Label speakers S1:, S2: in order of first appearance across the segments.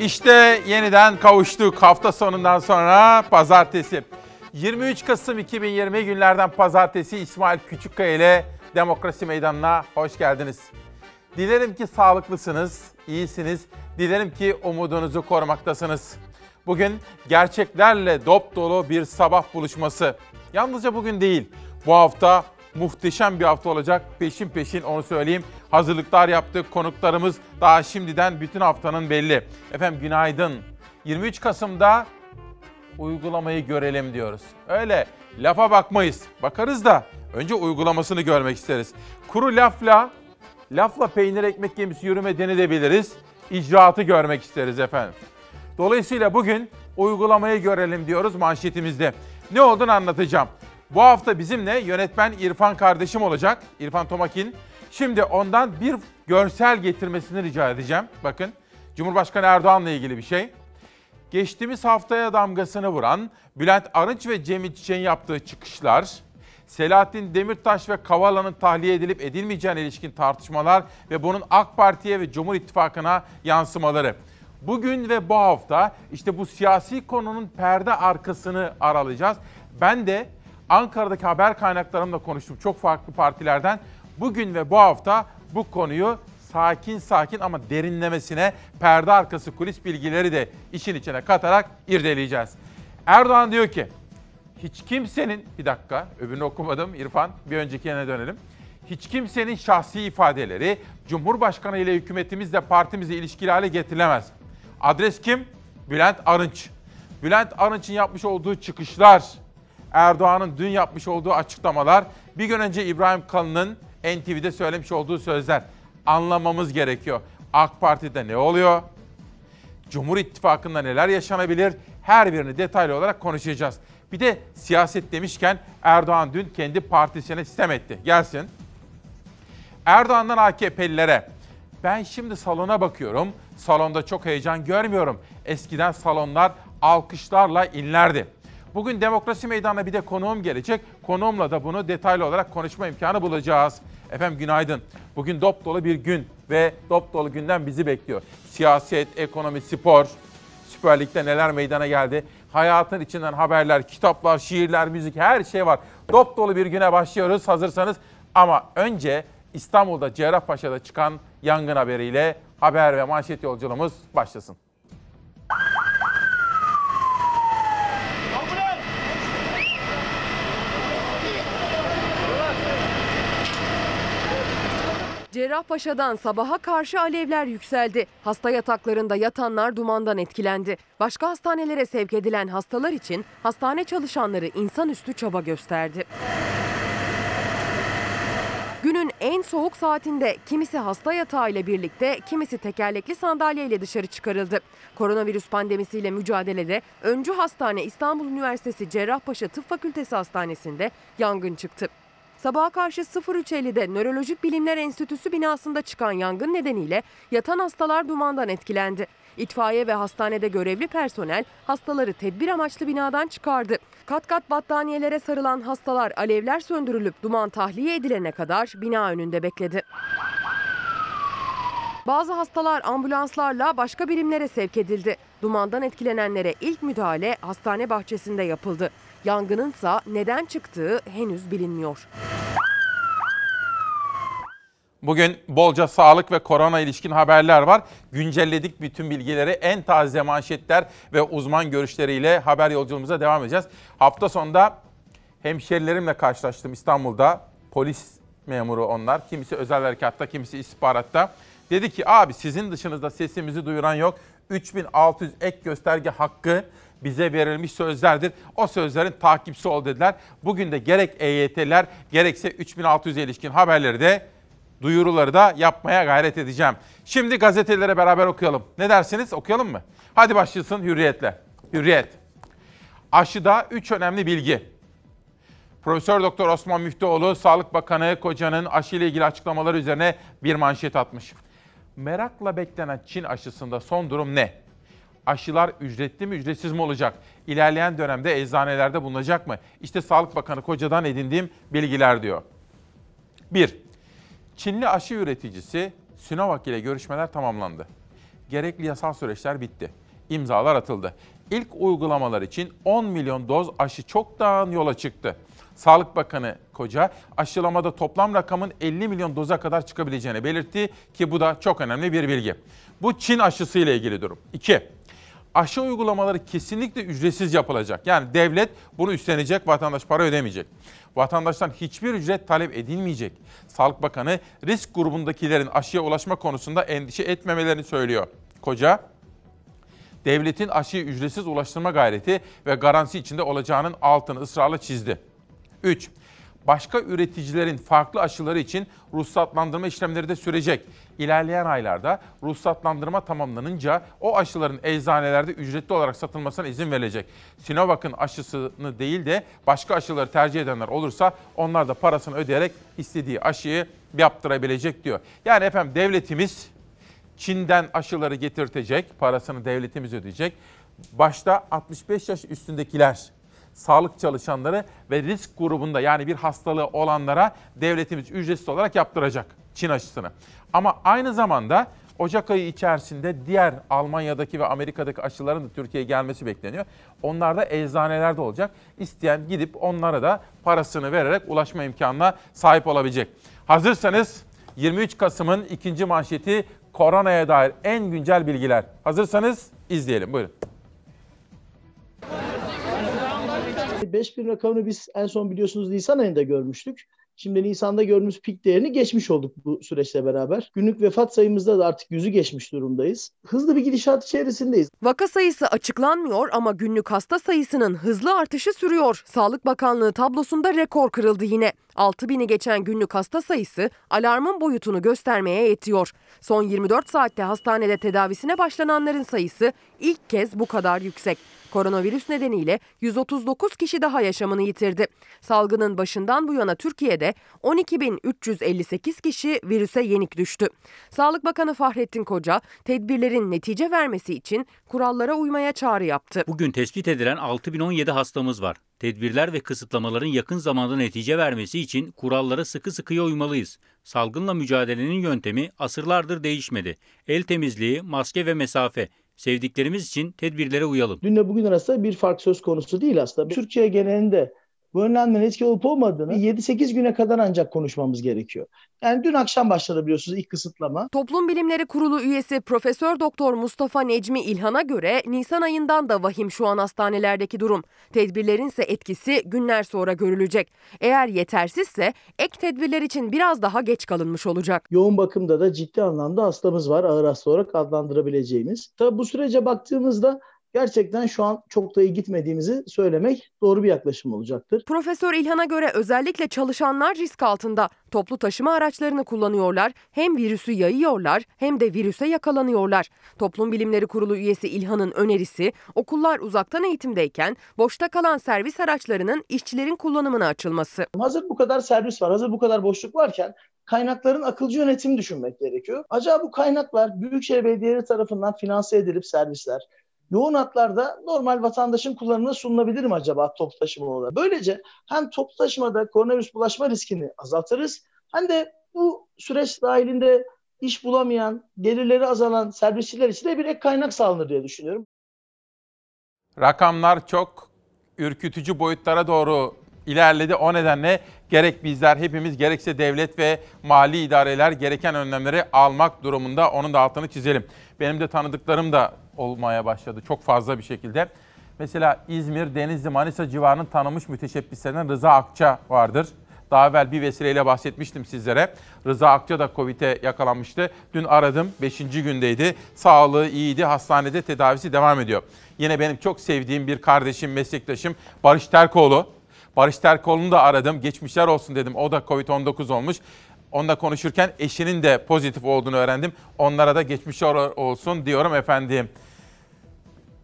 S1: İşte yeniden kavuştuk hafta sonundan sonra pazartesi. 23 Kasım 2020 günlerden pazartesi İsmail Küçükkaya ile Demokrasi Meydanı'na hoş geldiniz. Dilerim ki sağlıklısınız, iyisiniz. Dilerim ki umudunuzu korumaktasınız. Bugün gerçeklerle dop dolu bir sabah buluşması. Yalnızca bugün değil, bu hafta muhteşem bir hafta olacak. Peşin peşin onu söyleyeyim. Hazırlıklar yaptık. Konuklarımız daha şimdiden bütün haftanın belli. Efendim günaydın. 23 Kasım'da uygulamayı görelim diyoruz. Öyle lafa bakmayız. Bakarız da önce uygulamasını görmek isteriz. Kuru lafla, lafla peynir ekmek gemisi yürüme denilebiliriz. İcraatı görmek isteriz efendim. Dolayısıyla bugün uygulamayı görelim diyoruz manşetimizde. Ne olduğunu anlatacağım. Bu hafta bizimle yönetmen İrfan kardeşim olacak. İrfan Tomakin. Şimdi ondan bir görsel getirmesini rica edeceğim. Bakın Cumhurbaşkanı Erdoğan'la ilgili bir şey. Geçtiğimiz haftaya damgasını vuran Bülent Arınç ve Cemil Çiçek'in yaptığı çıkışlar, Selahattin Demirtaş ve Kavala'nın tahliye edilip edilmeyeceğine ilişkin tartışmalar ve bunun AK Parti'ye ve Cumhur İttifakı'na yansımaları. Bugün ve bu hafta işte bu siyasi konunun perde arkasını aralayacağız. Ben de Ankara'daki haber kaynaklarımla konuştum çok farklı partilerden. Bugün ve bu hafta bu konuyu sakin sakin ama derinlemesine perde arkası kulis bilgileri de işin içine katarak irdeleyeceğiz. Erdoğan diyor ki hiç kimsenin bir dakika öbürünü okumadım İrfan bir öncekine dönelim. Hiç kimsenin şahsi ifadeleri Cumhurbaşkanı ile hükümetimizle partimizi ilişkili hale getirilemez. Adres kim? Bülent Arınç. Bülent Arınç'ın yapmış olduğu çıkışlar, Erdoğan'ın dün yapmış olduğu açıklamalar, bir gün önce İbrahim Kalın'ın NTV'de söylemiş olduğu sözler anlamamız gerekiyor. AK Parti'de ne oluyor? Cumhur İttifakı'nda neler yaşanabilir? Her birini detaylı olarak konuşacağız. Bir de siyaset demişken Erdoğan dün kendi partisine sistem etti. Gelsin. Erdoğan'dan AKP'lilere ben şimdi salona bakıyorum. Salonda çok heyecan görmüyorum. Eskiden salonlar alkışlarla inlerdi. Bugün demokrasi meydanına bir de konuğum gelecek. Konuğumla da bunu detaylı olarak konuşma imkanı bulacağız. Efendim günaydın. Bugün dop dolu bir gün ve dop dolu günden bizi bekliyor. Siyaset, ekonomi, spor, Süper Lig'de neler meydana geldi. Hayatın içinden haberler, kitaplar, şiirler, müzik her şey var. Dop dolu bir güne başlıyoruz hazırsanız. Ama önce İstanbul'da Cerrahpaşa'da çıkan yangın haberiyle haber ve manşet yolculuğumuz başlasın.
S2: Cerrahpaşa'dan sabaha karşı alevler yükseldi. Hasta yataklarında yatanlar dumandan etkilendi. Başka hastanelere sevk edilen hastalar için hastane çalışanları insanüstü çaba gösterdi. Günün en soğuk saatinde kimisi hasta yatağıyla birlikte, kimisi tekerlekli sandalyeyle dışarı çıkarıldı. Koronavirüs pandemisiyle mücadelede öncü hastane İstanbul Üniversitesi Cerrahpaşa Tıp Fakültesi Hastanesi'nde yangın çıktı. Sabaha karşı 03.50'de Nörolojik Bilimler Enstitüsü binasında çıkan yangın nedeniyle yatan hastalar dumandan etkilendi. İtfaiye ve hastanede görevli personel hastaları tedbir amaçlı binadan çıkardı. Kat kat battaniyelere sarılan hastalar alevler söndürülüp duman tahliye edilene kadar bina önünde bekledi. Bazı hastalar ambulanslarla başka birimlere sevk edildi. Dumandan etkilenenlere ilk müdahale hastane bahçesinde yapıldı. Yangınınsa neden çıktığı henüz bilinmiyor.
S1: Bugün bolca sağlık ve korona ilişkin haberler var. Güncelledik bütün bilgileri, en taze manşetler ve uzman görüşleriyle haber yolculuğumuza devam edeceğiz. Hafta sonunda hemşerilerimle karşılaştım İstanbul'da. Polis memuru onlar. Kimisi özel harekatta, kimisi istihbaratta. Dedi ki abi sizin dışınızda sesimizi duyuran yok. 3600 ek gösterge hakkı bize verilmiş sözlerdir. O sözlerin takipçisi ol dediler. Bugün de gerek EYT'ler gerekse 3600'e ilişkin haberleri de duyuruları da yapmaya gayret edeceğim. Şimdi gazetelere beraber okuyalım. Ne dersiniz? Okuyalım mı? Hadi başlasın Hürriyet'le. Hürriyet. Aşıda 3 önemli bilgi. Profesör Doktor Osman Müftüoğlu, Sağlık Bakanı Koca'nın aşı ile ilgili açıklamaları üzerine bir manşet atmış. Merakla beklenen Çin aşısında son durum ne? Aşılar ücretli mi, ücretsiz mi olacak? İlerleyen dönemde eczanelerde bulunacak mı? İşte Sağlık Bakanı Koca'dan edindiğim bilgiler diyor. 1. Çinli aşı üreticisi Sinovac ile görüşmeler tamamlandı. Gerekli yasal süreçler bitti. İmzalar atıldı. İlk uygulamalar için 10 milyon doz aşı çoktan yola çıktı. Sağlık Bakanı Koca aşılamada toplam rakamın 50 milyon doza kadar çıkabileceğini belirtti ki bu da çok önemli bir bilgi. Bu Çin aşısı ile ilgili durum. 2. Aşı uygulamaları kesinlikle ücretsiz yapılacak. Yani devlet bunu üstlenecek, vatandaş para ödemeyecek. Vatandaştan hiçbir ücret talep edilmeyecek. Sağlık Bakanı risk grubundakilerin aşıya ulaşma konusunda endişe etmemelerini söylüyor. Koca, devletin aşıyı ücretsiz ulaştırma gayreti ve garantisi içinde olacağının altını ısrarla çizdi. 3. Başka üreticilerin farklı aşıları için ruhsatlandırma işlemleri de sürecek. İlerleyen aylarda ruhsatlandırma tamamlanınca o aşıların eczanelerde ücretli olarak satılmasına izin verilecek. Sinovac'ın aşısını değil de başka aşıları tercih edenler olursa onlar da parasını ödeyerek istediği aşıyı yaptırabilecek diyor. Yani efendim devletimiz Çin'den aşıları getirtecek, parasını devletimiz ödeyecek. Başta 65 yaş üstündekiler, sağlık çalışanları ve risk grubunda yani bir hastalığı olanlara devletimiz ücretsiz olarak yaptıracak Çin aşısını. Ama aynı zamanda Ocak ayı içerisinde diğer Almanya'daki ve Amerika'daki aşıların da Türkiye'ye gelmesi bekleniyor. Onlar da eczanelerde olacak. İsteyen gidip onlara da parasını vererek ulaşma imkanına sahip olabilecek. Hazırsanız 23 Kasım'ın ikinci manşeti koronaya dair en güncel bilgiler. Hazırsanız izleyelim. Buyurun.
S3: 5000 rakamını biz en son biliyorsunuz Nisan ayında görmüştük. Şimdi Nisan'da gördüğümüz pik değerini geçmiş olduk bu süreçle beraber. Günlük vefat sayımızda da artık yüzü geçmiş durumdayız. Hızlı bir gidişat içerisindeyiz.
S2: Vaka sayısı açıklanmıyor ama günlük hasta sayısının hızlı artışı sürüyor. Sağlık Bakanlığı tablosunda rekor kırıldı yine. 6000'i geçen günlük hasta sayısı alarmın boyutunu göstermeye yetiyor. Son 24 saatte hastanede tedavisine başlananların sayısı ilk kez bu kadar yüksek. Koronavirüs nedeniyle 139 kişi daha yaşamını yitirdi. Salgının başından bu yana Türkiye'de 12.358 kişi virüse yenik düştü. Sağlık Bakanı Fahrettin Koca tedbirlerin netice vermesi için kurallara uymaya çağrı yaptı.
S4: Bugün tespit edilen 6017 hastamız var. Tedbirler ve kısıtlamaların yakın zamanda netice vermesi için kurallara sıkı sıkıya uymalıyız. Salgınla mücadelenin yöntemi asırlardır değişmedi. El temizliği, maske ve mesafe. Sevdiklerimiz için tedbirlere uyalım.
S3: Dünle bugün arasında bir fark söz konusu değil aslında. Türkiye genelinde bu önlemlerin etki olup olmadığını 7-8 güne kadar ancak konuşmamız gerekiyor. Yani dün akşam başladı biliyorsunuz ilk kısıtlama.
S2: Toplum Bilimleri Kurulu üyesi Profesör Doktor Mustafa Necmi İlhan'a göre Nisan ayından da vahim şu an hastanelerdeki durum. Tedbirlerin ise etkisi günler sonra görülecek. Eğer yetersizse ek tedbirler için biraz daha geç kalınmış olacak.
S3: Yoğun bakımda da ciddi anlamda hastamız var ağır hasta olarak adlandırabileceğimiz. Tabi bu sürece baktığımızda gerçekten şu an çok da iyi gitmediğimizi söylemek doğru bir yaklaşım olacaktır.
S2: Profesör İlhan'a göre özellikle çalışanlar risk altında. Toplu taşıma araçlarını kullanıyorlar, hem virüsü yayıyorlar hem de virüse yakalanıyorlar. Toplum Bilimleri Kurulu üyesi İlhan'ın önerisi okullar uzaktan eğitimdeyken boşta kalan servis araçlarının işçilerin kullanımına açılması.
S3: Hazır bu kadar servis var, hazır bu kadar boşluk varken kaynakların akılcı yönetimi düşünmek gerekiyor. Acaba bu kaynaklar büyükşehir belediyeleri tarafından finanse edilip servisler yoğun hatlarda normal vatandaşın kullanımına sunulabilir mi acaba toplu taşıma olarak? Böylece hem toplu taşımada koronavirüs bulaşma riskini azaltırız hem de bu süreç dahilinde iş bulamayan, gelirleri azalan servisçiler için de bir ek kaynak sağlanır diye düşünüyorum.
S1: Rakamlar çok ürkütücü boyutlara doğru ilerledi. O nedenle gerek bizler hepimiz gerekse devlet ve mali idareler gereken önlemleri almak durumunda. Onun da altını çizelim. Benim de tanıdıklarım da olmaya başladı çok fazla bir şekilde. Mesela İzmir, Denizli, Manisa civarının tanınmış müteşebbislerinden Rıza Akça vardır. Daha evvel bir vesileyle bahsetmiştim sizlere. Rıza Akça da Covid'e yakalanmıştı. Dün aradım, 5. gündeydi. Sağlığı iyiydi, hastanede tedavisi devam ediyor. Yine benim çok sevdiğim bir kardeşim, meslektaşım Barış Terkoğlu. Barış Terkoğlu'nu da aradım. Geçmişler olsun dedim. O da Covid-19 olmuş. Onunla konuşurken eşinin de pozitif olduğunu öğrendim. Onlara da geçmişler olsun diyorum efendim.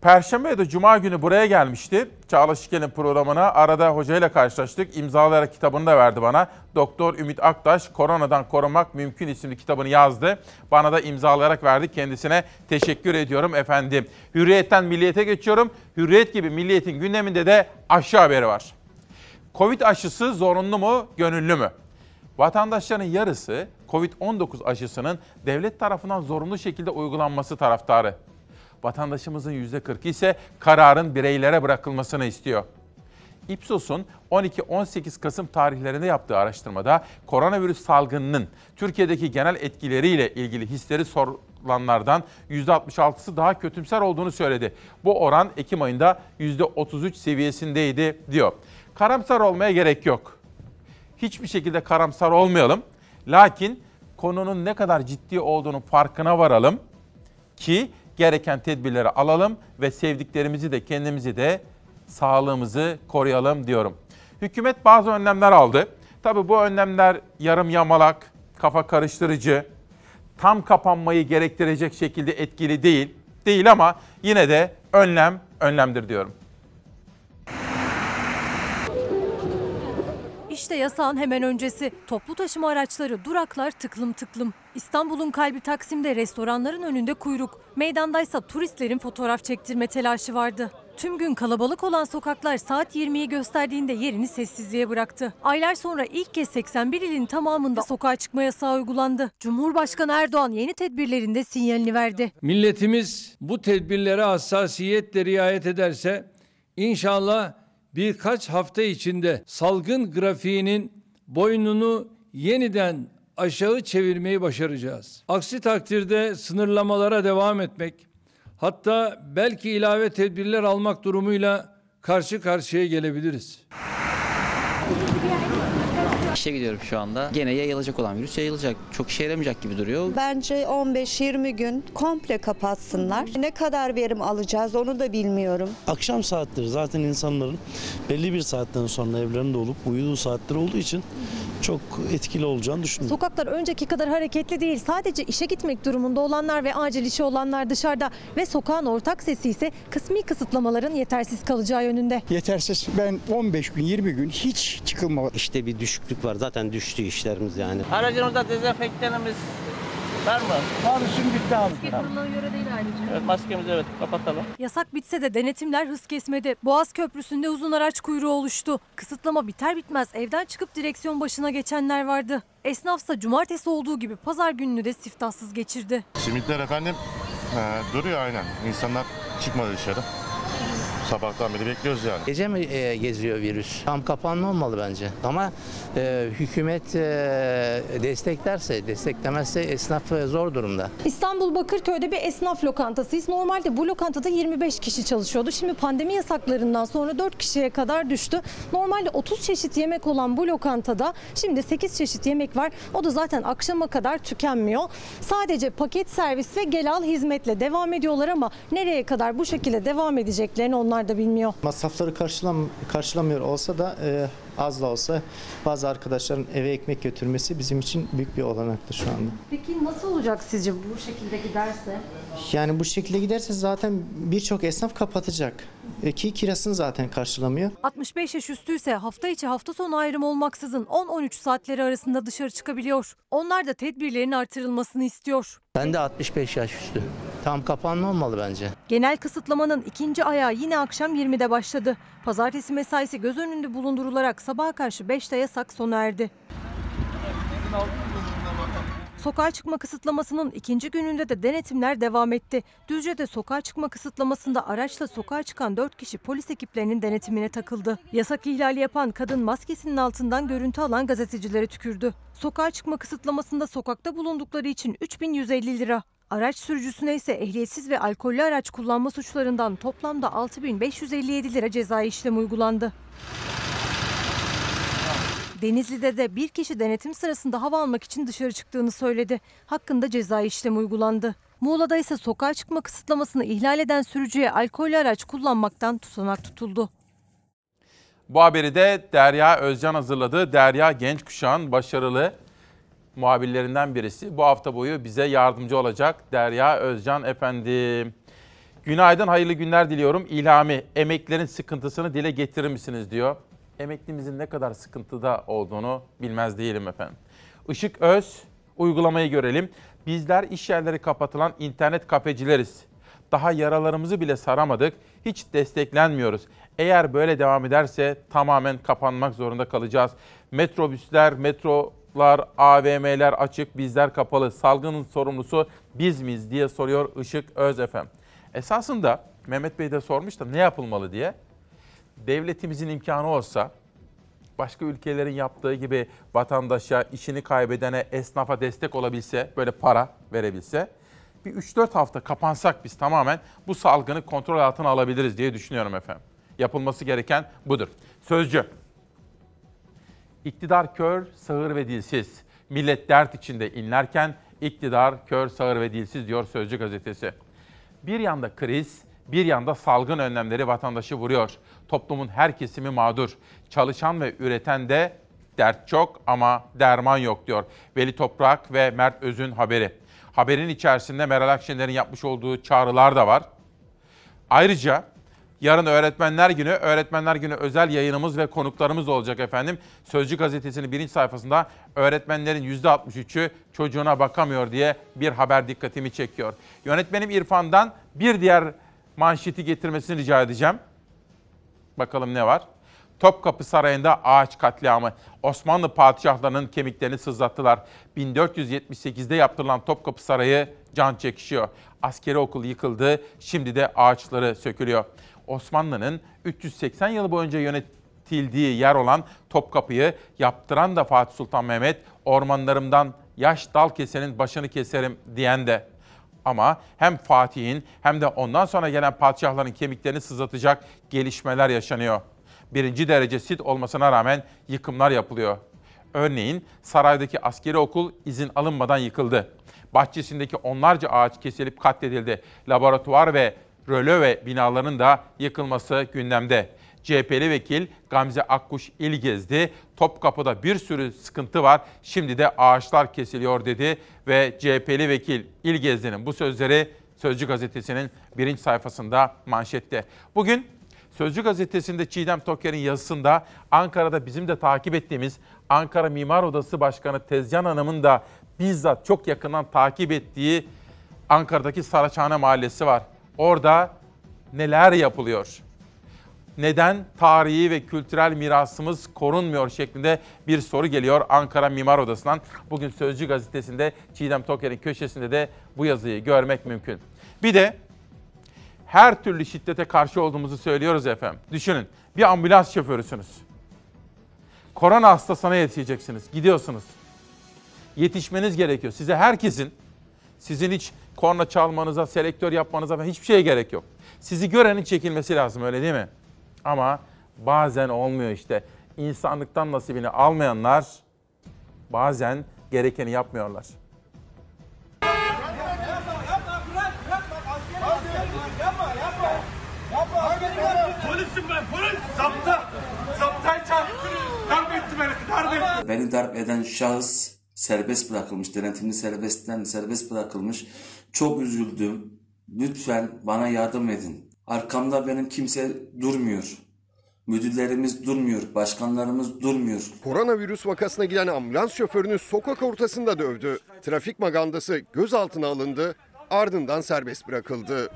S1: Perşembe ya da Cuma günü buraya gelmişti. Çağla Şikel'in programına. Arada hocayla karşılaştık. İmzalayarak kitabını da verdi bana. Doktor Ümit Aktaş, Koronadan Korunmak Mümkün isimli kitabını yazdı. Bana da imzalayarak verdi. Kendisine teşekkür ediyorum efendim. Hürriyetten Milliyet'e geçiyorum. Hürriyet gibi Milliyet'in gündeminde de aşı haberi var. Covid aşısı zorunlu mu, gönüllü mü? Vatandaşların yarısı Covid-19 aşısının devlet tarafından zorunlu şekilde uygulanması taraftarı. Vatandaşımızın %40'ı ise kararın bireylere bırakılmasını istiyor. Ipsos'un 12-18 Kasım tarihlerinde yaptığı araştırmada koronavirüs salgınının Türkiye'deki genel etkileriyle ilgili hisleri sorulanlardan %66'sı daha kötümser olduğunu söyledi. Bu oran Ekim ayında %33 seviyesindeydi diyor. Karamsar olmaya gerek yok. Hiçbir şekilde karamsar olmayalım. Lakin konunun ne kadar ciddi olduğunu farkına varalım ki gereken tedbirleri alalım ve sevdiklerimizi de kendimizi de sağlığımızı koruyalım diyorum. Hükümet bazı önlemler aldı. Tabii bu önlemler yarım yamalak, kafa karıştırıcı, tam kapanmayı gerektirecek şekilde etkili değil. Değil ama yine de önlem önlemdir diyorum.
S5: İşte yasağın hemen öncesi. Toplu taşıma araçları, duraklar tıklım tıklım. İstanbul'un kalbi Taksim'de restoranların önünde kuyruk. Meydandaysa turistlerin fotoğraf çektirme telaşı vardı. Tüm gün kalabalık olan sokaklar saat 20'yi gösterdiğinde yerini sessizliğe bıraktı. Aylar sonra ilk kez 81 ilin tamamında sokağa çıkma yasağı uygulandı. Cumhurbaşkanı Erdoğan yeni tedbirlerinde sinyalini verdi.
S6: Milletimiz bu tedbirlere hassasiyetle riayet ederse inşallah birkaç hafta içinde salgın grafiğinin boynunu yeniden aşağı çevirmeyi başaracağız. Aksi takdirde sınırlamalara devam etmek, hatta belki ilave tedbirler almak durumuyla karşı karşıya gelebiliriz.
S7: İşe gidiyorum şu anda. Gene yayılacak olan virüs yayılacak. Çok işe yaramayacak gibi duruyor.
S8: Bence 15-20 gün komple kapatsınlar. Ne kadar verim alacağız onu da bilmiyorum.
S9: Akşam saatleri zaten insanların belli bir saatten sonra evlerinde olup uyuduğu saatler olduğu için çok etkili olacağını düşünüyorum.
S5: Sokaklar önceki kadar hareketli değil. Sadece işe gitmek durumunda olanlar ve acil işi olanlar dışarıda ve sokağın ortak sesi ise kısmi kısıtlamaların yetersiz kalacağı yönünde.
S10: Yetersiz. Ben 15 gün 20 gün hiç çıkılmadı.
S11: İşte bir düşüklük var. Zaten düştü işlerimiz yani.
S12: Aracınızda dezenfektanımız var mı?
S10: Maalesef bitti abi.
S12: Evet maskemizi evet kapatalım.
S5: Yasak bitse de denetimler hız kesmedi. Boğaz Köprüsü'nde uzun araç kuyruğu oluştu. Kısıtlama biter bitmez evden çıkıp direksiyon başına geçenler vardı. Esnafsa cumartesi olduğu gibi pazar gününü de siftahsız geçirdi.
S13: Simitler efendim e, duruyor aynen. İnsanlar çıkmadı dışarı. Sabahtan beri bekliyoruz yani.
S11: Gece mi e, geziyor virüs? Tam kapanma olmalı bence. Ama e, hükümet e, desteklerse, desteklemezse esnaf e, zor durumda.
S5: İstanbul Bakırköy'de bir esnaf lokantasıyız. Normalde bu lokantada 25 kişi çalışıyordu. Şimdi pandemi yasaklarından sonra 4 kişiye kadar düştü. Normalde 30 çeşit yemek olan bu lokantada şimdi 8 çeşit yemek var. O da zaten akşama kadar tükenmiyor. Sadece paket servis ve gel al hizmetle devam ediyorlar ama nereye kadar bu şekilde devam edeceklerini onlar da bilmiyor.
S10: Masrafları karşılam karşılamıyor olsa da e, az da olsa bazı arkadaşların eve ekmek götürmesi bizim için büyük bir olanaktır şu anda.
S5: Peki nasıl olacak sizce bu şekilde giderse?
S10: Yani bu şekilde giderse zaten birçok esnaf kapatacak. E, ki kirasını zaten karşılamıyor.
S5: 65 yaş üstüyse hafta içi hafta sonu ayrım olmaksızın 10-13 saatleri arasında dışarı çıkabiliyor. Onlar da tedbirlerin artırılmasını istiyor.
S11: Ben de 65 yaş üstü. Tam kapanma olmalı bence.
S5: Genel kısıtlamanın ikinci ayağı yine akşam 20'de başladı. Pazartesi mesaisi göz önünde bulundurularak sabaha karşı 5'te yasak sona erdi. Sokağa çıkma kısıtlamasının ikinci gününde de denetimler devam etti. Düzce'de sokağa çıkma kısıtlamasında araçla sokağa çıkan 4 kişi polis ekiplerinin denetimine takıldı. Yasak ihlali yapan kadın maskesinin altından görüntü alan gazetecilere tükürdü. Sokağa çıkma kısıtlamasında sokakta bulundukları için 3150 lira. Araç sürücüsüne ise ehliyetsiz ve alkollü araç kullanma suçlarından toplamda 6557 lira ceza işlemi uygulandı. Denizli'de de bir kişi denetim sırasında hava almak için dışarı çıktığını söyledi. Hakkında ceza işlemi uygulandı. Muğla'da ise sokağa çıkma kısıtlamasını ihlal eden sürücüye alkollü araç kullanmaktan tutanak tutuldu.
S1: Bu haberi de Derya Özcan hazırladı. Derya genç kuşağın başarılı muhabirlerinden birisi. Bu hafta boyu bize yardımcı olacak Derya Özcan efendim. Günaydın, hayırlı günler diliyorum. İlhami, emeklerin sıkıntısını dile getirir misiniz diyor. Emeklimizin ne kadar sıkıntıda olduğunu bilmez değilim efendim. Işık Öz, uygulamayı görelim. Bizler iş yerleri kapatılan internet kafecileriz. Daha yaralarımızı bile saramadık. Hiç desteklenmiyoruz. Eğer böyle devam ederse tamamen kapanmak zorunda kalacağız. Metrobüsler, metro Okullar, AVM'ler açık, bizler kapalı. Salgının sorumlusu biz miyiz diye soruyor Işık Öz efem. Esasında Mehmet Bey de sormuş da ne yapılmalı diye. Devletimizin imkanı olsa başka ülkelerin yaptığı gibi vatandaşa, işini kaybedene, esnafa destek olabilse, böyle para verebilse bir 3-4 hafta kapansak biz tamamen bu salgını kontrol altına alabiliriz diye düşünüyorum efendim. Yapılması gereken budur. Sözcü. İktidar kör, sağır ve dilsiz. Millet dert içinde inlerken iktidar kör, sağır ve dilsiz diyor Sözcü gazetesi. Bir yanda kriz, bir yanda salgın önlemleri vatandaşı vuruyor. Toplumun her kesimi mağdur. Çalışan ve üreten de dert çok ama derman yok diyor. Veli Toprak ve Mert Öz'ün haberi. Haberin içerisinde Meral Akşener'in yapmış olduğu çağrılar da var. Ayrıca yarın Öğretmenler Günü, Öğretmenler Günü özel yayınımız ve konuklarımız olacak efendim. Sözcü gazetesinin birinci sayfasında öğretmenlerin %63'ü çocuğuna bakamıyor diye bir haber dikkatimi çekiyor. Yönetmenim İrfan'dan bir diğer manşeti getirmesini rica edeceğim. Bakalım ne var? Topkapı Sarayı'nda ağaç katliamı. Osmanlı padişahlarının kemiklerini sızlattılar. 1478'de yaptırılan Topkapı Sarayı can çekişiyor. Askeri okul yıkıldı, şimdi de ağaçları sökülüyor. Osmanlı'nın 380 yıl boyunca yönetildiği yer olan Topkapı'yı yaptıran da Fatih Sultan Mehmet, ormanlarımdan yaş dal kesenin başını keserim diyen de. Ama hem Fatih'in hem de ondan sonra gelen padişahların kemiklerini sızlatacak gelişmeler yaşanıyor. Birinci derece sit olmasına rağmen yıkımlar yapılıyor. Örneğin saraydaki askeri okul izin alınmadan yıkıldı. Bahçesindeki onlarca ağaç kesilip katledildi. Laboratuvar ve röleve binalarının da yıkılması gündemde. CHP'li vekil Gamze Akkuş il gezdi. Topkapı'da bir sürü sıkıntı var. Şimdi de ağaçlar kesiliyor dedi ve CHP'li vekil il gezdi'nin bu sözleri Sözcü gazetesinin birinci sayfasında manşette. Bugün Sözcü gazetesinde Çiğdem Toker'in yazısında Ankara'da bizim de takip ettiğimiz Ankara Mimar Odası Başkanı Tezcan Hanım'ın da bizzat çok yakından takip ettiği Ankara'daki Saraçhane Mahallesi var. Orada neler yapılıyor? Neden tarihi ve kültürel mirasımız korunmuyor şeklinde bir soru geliyor Ankara Mimar Odası'ndan. Bugün Sözcü gazetesinde Çiğdem Toker'in köşesinde de bu yazıyı görmek mümkün. Bir de her türlü şiddete karşı olduğumuzu söylüyoruz efendim. Düşünün bir ambulans şoförüsünüz. Korona hastasına yetişeceksiniz. Gidiyorsunuz. Yetişmeniz gerekiyor. Size herkesin sizin hiç korna çalmanıza, selektör yapmanıza falan hiçbir şeye gerek yok. Sizi görenin çekilmesi lazım öyle değil mi? Ama bazen olmuyor işte. İnsanlıktan nasibini almayanlar bazen gerekeni yapmıyorlar.
S14: Polisim ben polis. Zapta. Zaptayı çarptırıyor. Darp etti beni. Darp etti.
S15: Beni darp eden şahıs serbest bırakılmış. Denetimli serbestten serbest bırakılmış. Çok üzüldüm. Lütfen bana yardım edin. Arkamda benim kimse durmuyor. Müdürlerimiz durmuyor, başkanlarımız durmuyor.
S16: Koronavirüs vakasına giden ambulans şoförünü sokak ortasında dövdü. Trafik magandası gözaltına alındı, ardından serbest bırakıldı.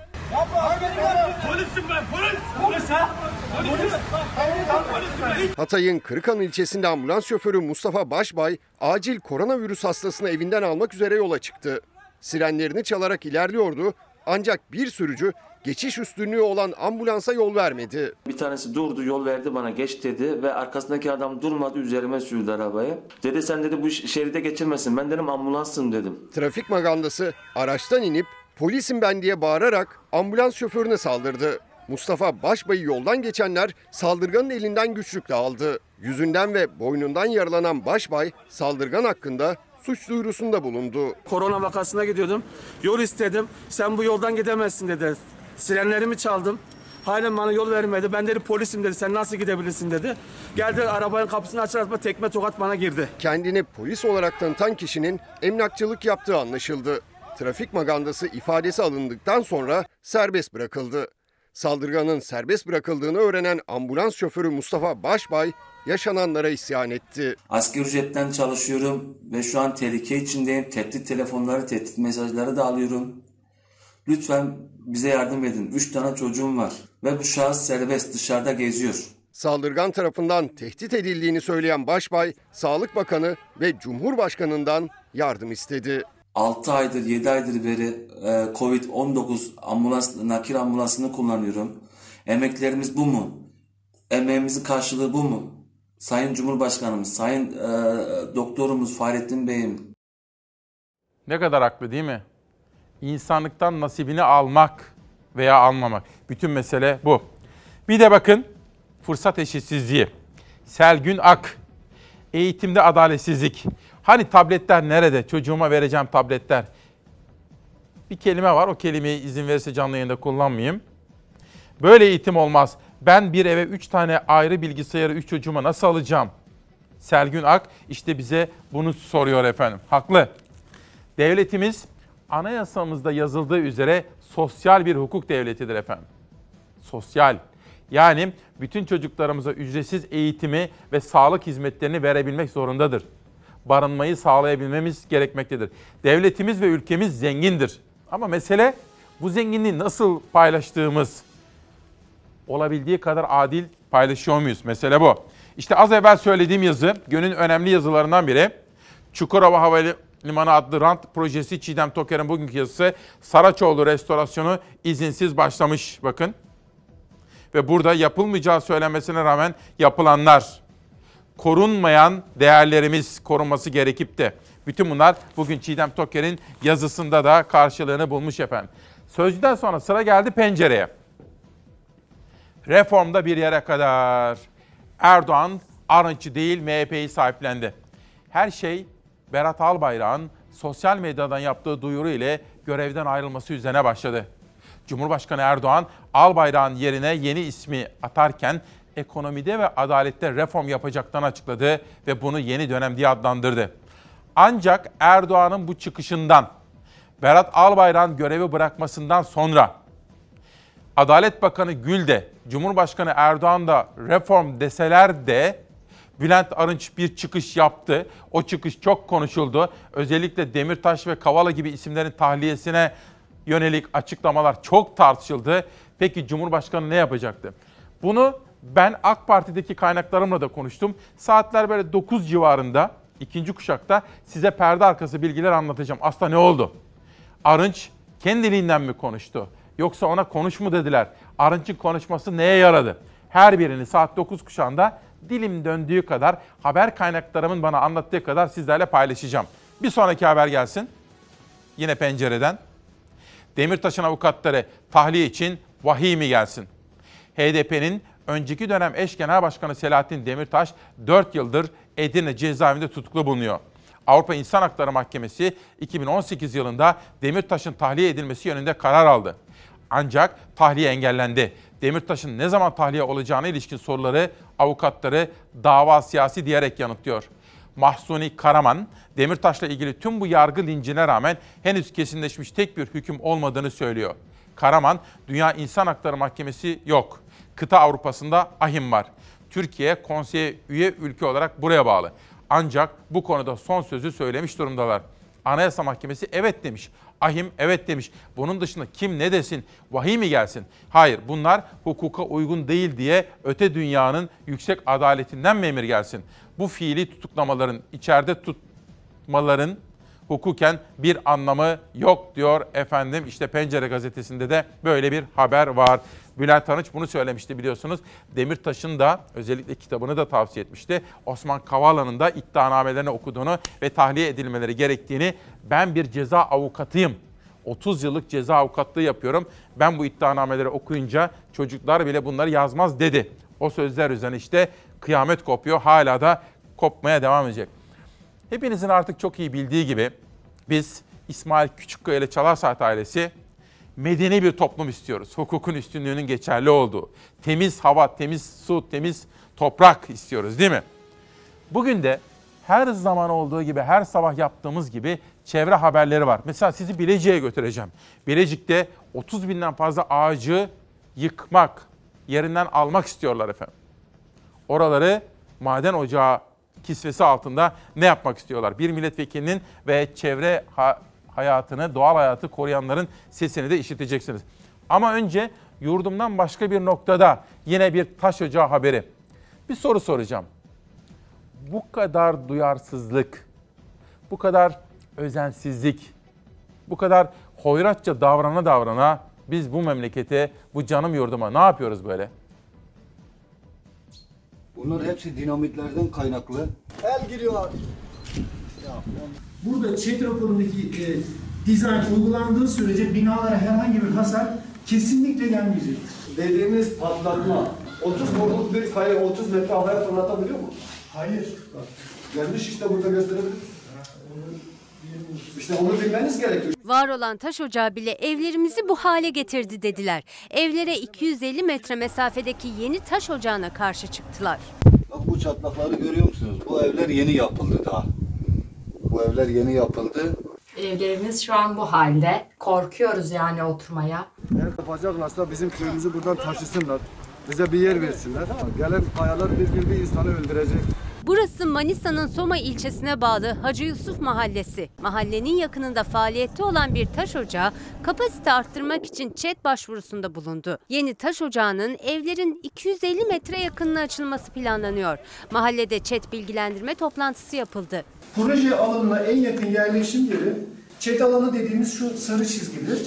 S14: Polisim ben polis. Polis ha.
S16: Hatay'ın Kırıkan ilçesinde ambulans şoförü Mustafa Başbay acil koronavirüs hastasını evinden almak üzere yola çıktı. Sirenlerini çalarak ilerliyordu ancak bir sürücü geçiş üstünlüğü olan ambulansa yol vermedi.
S15: Bir tanesi durdu, yol verdi bana geç dedi ve arkasındaki adam durmadı üzerime sürdü arabayı. Dedi sen dedi bu şeride geçirmesin ben dedim ambulansım dedim.
S16: Trafik magandası araçtan inip polisim ben diye bağırarak ambulans şoförüne saldırdı. Mustafa Başbay'ı yoldan geçenler saldırganın elinden güçlükle aldı. Yüzünden ve boynundan yaralanan Başbay saldırgan hakkında suç duyurusunda bulundu.
S17: Korona vakasına gidiyordum. Yol istedim. Sen bu yoldan gidemezsin dedi. Sirenlerimi çaldım. Halen bana yol vermedi. Ben dedi polisim dedi. Sen nasıl gidebilirsin dedi. Geldi arabanın kapısını açar açma tekme tokat bana girdi.
S16: Kendini polis olarak tanıtan kişinin emlakçılık yaptığı anlaşıldı. Trafik magandası ifadesi alındıktan sonra serbest bırakıldı. Saldırganın serbest bırakıldığını öğrenen ambulans şoförü Mustafa Başbay yaşananlara isyan etti.
S15: Asgari ücretten çalışıyorum ve şu an tehlike içindeyim. Tehdit telefonları, tehdit mesajları da alıyorum. Lütfen bize yardım edin. Üç tane çocuğum var ve bu şahıs serbest dışarıda geziyor.
S16: Saldırgan tarafından tehdit edildiğini söyleyen Başbay, Sağlık Bakanı ve Cumhurbaşkanı'ndan yardım istedi.
S15: 6 aydır 7 aydır beri e, Covid-19 ambulans, nakil ambulansını kullanıyorum. Emeklerimiz bu mu? Emeğimizin karşılığı bu mu? Sayın Cumhurbaşkanımız, Sayın e, Doktorumuz Fahrettin Bey'im.
S1: Ne kadar haklı değil mi? İnsanlıktan nasibini almak veya almamak. Bütün mesele bu. Bir de bakın fırsat eşitsizliği. Selgün Ak, eğitimde adaletsizlik. Hani tabletler nerede? Çocuğuma vereceğim tabletler. Bir kelime var. O kelimeyi izin verirse canlı yayında kullanmayayım. Böyle eğitim olmaz. Ben bir eve 3 tane ayrı bilgisayarı 3 çocuğuma nasıl alacağım? Selgün Ak işte bize bunu soruyor efendim. Haklı. Devletimiz anayasamızda yazıldığı üzere sosyal bir hukuk devletidir efendim. Sosyal. Yani bütün çocuklarımıza ücretsiz eğitimi ve sağlık hizmetlerini verebilmek zorundadır. Barınmayı sağlayabilmemiz gerekmektedir. Devletimiz ve ülkemiz zengindir. Ama mesele bu zenginliği nasıl paylaştığımız. Olabildiği kadar adil paylaşıyor muyuz? Mesele bu. İşte az evvel söylediğim yazı günün önemli yazılarından biri. Çukurova Havalimanı adlı rant projesi Çiğdem Toker'in bugünkü yazısı Saraçoğlu restorasyonu izinsiz başlamış bakın. Ve burada yapılmayacağı söylenmesine rağmen yapılanlar, korunmayan değerlerimiz korunması gerekip de bütün bunlar bugün Çiğdem Toker'in yazısında da karşılığını bulmuş efendim. Sözcüden sonra sıra geldi pencereye. Reformda bir yere kadar. Erdoğan Arınç'ı değil MHP'yi sahiplendi. Her şey Berat Albayrak'ın sosyal medyadan yaptığı duyuru ile görevden ayrılması üzerine başladı. Cumhurbaşkanı Erdoğan Albayrak'ın yerine yeni ismi atarken ekonomide ve adalette reform yapacaklarını açıkladı ve bunu yeni dönem diye adlandırdı. Ancak Erdoğan'ın bu çıkışından, Berat Albayrak'ın görevi bırakmasından sonra Adalet Bakanı Gül de, Cumhurbaşkanı Erdoğan da reform deseler de Bülent Arınç bir çıkış yaptı. O çıkış çok konuşuldu. Özellikle Demirtaş ve Kavala gibi isimlerin tahliyesine yönelik açıklamalar çok tartışıldı. Peki Cumhurbaşkanı ne yapacaktı? Bunu ben AK Parti'deki kaynaklarımla da konuştum. Saatler böyle 9 civarında ikinci kuşakta size perde arkası bilgiler anlatacağım. Aslında ne oldu? Arınç kendiliğinden mi konuştu? Yoksa ona konuş mu dediler? Arınç'ın konuşması neye yaradı? Her birini saat 9 kuşağında dilim döndüğü kadar haber kaynaklarımın bana anlattığı kadar sizlerle paylaşacağım. Bir sonraki haber gelsin. Yine pencereden. Demirtaş'ın avukatları tahliye için vahiy mi gelsin? HDP'nin önceki dönem eş genel başkanı Selahattin Demirtaş 4 yıldır Edirne cezaevinde tutuklu bulunuyor. Avrupa İnsan Hakları Mahkemesi 2018 yılında Demirtaş'ın tahliye edilmesi yönünde karar aldı. Ancak tahliye engellendi. Demirtaş'ın ne zaman tahliye olacağına ilişkin soruları avukatları dava siyasi diyerek yanıtlıyor. Mahsuni Karaman, Demirtaş'la ilgili tüm bu yargı lincine rağmen henüz kesinleşmiş tek bir hüküm olmadığını söylüyor. Karaman, Dünya İnsan Hakları Mahkemesi yok. Kıta Avrupa'sında ahim var. Türkiye konseye üye ülke olarak buraya bağlı. Ancak bu konuda son sözü söylemiş durumdalar. Anayasa Mahkemesi evet demiş. Ahim evet demiş. Bunun dışında kim ne desin? Vahiy mi gelsin? Hayır bunlar hukuka uygun değil diye öte dünyanın yüksek adaletinden mi emir gelsin? Bu fiili tutuklamaların, içeride tutmaların hukuken bir anlamı yok diyor efendim. İşte Pencere gazetesinde de böyle bir haber var. Bülent Arınç bunu söylemişti biliyorsunuz. Demirtaş'ın da özellikle kitabını da tavsiye etmişti. Osman Kavala'nın da iddianamelerini okuduğunu ve tahliye edilmeleri gerektiğini ben bir ceza avukatıyım. 30 yıllık ceza avukatlığı yapıyorum. Ben bu iddianameleri okuyunca çocuklar bile bunları yazmaz dedi. O sözler üzerine işte kıyamet kopuyor. Hala da kopmaya devam edecek. Hepinizin artık çok iyi bildiği gibi biz İsmail Küçükkaya ile Çalar ailesi medeni bir toplum istiyoruz. Hukukun üstünlüğünün geçerli olduğu, temiz hava, temiz su, temiz toprak istiyoruz değil mi? Bugün de her zaman olduğu gibi, her sabah yaptığımız gibi çevre haberleri var. Mesela sizi Bilecik'e götüreceğim. Bilecik'te 30 binden fazla ağacı yıkmak, yerinden almak istiyorlar efendim. Oraları maden ocağı kisvesi altında ne yapmak istiyorlar? Bir milletvekilinin ve çevre ha- hayatını, doğal hayatı koruyanların sesini de işiteceksiniz. Ama önce yurdumdan başka bir noktada yine bir taş ocağı haberi. Bir soru soracağım. Bu kadar duyarsızlık, bu kadar özensizlik, bu kadar hoyratça davrana davrana biz bu memlekete, bu canım yurduma ne yapıyoruz böyle?
S18: Bunlar hepsi dinamitlerden kaynaklı.
S19: El giriyor. Burada ÇED raporundaki e, dizayn uygulandığı sürece binalara herhangi bir hasar kesinlikle gelmeyecektir.
S18: Dediğimiz patlatma 30 tonluk bir kayayı 30 metre havaya fırlatabiliyor mu?
S19: Hayır.
S18: Gelmiş işte burada gösterebilir. İşte onu bilmeniz gerekiyor.
S20: Var olan taş ocağı bile evlerimizi bu hale getirdi dediler. Evlere 250 metre mesafedeki yeni taş ocağına karşı çıktılar.
S18: Bak bu çatlakları görüyor musunuz? Bu evler yeni yapıldı daha. Bu evler yeni yapıldı.
S21: Evlerimiz şu an bu halde. Korkuyoruz yani oturmaya.
S18: Eğer yapacaklarsa bizim köyümüzü buradan taşısınlar. Bize bir yer versinler. Gelen kayalar bir bir bir insanı öldürecek.
S20: Burası Manisa'nın Soma ilçesine bağlı Hacı Yusuf Mahallesi. Mahallenin yakınında faaliyette olan bir taş ocağı kapasite arttırmak için ÇED başvurusunda bulundu. Yeni taş ocağının evlerin 250 metre yakınına açılması planlanıyor. Mahallede ÇED bilgilendirme toplantısı yapıldı.
S19: Proje alanına en yakın yerleşim yeri çet alanı dediğimiz şu sarı çizgidir.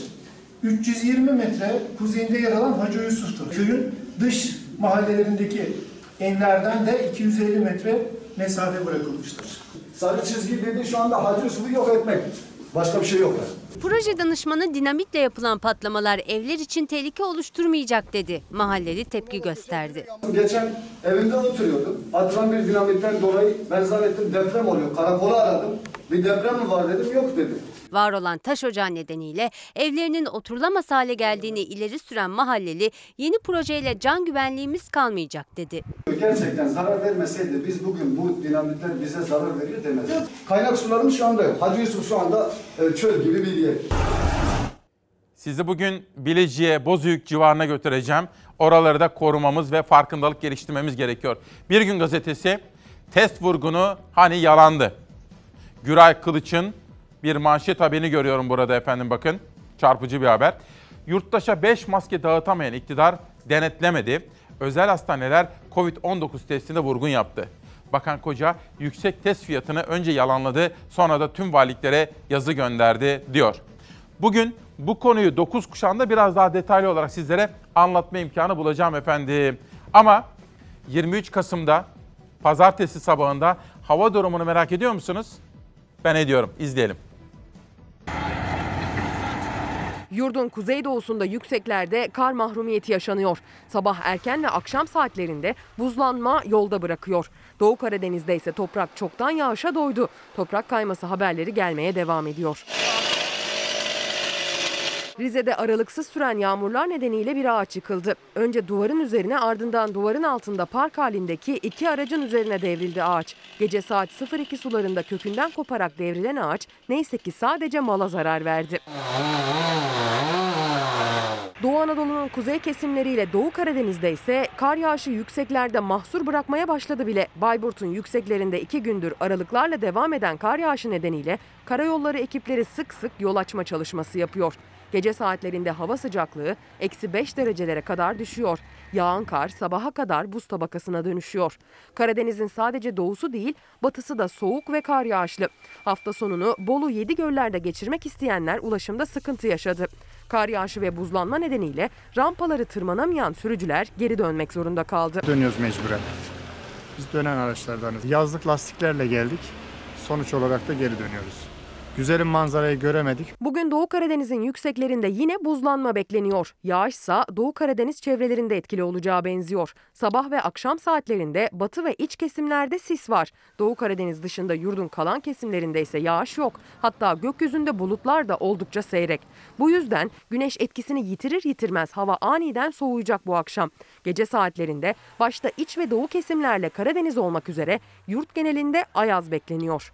S19: 320 metre kuzeyinde yer alan Hacı Yusuf'tur. Köyün dış mahallelerindeki enlerden de 250 metre mesafe bırakılmıştır.
S18: Sarı çizgi dedi şu anda Hacı yok etmek. Başka bir şey yok. Yani.
S20: Proje danışmanı dinamitle yapılan patlamalar evler için tehlike oluşturmayacak dedi. Mahalleli tepki gösterdi.
S18: Geçen evimde oturuyordum. Atılan bir dinamitten dolayı ben zannettim deprem oluyor. Karakolu aradım. Bir deprem mi var dedim. Yok dedi.
S20: Var olan taş ocağı nedeniyle evlerinin oturulamaz hale geldiğini ileri süren mahalleli yeni projeyle can güvenliğimiz kalmayacak dedi.
S18: Gerçekten zarar vermeseydi biz bugün bu dinamitler bize zarar veriyor demezdik. Kaynak sularımız şu anda yok. Hacı Yusuf şu anda e, çöl gibi bir yer.
S1: Sizi bugün Bilecik'e, Bozüyük civarına götüreceğim. Oraları da korumamız ve farkındalık geliştirmemiz gerekiyor. Bir gün gazetesi test vurgunu hani yalandı. Güray Kılıç'ın bir manşet haberini görüyorum burada efendim bakın. Çarpıcı bir haber. Yurttaşa 5 maske dağıtamayan iktidar denetlemedi. Özel hastaneler Covid-19 testinde vurgun yaptı. Bakan Koca yüksek test fiyatını önce yalanladı sonra da tüm valiliklere yazı gönderdi diyor. Bugün bu konuyu 9 kuşağında biraz daha detaylı olarak sizlere anlatma imkanı bulacağım efendim. Ama 23 Kasım'da pazartesi sabahında hava durumunu merak ediyor musunuz? Ben ediyorum. İzleyelim.
S2: Yurdun kuzeydoğusunda yükseklerde kar mahrumiyeti yaşanıyor. Sabah erken ve akşam saatlerinde buzlanma yolda bırakıyor. Doğu Karadeniz'de ise toprak çoktan yağışa doydu. Toprak kayması haberleri gelmeye devam ediyor. Rize'de aralıksız süren yağmurlar nedeniyle bir ağaç yıkıldı. Önce duvarın üzerine ardından duvarın altında park halindeki iki aracın üzerine devrildi ağaç. Gece saat 02 sularında kökünden koparak devrilen ağaç neyse ki sadece mala zarar verdi. Doğu Anadolu'nun kuzey kesimleriyle Doğu Karadeniz'de ise kar yağışı yükseklerde mahsur bırakmaya başladı bile. Bayburt'un yükseklerinde iki gündür aralıklarla devam eden kar yağışı nedeniyle karayolları ekipleri sık sık yol açma çalışması yapıyor. Gece saatlerinde hava sıcaklığı eksi 5 derecelere kadar düşüyor. Yağan kar sabaha kadar buz tabakasına dönüşüyor. Karadeniz'in sadece doğusu değil batısı da soğuk ve kar yağışlı. Hafta sonunu Bolu Yedigöller'de geçirmek isteyenler ulaşımda sıkıntı yaşadı. Kar yağışı ve buzlanma nedeniyle rampaları tırmanamayan sürücüler geri dönmek zorunda kaldı.
S22: Dönüyoruz mecburen. Biz dönen araçlardanız. Yazlık lastiklerle geldik. Sonuç olarak da geri dönüyoruz. Güzelim manzarayı göremedik.
S2: Bugün Doğu Karadeniz'in yükseklerinde yine buzlanma bekleniyor. Yağışsa Doğu Karadeniz çevrelerinde etkili olacağı benziyor. Sabah ve akşam saatlerinde batı ve iç kesimlerde sis var. Doğu Karadeniz dışında yurdun kalan kesimlerinde ise yağış yok. Hatta gökyüzünde bulutlar da oldukça seyrek. Bu yüzden güneş etkisini yitirir yitirmez hava aniden soğuyacak bu akşam. Gece saatlerinde başta iç ve doğu kesimlerle Karadeniz olmak üzere yurt genelinde ayaz bekleniyor.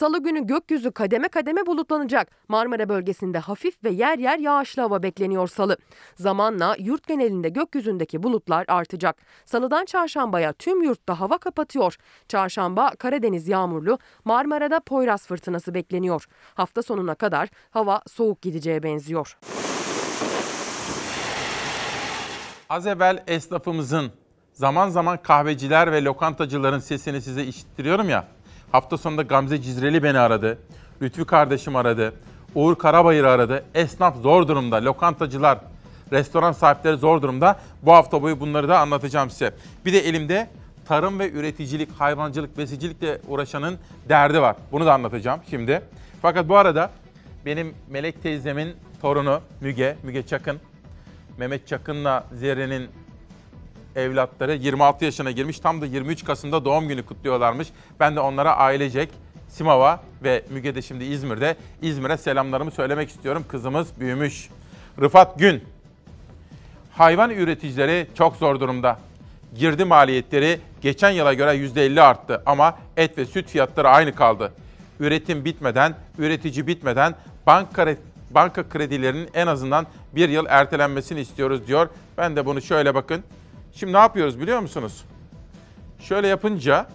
S2: Salı günü gökyüzü kademe kademe bulutlanacak. Marmara bölgesinde hafif ve yer yer yağışlı hava bekleniyor salı. Zamanla yurt genelinde gökyüzündeki bulutlar artacak. Salıdan çarşambaya tüm yurtta hava kapatıyor. Çarşamba Karadeniz yağmurlu, Marmara'da Poyraz fırtınası bekleniyor. Hafta sonuna kadar hava soğuk gideceğe benziyor.
S1: Az evvel esnafımızın zaman zaman kahveciler ve lokantacıların sesini size işittiriyorum ya. Hafta sonunda Gamze Cizreli beni aradı. Lütfü kardeşim aradı. Uğur Karabayır aradı. Esnaf zor durumda. Lokantacılar, restoran sahipleri zor durumda. Bu hafta boyu bunları da anlatacağım size. Bir de elimde tarım ve üreticilik, hayvancılık, besicilikle uğraşanın derdi var. Bunu da anlatacağım şimdi. Fakat bu arada benim Melek teyzemin torunu Müge, Müge Çakın, Mehmet Çakın'la Zerre'nin evlatları 26 yaşına girmiş. Tam da 23 Kasım'da doğum günü kutluyorlarmış. Ben de onlara ailecek Simava ve Müge de şimdi İzmir'de. İzmir'e selamlarımı söylemek istiyorum. Kızımız büyümüş. Rıfat Gün. Hayvan üreticileri çok zor durumda. Girdi maliyetleri geçen yıla göre %50 arttı ama et ve süt fiyatları aynı kaldı. Üretim bitmeden, üretici bitmeden banka banka kredilerinin en azından bir yıl ertelenmesini istiyoruz diyor. Ben de bunu şöyle bakın. Şimdi ne yapıyoruz biliyor musunuz? Şöyle yapınca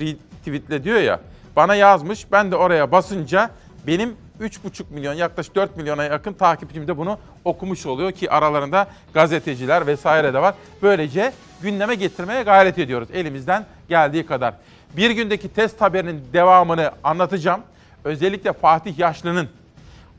S1: retweetle diyor ya bana yazmış ben de oraya basınca benim 3,5 milyon yaklaşık 4 milyona yakın takipçim de bunu okumuş oluyor ki aralarında gazeteciler vesaire de var. Böylece gündeme getirmeye gayret ediyoruz elimizden geldiği kadar. Bir gündeki test haberinin devamını anlatacağım. Özellikle Fatih Yaşlı'nın,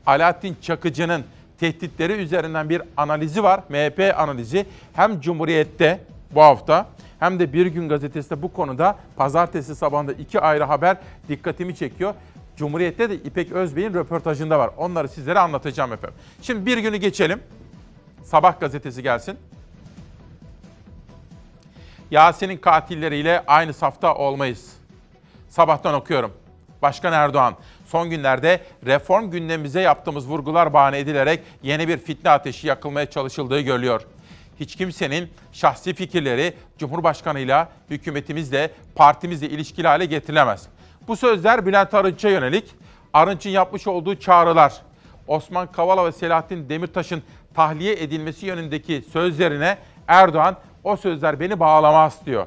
S1: Alaaddin Çakıcı'nın tehditleri üzerinden bir analizi var. MHP analizi hem Cumhuriyet'te bu hafta hem de Bir Gün Gazetesi'nde bu konuda pazartesi sabahında iki ayrı haber dikkatimi çekiyor. Cumhuriyet'te de İpek Özbey'in röportajında var. Onları sizlere anlatacağım efendim. Şimdi bir günü geçelim. Sabah gazetesi gelsin. Yasin'in katilleriyle aynı safta olmayız. Sabahtan okuyorum. Başkan Erdoğan, son günlerde reform gündemimize yaptığımız vurgular bahane edilerek yeni bir fitne ateşi yakılmaya çalışıldığı görülüyor. Hiç kimsenin şahsi fikirleri Cumhurbaşkanıyla, hükümetimizle, partimizle ilişkili hale getirilemez. Bu sözler Bülent Arınç'a yönelik. Arınç'ın yapmış olduğu çağrılar, Osman Kavala ve Selahattin Demirtaş'ın tahliye edilmesi yönündeki sözlerine Erdoğan o sözler beni bağlamaz diyor.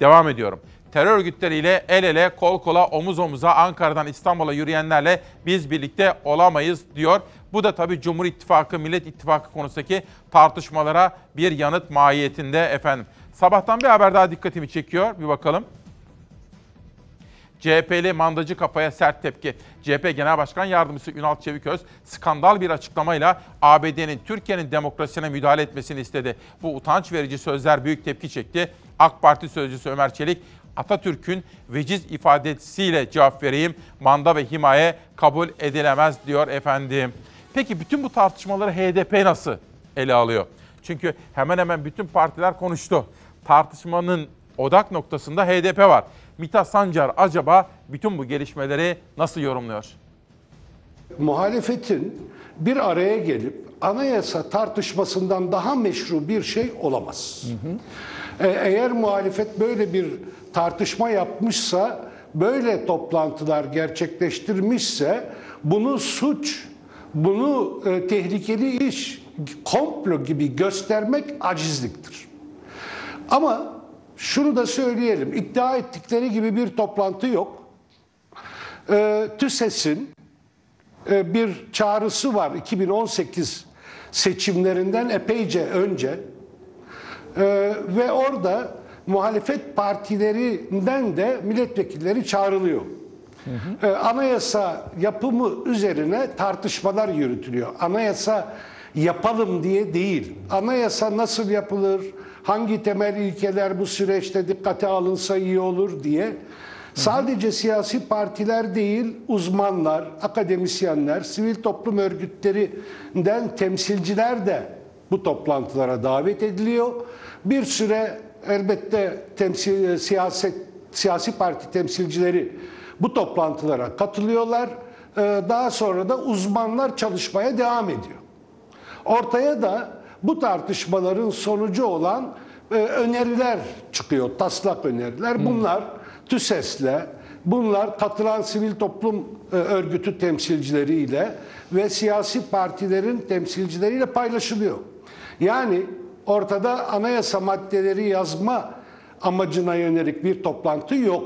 S1: Devam ediyorum. Terör örgütleriyle el ele, kol kola, omuz omuza Ankara'dan İstanbul'a yürüyenlerle biz birlikte olamayız diyor. Bu da tabii Cumhur İttifakı, Millet İttifakı konusundaki tartışmalara bir yanıt mahiyetinde efendim. Sabahtan bir haber daha dikkatimi çekiyor. Bir bakalım. CHP'li mandacı kafaya sert tepki. CHP Genel Başkan Yardımcısı Ünal Çeviköz skandal bir açıklamayla ABD'nin Türkiye'nin demokrasisine müdahale etmesini istedi. Bu utanç verici sözler büyük tepki çekti. AK Parti sözcüsü Ömer Çelik Atatürk'ün veciz ifadesiyle cevap vereyim. Manda ve himaye kabul edilemez diyor efendim. Peki bütün bu tartışmaları HDP nasıl ele alıyor? Çünkü hemen hemen bütün partiler konuştu. Tartışmanın odak noktasında HDP var. Mithat Sancar acaba bütün bu gelişmeleri nasıl yorumluyor?
S23: Muhalefetin bir araya gelip anayasa tartışmasından daha meşru bir şey olamaz. Hı hı. Eğer muhalefet böyle bir tartışma yapmışsa, böyle toplantılar gerçekleştirmişse bunu suç, bunu e, tehlikeli iş, komplo gibi göstermek acizliktir. Ama şunu da söyleyelim, iddia ettikleri gibi bir toplantı yok. E, TÜSES'in e, bir çağrısı var 2018 seçimlerinden epeyce önce e, ve orada muhalefet partilerinden de milletvekilleri çağrılıyor. Hı hı. E, anayasa yapımı üzerine tartışmalar yürütülüyor. Anayasa yapalım diye değil. Anayasa nasıl yapılır, hangi temel ilkeler bu süreçte dikkate alınsa iyi olur diye sadece siyasi partiler değil, uzmanlar, akademisyenler, sivil toplum örgütlerinden temsilciler de bu toplantılara davet ediliyor. Bir süre elbette temsil, siyaset, siyasi parti temsilcileri bu toplantılara katılıyorlar. Daha sonra da uzmanlar çalışmaya devam ediyor. Ortaya da bu tartışmaların sonucu olan öneriler çıkıyor, taslak öneriler. Bunlar TÜSES'le, bunlar katılan sivil toplum örgütü temsilcileriyle ve siyasi partilerin temsilcileriyle paylaşılıyor. Yani ortada anayasa maddeleri yazma amacına yönelik bir toplantı yok.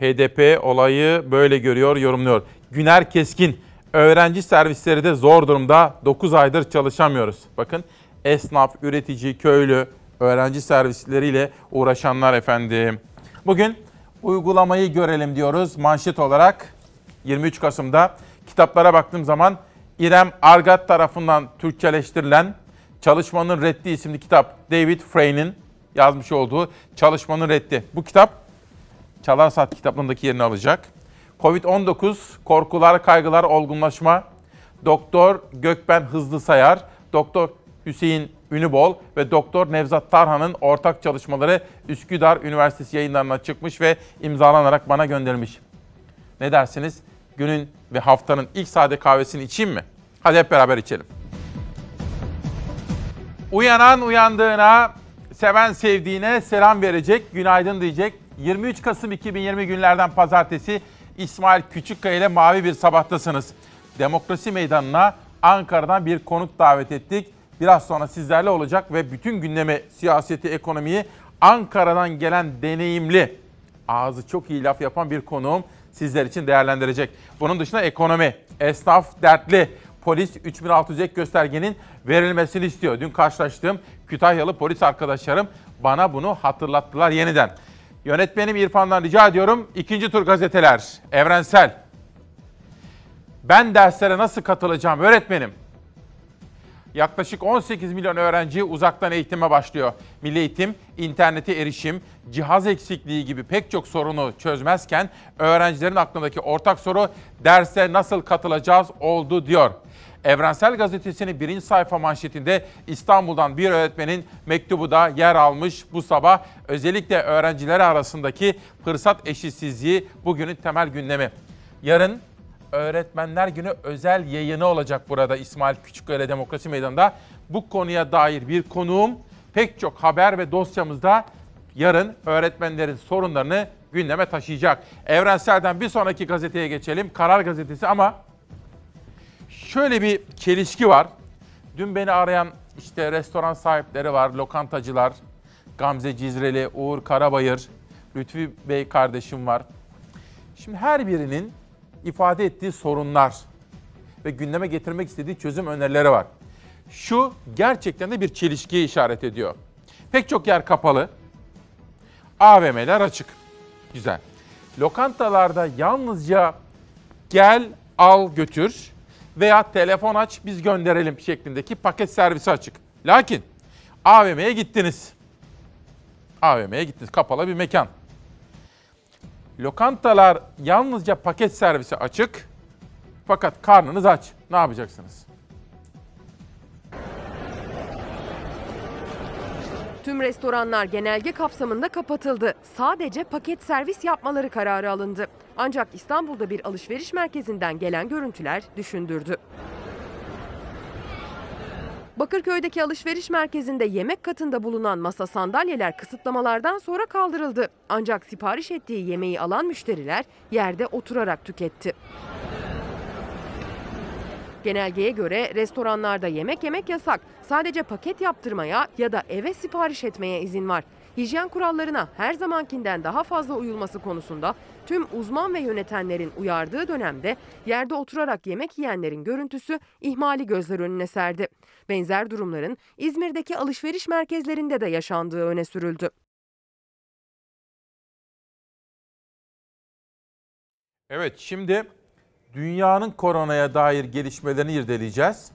S1: HDP olayı böyle görüyor, yorumluyor. Güner Keskin, Öğrenci servisleri de zor durumda. 9 aydır çalışamıyoruz. Bakın esnaf, üretici, köylü, öğrenci servisleriyle uğraşanlar efendim. Bugün uygulamayı görelim diyoruz manşet olarak. 23 Kasım'da kitaplara baktığım zaman İrem Argat tarafından Türkçeleştirilen Çalışmanın Reddi isimli kitap David Frey'nin yazmış olduğu Çalışmanın Reddi. Bu kitap Çalar Saat kitaplığındaki yerini alacak. Covid-19, korkular, kaygılar, olgunlaşma. Doktor Gökben Hızlı Sayar, Doktor Hüseyin Ünübol ve Doktor Nevzat Tarhan'ın ortak çalışmaları Üsküdar Üniversitesi yayınlarına çıkmış ve imzalanarak bana gönderilmiş. Ne dersiniz? Günün ve haftanın ilk sade kahvesini içeyim mi? Hadi hep beraber içelim. Uyanan uyandığına, seven sevdiğine selam verecek, günaydın diyecek. 23 Kasım 2020 günlerden pazartesi İsmail Küçükkaya ile mavi bir sabahtasınız. Demokrasi Meydanı'na Ankara'dan bir konuk davet ettik. Biraz sonra sizlerle olacak ve bütün gündemi, siyaseti, ekonomiyi Ankara'dan gelen deneyimli, ağzı çok iyi laf yapan bir konuğum sizler için değerlendirecek. Bunun dışında ekonomi, esnaf dertli, polis 3600 ek göstergenin verilmesini istiyor. Dün karşılaştığım Kütahyalı polis arkadaşlarım bana bunu hatırlattılar yeniden. Yönetmenim İrfan'dan rica ediyorum. İkinci tur gazeteler. Evrensel. Ben derslere nasıl katılacağım öğretmenim? Yaklaşık 18 milyon öğrenci uzaktan eğitime başlıyor. Milli Eğitim, internete erişim, cihaz eksikliği gibi pek çok sorunu çözmezken öğrencilerin aklındaki ortak soru derse nasıl katılacağız oldu diyor. Evrensel Gazetesi'nin birinci sayfa manşetinde İstanbul'dan bir öğretmenin mektubu da yer almış bu sabah. Özellikle öğrenciler arasındaki fırsat eşitsizliği bugünün temel gündemi. Yarın Öğretmenler Günü özel yayını olacak burada İsmail Küçükkaya Demokrasi Meydanı'nda. Bu konuya dair bir konuğum pek çok haber ve dosyamızda yarın öğretmenlerin sorunlarını gündeme taşıyacak. Evrensel'den bir sonraki gazeteye geçelim. Karar Gazetesi ama şöyle bir çelişki var. Dün beni arayan işte restoran sahipleri var, lokantacılar, Gamze Cizreli, Uğur Karabayır, Lütfi Bey kardeşim var. Şimdi her birinin ifade ettiği sorunlar ve gündeme getirmek istediği çözüm önerileri var. Şu gerçekten de bir çelişkiye işaret ediyor. Pek çok yer kapalı. AVM'ler açık. Güzel. Lokantalarda yalnızca gel, al, götür veya telefon aç biz gönderelim şeklindeki paket servisi açık. Lakin AVM'ye gittiniz. AVM'ye gittiniz. Kapalı bir mekan. Lokantalar yalnızca paket servisi açık. Fakat karnınız aç. Ne yapacaksınız?
S2: Tüm restoranlar genelge kapsamında kapatıldı. Sadece paket servis yapmaları kararı alındı. Ancak İstanbul'da bir alışveriş merkezinden gelen görüntüler düşündürdü. Bakırköy'deki alışveriş merkezinde yemek katında bulunan masa sandalyeler kısıtlamalardan sonra kaldırıldı. Ancak sipariş ettiği yemeği alan müşteriler yerde oturarak tüketti. Genelgeye göre restoranlarda yemek yemek yasak. Sadece paket yaptırmaya ya da eve sipariş etmeye izin var. Hijyen kurallarına her zamankinden daha fazla uyulması konusunda tüm uzman ve yönetenlerin uyardığı dönemde yerde oturarak yemek yiyenlerin görüntüsü ihmali gözler önüne serdi. Benzer durumların İzmir'deki alışveriş merkezlerinde de yaşandığı öne sürüldü.
S1: Evet şimdi dünyanın koronaya dair gelişmelerini irdeleyeceğiz.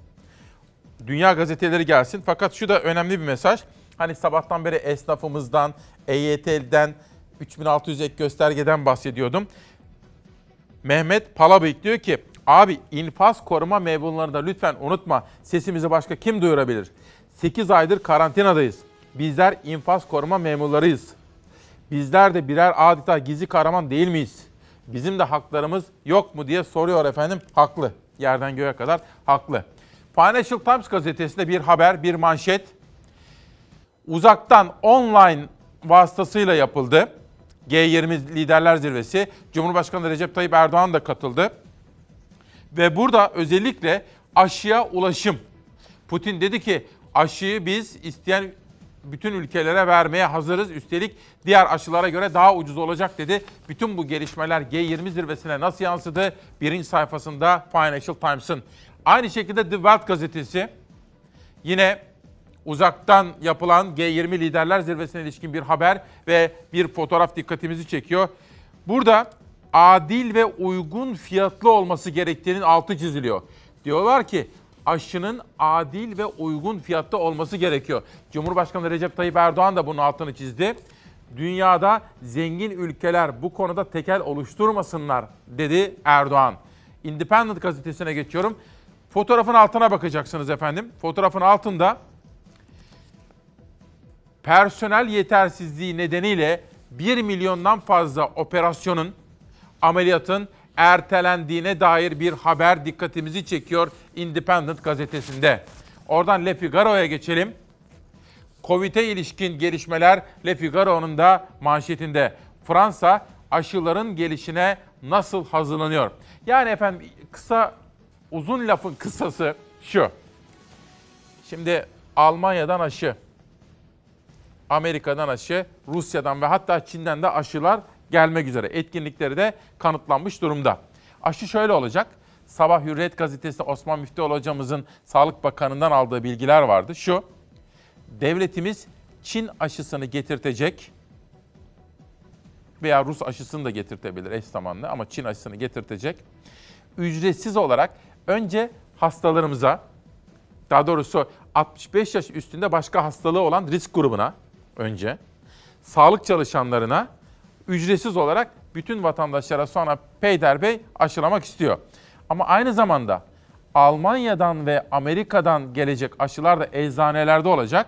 S1: Dünya gazeteleri gelsin fakat şu da önemli bir mesaj. Hani sabahtan beri esnafımızdan, EYT'den, 3600 ek göstergeden bahsediyordum. Mehmet Palabıyık diyor ki abi infaz koruma memurlarını da lütfen unutma. Sesimizi başka kim duyurabilir? 8 aydır karantinadayız. Bizler infaz koruma memurlarıyız. Bizler de birer adeta gizli kahraman değil miyiz? Bizim de haklarımız yok mu diye soruyor efendim. Haklı. Yerden göğe kadar haklı. Financial Times gazetesinde bir haber, bir manşet. Uzaktan online vasıtasıyla yapıldı. G20 Liderler Zirvesi. Cumhurbaşkanı Recep Tayyip Erdoğan da katıldı. Ve burada özellikle aşıya ulaşım. Putin dedi ki aşıyı biz isteyen bütün ülkelere vermeye hazırız. Üstelik diğer aşılara göre daha ucuz olacak dedi. Bütün bu gelişmeler G20 zirvesine nasıl yansıdı? Birinci sayfasında Financial Times'ın. Aynı şekilde The Welt gazetesi yine uzaktan yapılan G20 liderler zirvesine ilişkin bir haber ve bir fotoğraf dikkatimizi çekiyor. Burada adil ve uygun fiyatlı olması gerektiğinin altı çiziliyor. Diyorlar ki aşının adil ve uygun fiyatlı olması gerekiyor. Cumhurbaşkanı Recep Tayyip Erdoğan da bunun altını çizdi. Dünyada zengin ülkeler bu konuda tekel oluşturmasınlar dedi Erdoğan. Independent gazetesine geçiyorum. Fotoğrafın altına bakacaksınız efendim. Fotoğrafın altında personel yetersizliği nedeniyle 1 milyondan fazla operasyonun, ameliyatın ertelendiğine dair bir haber dikkatimizi çekiyor Independent gazetesinde. Oradan Le Figaro'ya geçelim. Covid'e ilişkin gelişmeler Le Figaro'nun da manşetinde. Fransa aşıların gelişine nasıl hazırlanıyor? Yani efendim kısa uzun lafın kısası şu. Şimdi Almanya'dan aşı, Amerika'dan aşı, Rusya'dan ve hatta Çin'den de aşılar gelmek üzere. Etkinlikleri de kanıtlanmış durumda. Aşı şöyle olacak. Sabah Hürriyet gazetesi Osman Müftüoğlu hocamızın Sağlık Bakanı'ndan aldığı bilgiler vardı. Şu, devletimiz Çin aşısını getirtecek veya Rus aşısını da getirtebilir eş zamanlı ama Çin aşısını getirtecek. Ücretsiz olarak önce hastalarımıza, daha doğrusu 65 yaş üstünde başka hastalığı olan risk grubuna önce, sağlık çalışanlarına ücretsiz olarak bütün vatandaşlara sonra peyderbey aşılamak istiyor. Ama aynı zamanda Almanya'dan ve Amerika'dan gelecek aşılar da eczanelerde olacak.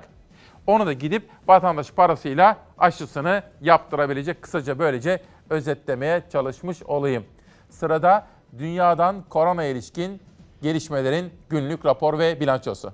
S1: Onu da gidip vatandaş parasıyla aşısını yaptırabilecek. Kısaca böylece özetlemeye çalışmış olayım. Sırada dünyadan korona ilişkin gelişmelerin günlük rapor ve bilançosu.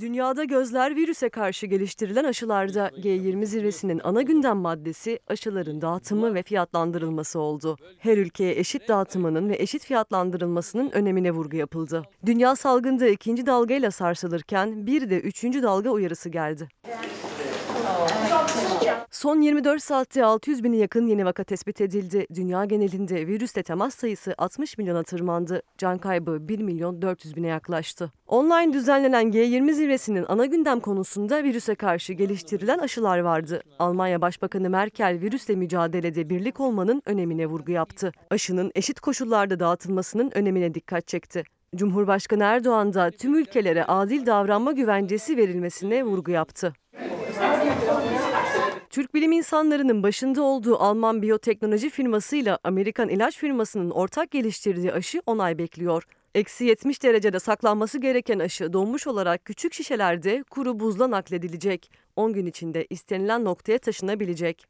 S24: Dünyada gözler virüse karşı geliştirilen aşılarda G20 zirvesinin ana gündem maddesi aşıların dağıtımı ve fiyatlandırılması oldu. Her ülkeye eşit dağıtımının ve eşit fiyatlandırılmasının önemine vurgu yapıldı. Dünya salgında ikinci dalgayla sarsılırken bir de üçüncü dalga uyarısı geldi. Son 24 saatte 600 bini yakın yeni vaka tespit edildi. Dünya genelinde virüsle temas sayısı 60 milyona tırmandı. Can kaybı 1 milyon 400 bine yaklaştı. Online düzenlenen G20 zirvesinin ana gündem konusunda virüse karşı geliştirilen aşılar vardı. Almanya Başbakanı Merkel virüsle mücadelede birlik olmanın önemine vurgu yaptı. Aşının eşit koşullarda dağıtılmasının önemine dikkat çekti. Cumhurbaşkanı Erdoğan da tüm ülkelere adil davranma güvencesi verilmesine vurgu yaptı. Türk bilim insanlarının başında olduğu Alman biyoteknoloji firmasıyla Amerikan ilaç firmasının ortak geliştirdiği aşı onay bekliyor. Eksi 70 derecede saklanması gereken aşı donmuş olarak küçük şişelerde kuru buzla nakledilecek. 10 gün içinde istenilen noktaya taşınabilecek.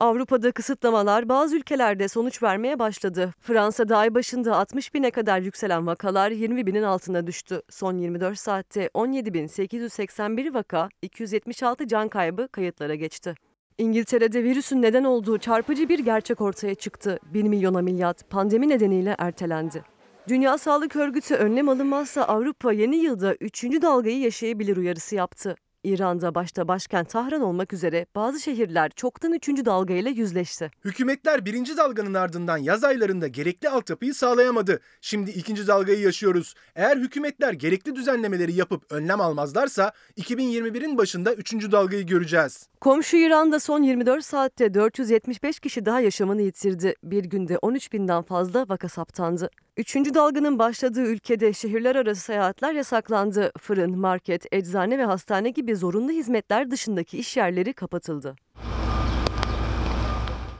S24: Avrupa'da kısıtlamalar bazı ülkelerde sonuç vermeye başladı. Fransa'da ay başında 60 bine kadar yükselen vakalar 20 binin altına düştü. Son 24 saatte 17.881 vaka, 276 can kaybı kayıtlara geçti. İngiltere'de virüsün neden olduğu çarpıcı bir gerçek ortaya çıktı. 1 milyon ameliyat pandemi nedeniyle ertelendi. Dünya Sağlık Örgütü önlem alınmazsa Avrupa yeni yılda 3. dalgayı yaşayabilir uyarısı yaptı. İran'da başta başkent Tahran olmak üzere bazı şehirler çoktan 3. dalgayla yüzleşti.
S25: Hükümetler birinci dalganın ardından yaz aylarında gerekli altyapıyı sağlayamadı. Şimdi ikinci dalgayı yaşıyoruz. Eğer hükümetler gerekli düzenlemeleri yapıp önlem almazlarsa 2021'in başında üçüncü dalgayı göreceğiz.
S24: Komşu İran'da son 24 saatte 475 kişi daha yaşamını yitirdi. Bir günde 13 binden fazla vaka saptandı. Üçüncü dalganın başladığı ülkede şehirler arası seyahatler yasaklandı. Fırın, market, eczane ve hastane gibi zorunlu hizmetler dışındaki iş yerleri kapatıldı.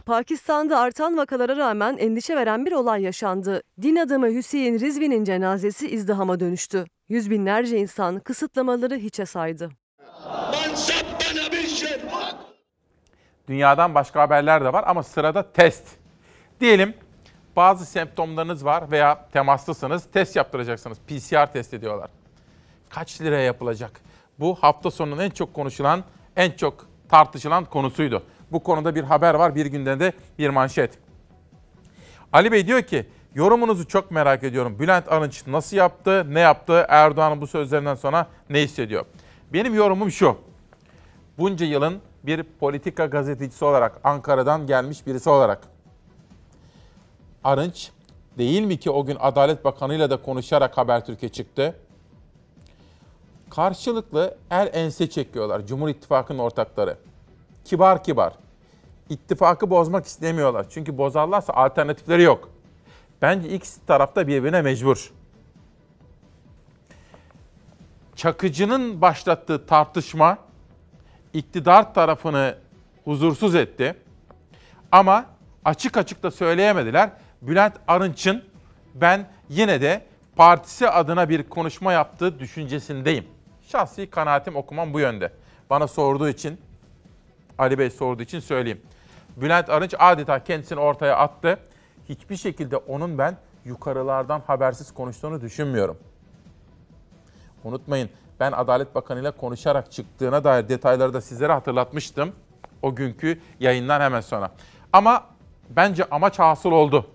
S24: Pakistan'da artan vakalara rağmen endişe veren bir olay yaşandı. Din adamı Hüseyin Rizvi'nin cenazesi izdihama dönüştü. Yüz binlerce insan kısıtlamaları hiçe saydı.
S1: Dünyadan başka haberler de var ama sırada test. Diyelim bazı semptomlarınız var veya temaslısınız, test yaptıracaksınız. PCR test ediyorlar. Kaç liraya yapılacak? Bu hafta sonunun en çok konuşulan, en çok tartışılan konusuydu. Bu konuda bir haber var, bir günde de bir manşet. Ali Bey diyor ki, Yorumunuzu çok merak ediyorum. Bülent Arınç nasıl yaptı, ne yaptı? Erdoğan'ın bu sözlerinden sonra ne hissediyor? Benim yorumum şu. Bunca yılın bir politika gazetecisi olarak, Ankara'dan gelmiş birisi olarak Arınç değil mi ki o gün Adalet Bakanı ile de konuşarak Habertürk'e çıktı? Karşılıklı el ense çekiyorlar Cumhur İttifakı'nın ortakları. Kibar kibar. İttifakı bozmak istemiyorlar. Çünkü bozarlarsa alternatifleri yok. Bence ikisi tarafta birbirine mecbur. Çakıcı'nın başlattığı tartışma iktidar tarafını huzursuz etti. Ama açık açık da söyleyemediler. Bülent Arınç'ın ben yine de partisi adına bir konuşma yaptığı düşüncesindeyim. Şahsi kanaatim okumam bu yönde. Bana sorduğu için, Ali Bey sorduğu için söyleyeyim. Bülent Arınç adeta kendisini ortaya attı. Hiçbir şekilde onun ben yukarılardan habersiz konuştuğunu düşünmüyorum. Unutmayın ben Adalet Bakanı ile konuşarak çıktığına dair detayları da sizlere hatırlatmıştım. O günkü yayından hemen sonra. Ama bence amaç hasıl oldu.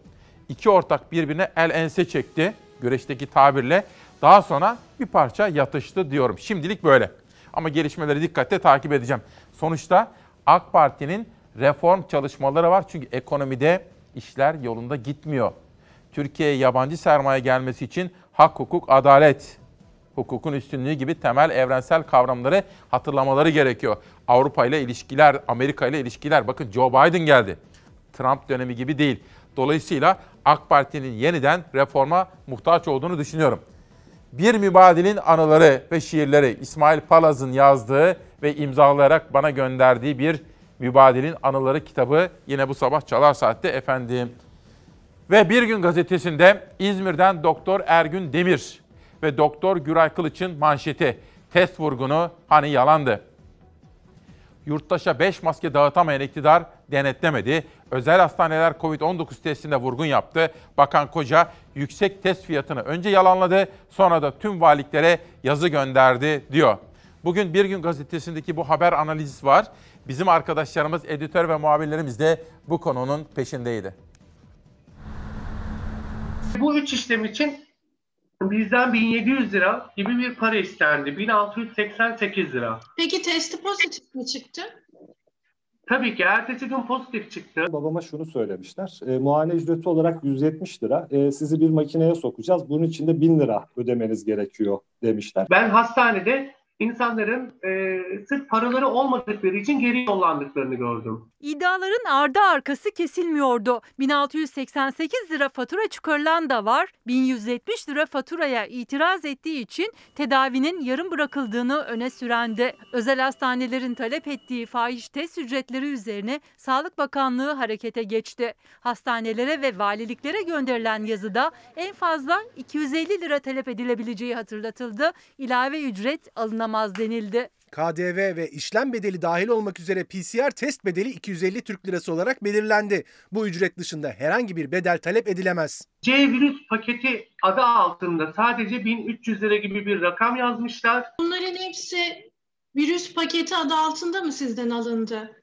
S1: İki ortak birbirine el ense çekti güreşteki tabirle. Daha sonra bir parça yatıştı diyorum. Şimdilik böyle. Ama gelişmeleri dikkatle takip edeceğim. Sonuçta AK Parti'nin reform çalışmaları var. Çünkü ekonomide işler yolunda gitmiyor. Türkiye'ye yabancı sermaye gelmesi için hak, hukuk, adalet, hukukun üstünlüğü gibi temel evrensel kavramları hatırlamaları gerekiyor. Avrupa ile ilişkiler, Amerika ile ilişkiler. Bakın Joe Biden geldi. Trump dönemi gibi değil. Dolayısıyla AK Parti'nin yeniden reforma muhtaç olduğunu düşünüyorum. Bir mübadilin anıları ve şiirleri İsmail Palaz'ın yazdığı ve imzalayarak bana gönderdiği bir mübadilin anıları kitabı yine bu sabah Çalar Saat'te efendim. Ve Bir Gün gazetesinde İzmir'den Doktor Ergün Demir ve Doktor Güray Kılıç'ın manşeti. Test vurgunu hani yalandı. Yurttaşa 5 maske dağıtamayan iktidar denetlemedi. Özel hastaneler Covid-19 testinde vurgun yaptı. Bakan Koca yüksek test fiyatını önce yalanladı, sonra da tüm valiliklere yazı gönderdi diyor. Bugün Bir Gün gazetesindeki bu haber analizi var. Bizim arkadaşlarımız, editör ve muhabirlerimiz de bu konunun peşindeydi.
S26: Bu üç işlem için bizden 1700 lira gibi bir para istendi. 1688 lira.
S27: Peki testi pozitif mi çıktı?
S26: Tabii ki ertesi gün pozitif çıktı.
S28: Babama şunu söylemişler. E, muayene ücreti olarak 170 lira. E, sizi bir makineye sokacağız. Bunun için de 1000 lira ödemeniz gerekiyor demişler.
S26: Ben hastanede insanların e, sırf paraları olmadıkları için geri yollandıklarını gördüm.
S29: İddiaların ardı arkası kesilmiyordu. 1688 lira fatura çıkarılan da var. 1170 lira faturaya itiraz ettiği için tedavinin yarım bırakıldığını öne sürendi. Özel hastanelerin talep ettiği fahiş test ücretleri üzerine Sağlık Bakanlığı harekete geçti. Hastanelere ve valiliklere gönderilen yazıda en fazla 250 lira talep edilebileceği hatırlatıldı. İlave ücret alınamaz denildi.
S25: KDV ve işlem bedeli dahil olmak üzere PCR test bedeli 250 Türk Lirası olarak belirlendi. Bu ücret dışında herhangi bir bedel talep edilemez.
S26: C virüs paketi adı altında sadece 1300 lira gibi bir rakam yazmışlar.
S27: Bunların hepsi virüs paketi adı altında mı sizden alındı?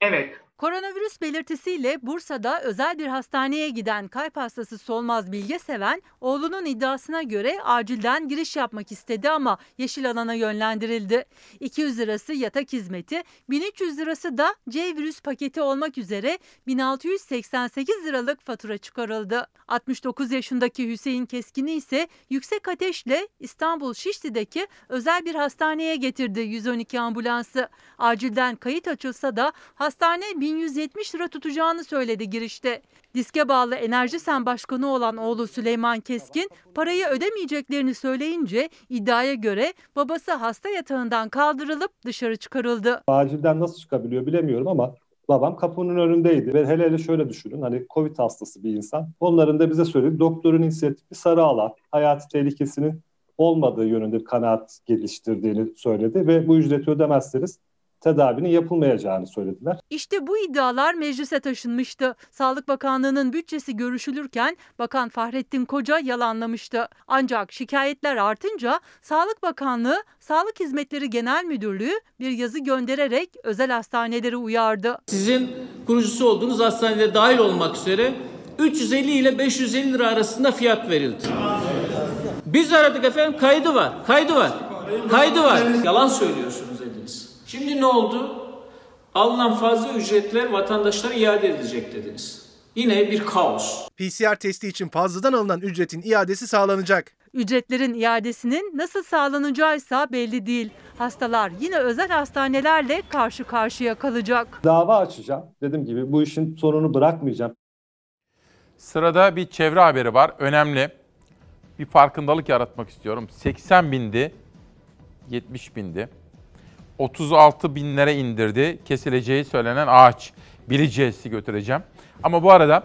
S26: Evet.
S29: Koronavirüs belirtisiyle Bursa'da özel bir hastaneye giden kalp hastası Solmaz Bilge Seven, oğlunun iddiasına göre acilden giriş yapmak istedi ama yeşil alana yönlendirildi. 200 lirası yatak hizmeti, 1300 lirası da C virüs paketi olmak üzere 1688 liralık fatura çıkarıldı. 69 yaşındaki Hüseyin Keskin'i ise yüksek ateşle İstanbul Şişli'deki özel bir hastaneye getirdi 112 ambulansı. Acilden kayıt açılsa da hastane 1170 lira tutacağını söyledi girişte. Diske bağlı Enerji Sen Başkanı olan oğlu Süleyman Keskin parayı ödemeyeceklerini söyleyince iddiaya göre babası hasta yatağından kaldırılıp dışarı çıkarıldı.
S28: Acilden nasıl çıkabiliyor bilemiyorum ama babam kapının önündeydi. Ve hele hele şöyle düşünün hani Covid hastası bir insan. Onların da bize söyledi doktorun inisiyatifi sarı alan hayati tehlikesinin olmadığı yönünde bir kanaat geliştirdiğini söyledi ve bu ücreti ödemezseniz tedavinin yapılmayacağını söylediler.
S29: İşte bu iddialar meclise taşınmıştı. Sağlık Bakanlığı'nın bütçesi görüşülürken Bakan Fahrettin Koca yalanlamıştı. Ancak şikayetler artınca Sağlık Bakanlığı Sağlık Hizmetleri Genel Müdürlüğü bir yazı göndererek özel hastaneleri uyardı.
S12: Sizin kurucusu olduğunuz hastanede dahil olmak üzere
S30: 350 ile 550 lira arasında fiyat verildi. Biz aradık efendim kaydı var, kaydı var, kaydı var. Yalan söylüyorsunuz. Şimdi ne oldu? Alınan fazla ücretler vatandaşlara iade edilecek dediniz. Yine bir kaos.
S25: PCR testi için fazladan alınan ücretin iadesi sağlanacak.
S29: Ücretlerin iadesinin nasıl sağlanacağıysa belli değil. Hastalar yine özel hastanelerle karşı karşıya kalacak.
S28: Dava açacağım. Dediğim gibi bu işin sonunu bırakmayacağım.
S1: Sırada bir çevre haberi var. Önemli. Bir farkındalık yaratmak istiyorum. 80 bindi, 70 bindi. 36 binlere indirdi kesileceği söylenen ağaç. Bilicesi götüreceğim. Ama bu arada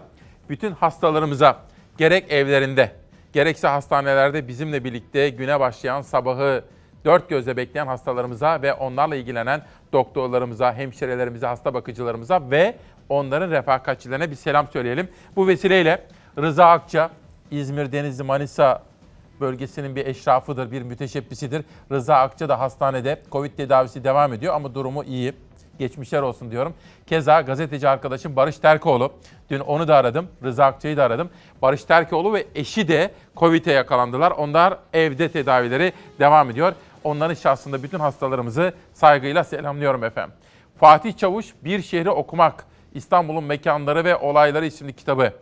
S1: bütün hastalarımıza gerek evlerinde gerekse hastanelerde bizimle birlikte güne başlayan sabahı dört gözle bekleyen hastalarımıza ve onlarla ilgilenen doktorlarımıza, hemşirelerimize, hasta bakıcılarımıza ve onların refakatçilerine bir selam söyleyelim. Bu vesileyle Rıza Akça, İzmir, Denizli, Manisa bölgesinin bir eşrafıdır, bir müteşebbisidir. Rıza Akça da hastanede Covid tedavisi devam ediyor ama durumu iyi. Geçmişler olsun diyorum. Keza gazeteci arkadaşım Barış Terkoğlu. Dün onu da aradım. Rıza Akçay'ı da aradım. Barış Terkoğlu ve eşi de Covid'e yakalandılar. Onlar evde tedavileri devam ediyor. Onların şahsında bütün hastalarımızı saygıyla selamlıyorum efendim. Fatih Çavuş Bir Şehri Okumak, İstanbul'un Mekanları ve Olayları isimli kitabı.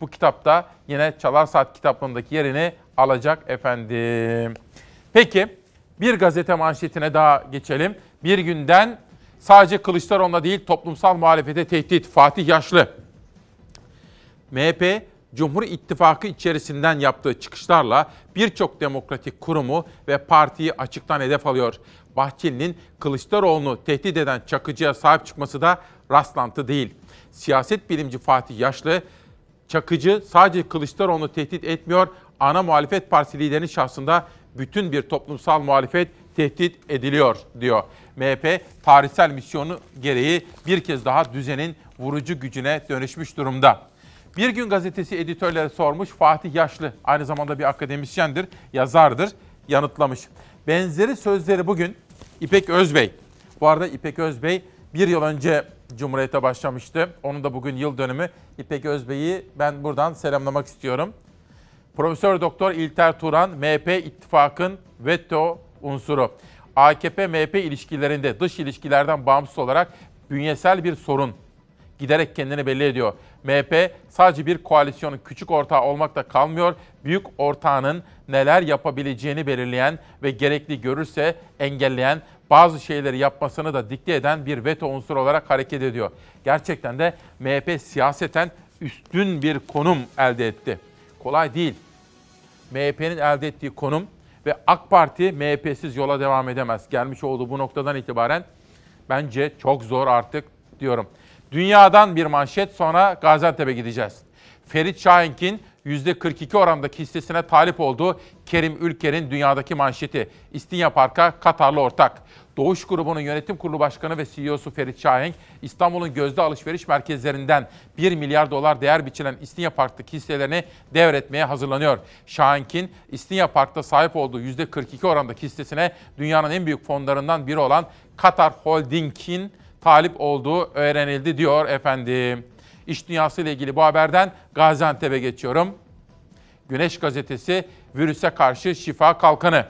S1: Bu kitapta yine Çalar Saat kitaplarındaki yerini alacak efendim. Peki bir gazete manşetine daha geçelim. Bir günden sadece Kılıçdaroğlu'na değil toplumsal muhalefete tehdit Fatih Yaşlı. MHP Cumhur İttifakı içerisinden yaptığı çıkışlarla birçok demokratik kurumu ve partiyi açıktan hedef alıyor. Bahçeli'nin Kılıçdaroğlu'nu tehdit eden Çakıcı'ya sahip çıkması da rastlantı değil. Siyaset bilimci Fatih Yaşlı, Çakıcı sadece Kılıçdaroğlu'nu tehdit etmiyor, ana muhalefet partisi liderinin şahsında bütün bir toplumsal muhalefet tehdit ediliyor diyor. MHP tarihsel misyonu gereği bir kez daha düzenin vurucu gücüne dönüşmüş durumda. Bir gün gazetesi editörlere sormuş Fatih Yaşlı aynı zamanda bir akademisyendir, yazardır, yanıtlamış. Benzeri sözleri bugün İpek Özbey. Bu arada İpek Özbey bir yıl önce Cumhuriyet'e başlamıştı. Onun da bugün yıl dönümü. İpek Özbey'i ben buradan selamlamak istiyorum. Profesör Doktor İlter Turan, MHP ittifakın veto unsuru. AKP-MHP ilişkilerinde dış ilişkilerden bağımsız olarak bünyesel bir sorun giderek kendini belli ediyor. MHP sadece bir koalisyonun küçük ortağı olmakta kalmıyor, büyük ortağının neler yapabileceğini belirleyen ve gerekli görürse engelleyen bazı şeyleri yapmasını da dikte eden bir veto unsuru olarak hareket ediyor. Gerçekten de MHP siyaseten üstün bir konum elde etti. Kolay değil. MHP'nin elde ettiği konum ve AK Parti MHP'siz yola devam edemez. Gelmiş olduğu bu noktadan itibaren bence çok zor artık diyorum. Dünyadan bir manşet sonra Gaziantep'e gideceğiz. Ferit Şahink'in %42 orandaki hissesine talip olduğu Kerim Ülker'in dünyadaki manşeti. İstinye Park'a Katarlı ortak. Doğuş grubunun yönetim kurulu başkanı ve CEO'su Ferit Şahenk, İstanbul'un gözde alışveriş merkezlerinden 1 milyar dolar değer biçilen İstinye Park'taki hisselerini devretmeye hazırlanıyor. Şahenk'in İstinye Park'ta sahip olduğu %42 orandaki hissesine dünyanın en büyük fonlarından biri olan Katar Holding'in talip olduğu öğrenildi diyor efendim. İş dünyası ile ilgili bu haberden Gaziantep'e geçiyorum. Güneş gazetesi virüse karşı şifa kalkanı.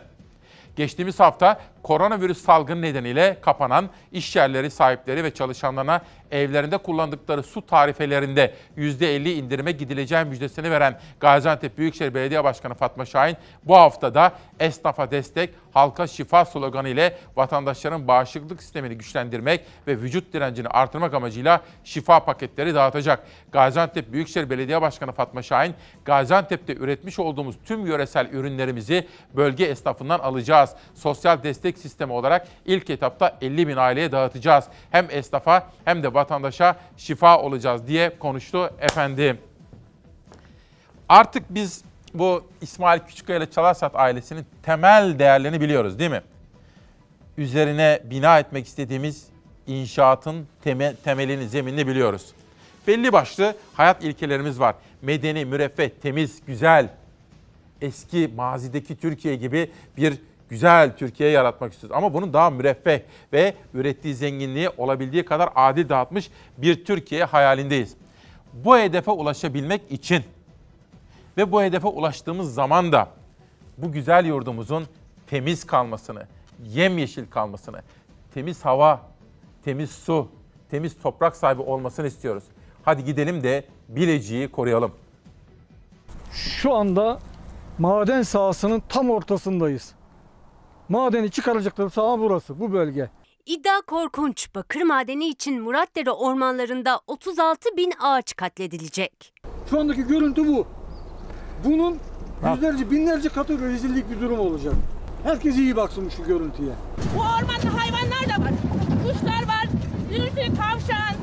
S1: Geçtiğimiz hafta koronavirüs salgını nedeniyle kapanan iş yerleri sahipleri ve çalışanlarına evlerinde kullandıkları su tarifelerinde %50 indirime gidileceği müjdesini veren Gaziantep Büyükşehir Belediye Başkanı Fatma Şahin bu hafta da esnafa destek, halka şifa sloganı ile vatandaşların bağışıklık sistemini güçlendirmek ve vücut direncini artırmak amacıyla şifa paketleri dağıtacak. Gaziantep Büyükşehir Belediye Başkanı Fatma Şahin, Gaziantep'te üretmiş olduğumuz tüm yöresel ürünlerimizi bölge esnafından alacağız. Sosyal destek sistemi olarak ilk etapta 50 bin aileye dağıtacağız. Hem esnafa hem de vatandaşa şifa olacağız diye konuştu efendim. Artık biz bu İsmail Küçükkaya ile Çalarsat ailesinin temel değerlerini biliyoruz değil mi? Üzerine bina etmek istediğimiz inşaatın temel, temelini, zeminini biliyoruz. Belli başlı hayat ilkelerimiz var. Medeni, müreffeh, temiz, güzel, eski mazideki Türkiye gibi bir güzel Türkiye yaratmak istiyoruz. Ama bunun daha müreffeh ve ürettiği zenginliği olabildiği kadar adil dağıtmış bir Türkiye hayalindeyiz. Bu hedefe ulaşabilmek için ve bu hedefe ulaştığımız zaman da bu güzel yurdumuzun temiz kalmasını, yemyeşil kalmasını, temiz hava, temiz su, temiz toprak sahibi olmasını istiyoruz. Hadi gidelim de Bilecik'i koruyalım.
S31: Şu anda maden sahasının tam ortasındayız. Madeni çıkaracakları saha burası, bu bölge.
S20: İddia korkunç. Bakır madeni için Muratdere ormanlarında 36 bin ağaç katledilecek.
S31: Şu andaki görüntü bu. Bunun yüzlerce, binlerce katı rezillik bir durum olacak. Herkes iyi baksın şu görüntüye.
S32: Bu ormanda hayvanlar da var. Kuşlar var, zülfü, tavşan,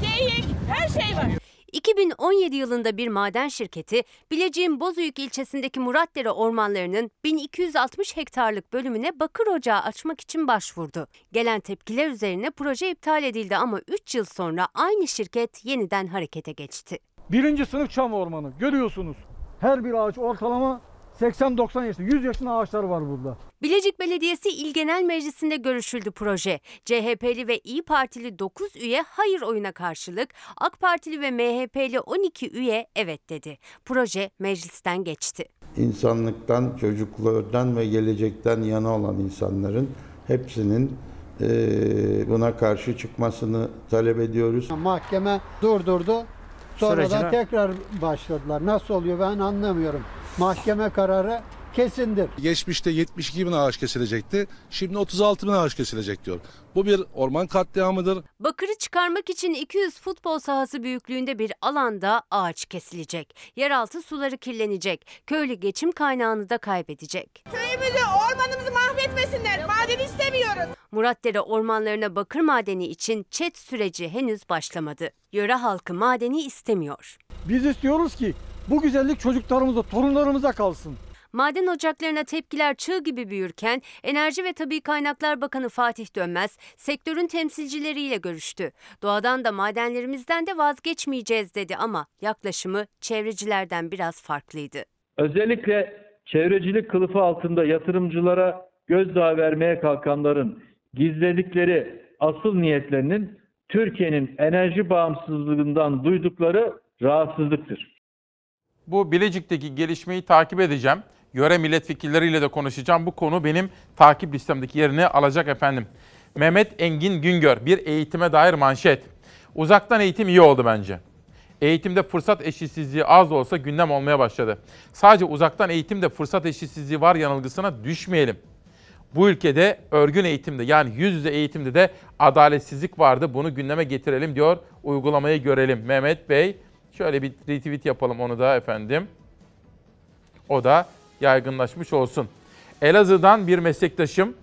S32: geyik, her şey var.
S20: 2017 yılında bir maden şirketi Bilecik'in Bozüyük ilçesindeki Muratdere ormanlarının 1260 hektarlık bölümüne bakır ocağı açmak için başvurdu. Gelen tepkiler üzerine proje iptal edildi ama 3 yıl sonra aynı şirket yeniden harekete geçti.
S31: Birinci sınıf çam ormanı görüyorsunuz. Her bir ağaç ortalama 80-90 yaşında, 100 yaşında ağaçlar var burada.
S20: Bilecik Belediyesi İl Genel Meclisi'nde görüşüldü proje. CHP'li ve İyi Partili 9 üye hayır oyuna karşılık, AK Partili ve MHP'li 12 üye evet dedi. Proje meclisten geçti.
S33: insanlıktan, çocuklardan ve gelecekten yana olan insanların hepsinin eee, buna karşı çıkmasını talep ediyoruz.
S34: Mahkeme durdurdu. Sonradan
S33: Sürecine-
S34: tekrar başladılar. Nasıl oluyor ben anlamıyorum. Mahkeme kararı kesindir.
S35: Geçmişte 72 bin ağaç kesilecekti. Şimdi 36 bin ağaç kesilecek diyor. Bu bir orman katliamıdır.
S20: Bakırı çıkarmak için 200 futbol sahası büyüklüğünde bir alanda ağaç kesilecek. Yeraltı suları kirlenecek. Köylü geçim kaynağını da kaybedecek.
S32: Köyümüzü, ormanımızı mahvetmesinler. Maden istemiyoruz.
S20: Muratdere ormanlarına bakır madeni için çet süreci henüz başlamadı. Yöre halkı madeni istemiyor.
S31: Biz istiyoruz ki bu güzellik çocuklarımıza, torunlarımıza kalsın.
S20: Maden ocaklarına tepkiler çığ gibi büyürken Enerji ve Tabi Kaynaklar Bakanı Fatih Dönmez sektörün temsilcileriyle görüştü. Doğadan da madenlerimizden de vazgeçmeyeceğiz dedi ama yaklaşımı çevrecilerden biraz farklıydı.
S36: Özellikle çevrecilik kılıfı altında yatırımcılara gözdağı vermeye kalkanların gizledikleri asıl niyetlerinin Türkiye'nin enerji bağımsızlığından duydukları rahatsızlıktır.
S1: Bu Bilecik'teki gelişmeyi takip edeceğim. Yöre milletvekilleriyle de konuşacağım. Bu konu benim takip listemdeki yerini alacak efendim. Mehmet Engin Güngör bir eğitime dair manşet. Uzaktan eğitim iyi oldu bence. Eğitimde fırsat eşitsizliği az da olsa gündem olmaya başladı. Sadece uzaktan eğitimde fırsat eşitsizliği var yanılgısına düşmeyelim. Bu ülkede örgün eğitimde yani yüz yüze eğitimde de adaletsizlik vardı. Bunu gündeme getirelim diyor. Uygulamayı görelim. Mehmet Bey şöyle bir retweet yapalım onu da efendim. O da yaygınlaşmış olsun. Elazığ'dan bir meslektaşım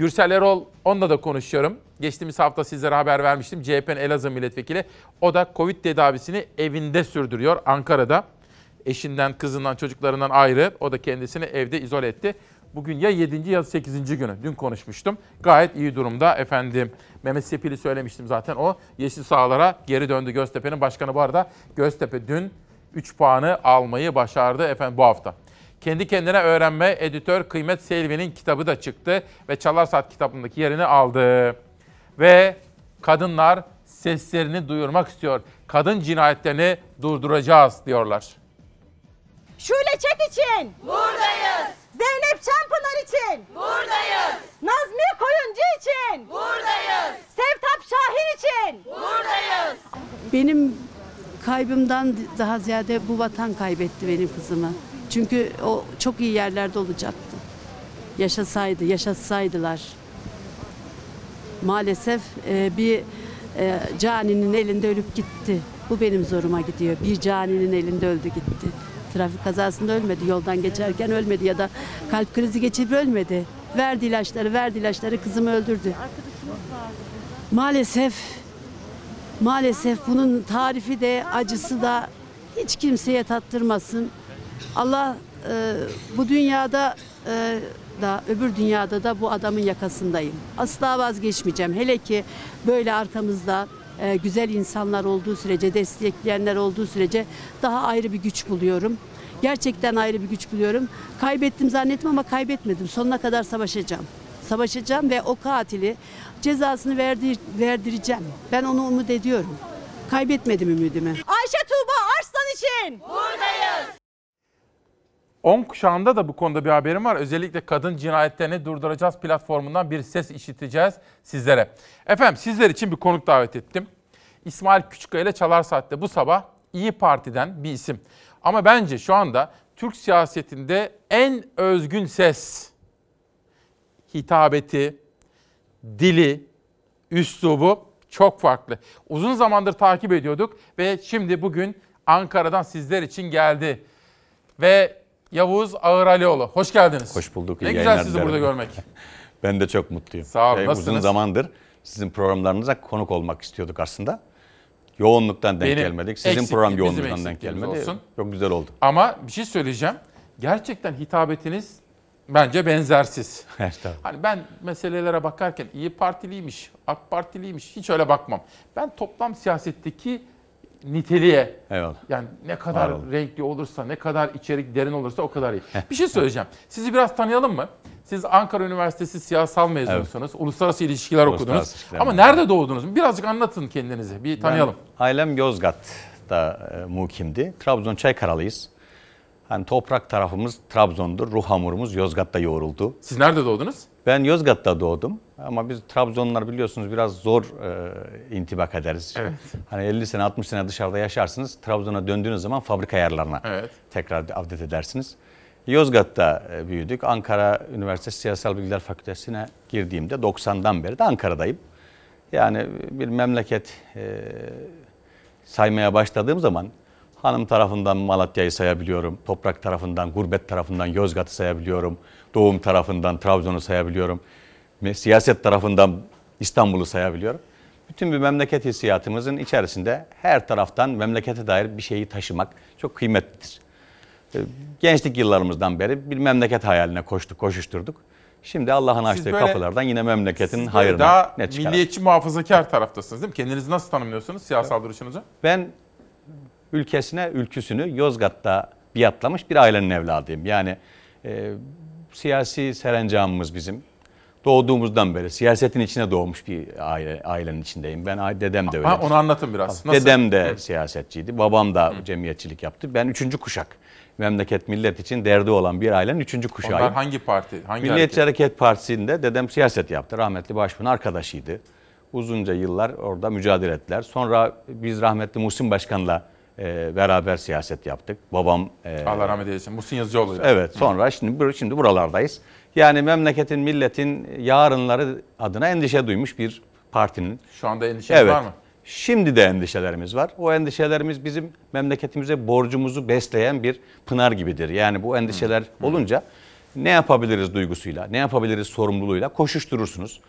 S1: Gürsel Erol onunla da konuşuyorum. Geçtiğimiz hafta sizlere haber vermiştim. CHP'nin Elazığ milletvekili. O da Covid tedavisini evinde sürdürüyor Ankara'da. Eşinden, kızından, çocuklarından ayrı. O da kendisini evde izole etti. Bugün ya 7. ya 8. günü. Dün konuşmuştum. Gayet iyi durumda efendim. Mehmet Sepil'i söylemiştim zaten. O yeşil sahalara geri döndü Göztepe'nin başkanı bu arada. Göztepe dün 3 puanı almayı başardı efendim bu hafta. Kendi kendine öğrenme editör Kıymet Selvi'nin kitabı da çıktı ve Çalar Saat kitabındaki yerini aldı. Ve kadınlar seslerini duyurmak istiyor. Kadın cinayetlerini durduracağız diyorlar.
S32: Şule Çet için. Buradayız. Zeynep Çampınar için. Buradayız. Nazmi Koyuncu için. Buradayız. Sevtap Şahin için. Buradayız.
S37: Benim kaybımdan daha ziyade bu vatan kaybetti benim kızımı. Çünkü o çok iyi yerlerde olacaktı. Yaşasaydı, yaşasaydılar. Maalesef e, bir e, caninin elinde ölüp gitti. Bu benim zoruma gidiyor. Bir caninin elinde öldü gitti. Trafik kazasında ölmedi, yoldan geçerken ölmedi ya da kalp krizi geçirip ölmedi. Verdi ilaçları, verdi ilaçları kızımı öldürdü. Maalesef Maalesef bunun tarifi de acısı da hiç kimseye tattırmasın. Allah e, bu dünyada e, da öbür dünyada da bu adamın yakasındayım. Asla vazgeçmeyeceğim. Hele ki böyle arkamızda e, güzel insanlar olduğu sürece, destekleyenler olduğu sürece daha ayrı bir güç buluyorum. Gerçekten ayrı bir güç buluyorum. Kaybettim zannettim ama kaybetmedim. Sonuna kadar savaşacağım. Savaşacağım ve o katili cezasını verdir, verdireceğim. Ben onu umut ediyorum. kaybetmedim ümidimi.
S32: Ayşe Tuğba Arslan için buradayız.
S1: 10 kuşağında da bu konuda bir haberim var. Özellikle kadın cinayetlerini durduracağız platformundan bir ses işiteceğiz sizlere. Efendim sizler için bir konuk davet ettim. İsmail Küçükkaya ile Çalar Saat'te bu sabah İyi Parti'den bir isim. Ama bence şu anda Türk siyasetinde en özgün ses, hitabeti, dili, üslubu çok farklı. Uzun zamandır takip ediyorduk ve şimdi bugün Ankara'dan sizler için geldi. Ve Yavuz Ağıralioğlu. Hoş geldiniz.
S38: Hoş bulduk.
S1: Ne güzel sizi
S38: dilerim.
S1: burada görmek.
S38: ben de çok mutluyum.
S1: Sağ olun,
S38: Şey,
S1: nasılsınız?
S38: Uzun zamandır sizin programlarınıza konuk olmak istiyorduk aslında. Yoğunluktan denk
S1: Benim
S38: gelmedik. Sizin program yoğunluğundan denk gelmedi.
S1: olsun.
S38: Çok güzel oldu.
S1: Ama bir şey söyleyeceğim. Gerçekten hitabetiniz bence benzersiz.
S38: Estağfurullah.
S1: Hani ben meselelere bakarken iyi Partiliymiş, AK Partiliymiş hiç öyle bakmam. Ben toplam siyasetteki niteliğe
S38: Eyvallah.
S1: yani ne kadar renkli olursa, ne kadar içerik derin olursa o kadar iyi. bir şey söyleyeceğim. Sizi biraz tanıyalım mı? Siz Ankara Üniversitesi siyasal mezunusunuz. Uluslararası ilişkiler
S38: Uluslararası
S1: okudunuz.
S38: ilişkiler
S1: Ama nerede doğdunuz? Birazcık anlatın kendinizi. Bir tanıyalım.
S38: Ben, ailem Yozgat'ta e, mukimdi. Trabzon Çaykaralıyız. Hani toprak tarafımız Trabzon'dur. Ruh hamurumuz Yozgat'ta yoğruldu.
S1: Siz nerede doğdunuz?
S38: Ben Yozgat'ta doğdum. Ama biz Trabzonlular biliyorsunuz biraz zor e, intibak ederiz.
S1: Evet.
S38: Hani 50 sene 60 sene dışarıda yaşarsınız. Trabzon'a döndüğünüz zaman fabrika ayarlarına
S1: Evet.
S38: tekrar avdet edersiniz. Yozgat'ta e, büyüdük. Ankara Üniversitesi Siyasal Bilgiler Fakültesine girdiğimde 90'dan beri de Ankara'dayım. Yani bir memleket e, saymaya başladığım zaman hanım tarafından Malatya'yı sayabiliyorum. Toprak tarafından, gurbet tarafından Yozgat'ı sayabiliyorum. Doğum tarafından Trabzon'u sayabiliyorum. Siyaset tarafından İstanbul'u sayabiliyorum. Bütün bir memleket hissiyatımızın içerisinde her taraftan memlekete dair bir şeyi taşımak çok kıymetlidir. Ee, Gençlik yıllarımızdan beri bir memleket hayaline koştuk, koşuşturduk. Şimdi Allah'ın açtığı
S1: böyle-
S38: kapılardan yine memleketin hayrına
S1: daha
S38: ne çıkar?
S1: milliyetçi muhafazakar taraftasınız değil mi? Kendinizi nasıl tanımlıyorsunuz siyasal duruşunuzu?
S38: Ben ülkesine, ülküsünü Yozgat'ta biatlamış bir ailenin evladıyım. Yani e, siyasi serencamımız bizim. Doğduğumuzdan beri siyasetin içine doğmuş bir aile, ailenin içindeyim. Ben dedem de öyle.
S1: Ha, onu anlatın biraz. Nasıl?
S38: Dedem de siyasetçiydi. Babam da cemiyetçilik yaptı. Ben üçüncü kuşak. Memleket millet için derdi olan bir ailenin üçüncü kuşağıyım.
S1: Onlar hangi parti? Hangi
S38: Milliyetçi
S1: hareket?
S38: Hareket Partisi'nde dedem siyaset yaptı. Rahmetli Başbuğ'un arkadaşıydı. Uzunca yıllar orada mücadele ettiler. Sonra biz rahmetli Muhsin Başkan'la e, beraber siyaset yaptık. Babam... e,
S1: Allah rahmet eylesin. Muhsin Yazıcıoğlu'yla.
S38: Evet sonra şimdi bur- şimdi buralardayız. Yani memleketin, milletin yarınları adına endişe duymuş bir partinin.
S1: Şu anda endişeniz
S38: evet.
S1: var mı?
S38: Şimdi de endişelerimiz var. O endişelerimiz bizim memleketimize borcumuzu besleyen bir pınar gibidir. Yani bu endişeler olunca ne yapabiliriz duygusuyla, ne yapabiliriz sorumluluğuyla koşuşturursunuz.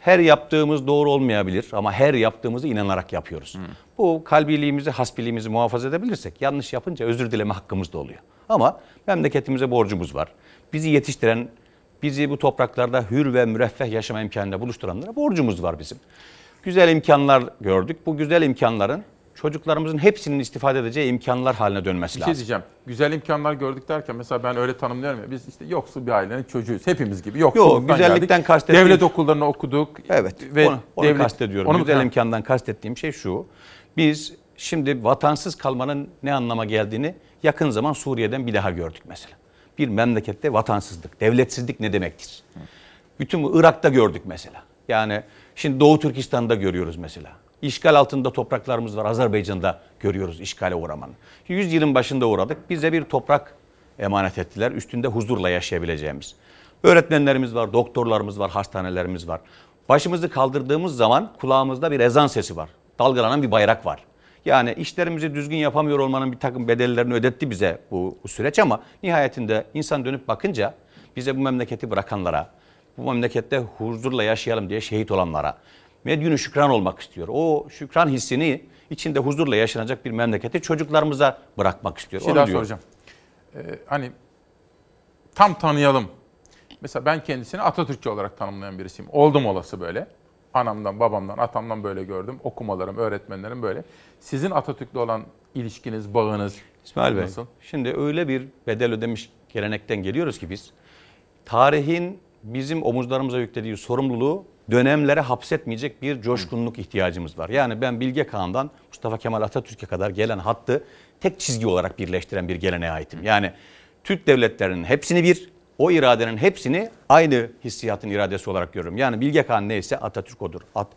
S38: Her yaptığımız doğru olmayabilir ama her yaptığımızı inanarak yapıyoruz. Bu kalbiliğimizi, hasbiliğimizi muhafaza edebilirsek yanlış yapınca özür dileme hakkımız da oluyor. Ama memleketimize borcumuz var. Bizi yetiştiren, bizi bu topraklarda hür ve müreffeh yaşama imkanıyla buluşturanlara borcumuz var bizim. Güzel imkanlar gördük. Bu güzel imkanların çocuklarımızın hepsinin istifade edeceği imkanlar haline dönmesi
S1: Bir
S38: lazım.
S1: şey diyeceğim. Güzel imkanlar gördük derken mesela ben öyle tanımlıyorum ya. Biz işte yoksul bir ailenin çocuğuyuz. Hepimiz gibi. Yoksulluktan
S38: Yok, güzellikten kastettiğim-
S1: Devlet okullarını okuduk.
S38: Evet,
S1: Ve
S38: onu, onu
S1: devlet-
S38: kastediyorum.
S1: Onu
S38: Güzel
S1: Ha.
S38: imkandan kastettiğim şey şu. Biz şimdi vatansız kalmanın ne anlama geldiğini yakın zaman Suriye'den bir daha gördük mesela. Bir memlekette vatansızlık, devletsizlik ne demektir? Bütün bu Irak'ta gördük mesela. Yani şimdi Doğu Türkistan'da görüyoruz mesela. İşgal altında topraklarımız var. Azerbaycan'da görüyoruz işgale uğramanın. Yüzyılın başında uğradık. Bize bir toprak emanet ettiler. Üstünde huzurla yaşayabileceğimiz. Öğretmenlerimiz var, doktorlarımız var, hastanelerimiz var. Başımızı kaldırdığımız zaman kulağımızda bir ezan sesi var. Dalgalanan bir bayrak var. Yani işlerimizi düzgün yapamıyor olmanın bir takım bedellerini ödetti bize bu, bu süreç ama nihayetinde insan dönüp bakınca bize bu memleketi bırakanlara, bu memlekette huzurla yaşayalım diye şehit olanlara medyunu şükran olmak istiyor. O şükran hissini içinde huzurla yaşanacak bir memleketi çocuklarımıza bırakmak istiyor.
S1: Şey
S38: Onu
S1: daha soracağım. Ee, hani tam tanıyalım. Mesela ben kendisini Atatürkçü olarak tanımlayan birisiyim. Oldum olası böyle. Anamdan, babamdan, atamdan böyle gördüm. Okumalarım, öğretmenlerim böyle. Sizin Atatürk'le olan ilişkiniz, bağınız
S38: İsmail Bey,
S1: nasıl?
S38: şimdi öyle bir bedel ödemiş gelenekten geliyoruz ki biz, tarihin bizim omuzlarımıza yüklediği sorumluluğu dönemlere hapsetmeyecek bir coşkunluk ihtiyacımız var. Yani ben Bilge Kağan'dan Mustafa Kemal Atatürk'e kadar gelen hattı tek çizgi olarak birleştiren bir geleneğe aitim. Yani Türk devletlerinin hepsini bir, o iradenin hepsini aynı hissiyatın iradesi olarak görüyorum. Yani Bilge Kağan neyse Atatürk odur. At,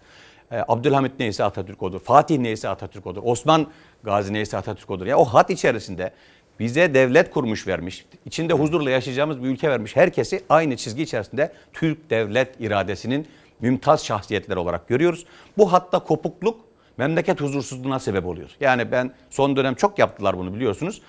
S38: e, Abdülhamit neyse Atatürk odur. Fatih neyse Atatürk odur. Osman Gazi neyse Atatürk odur. Ya o hat içerisinde bize devlet kurmuş vermiş, içinde huzurla yaşayacağımız bir ülke vermiş herkesi aynı çizgi içerisinde Türk devlet iradesinin mümtaz şahsiyetler olarak görüyoruz. Bu hatta kopukluk memleket huzursuzluğuna sebep oluyor. Yani ben son dönem çok yaptılar bunu biliyorsunuz.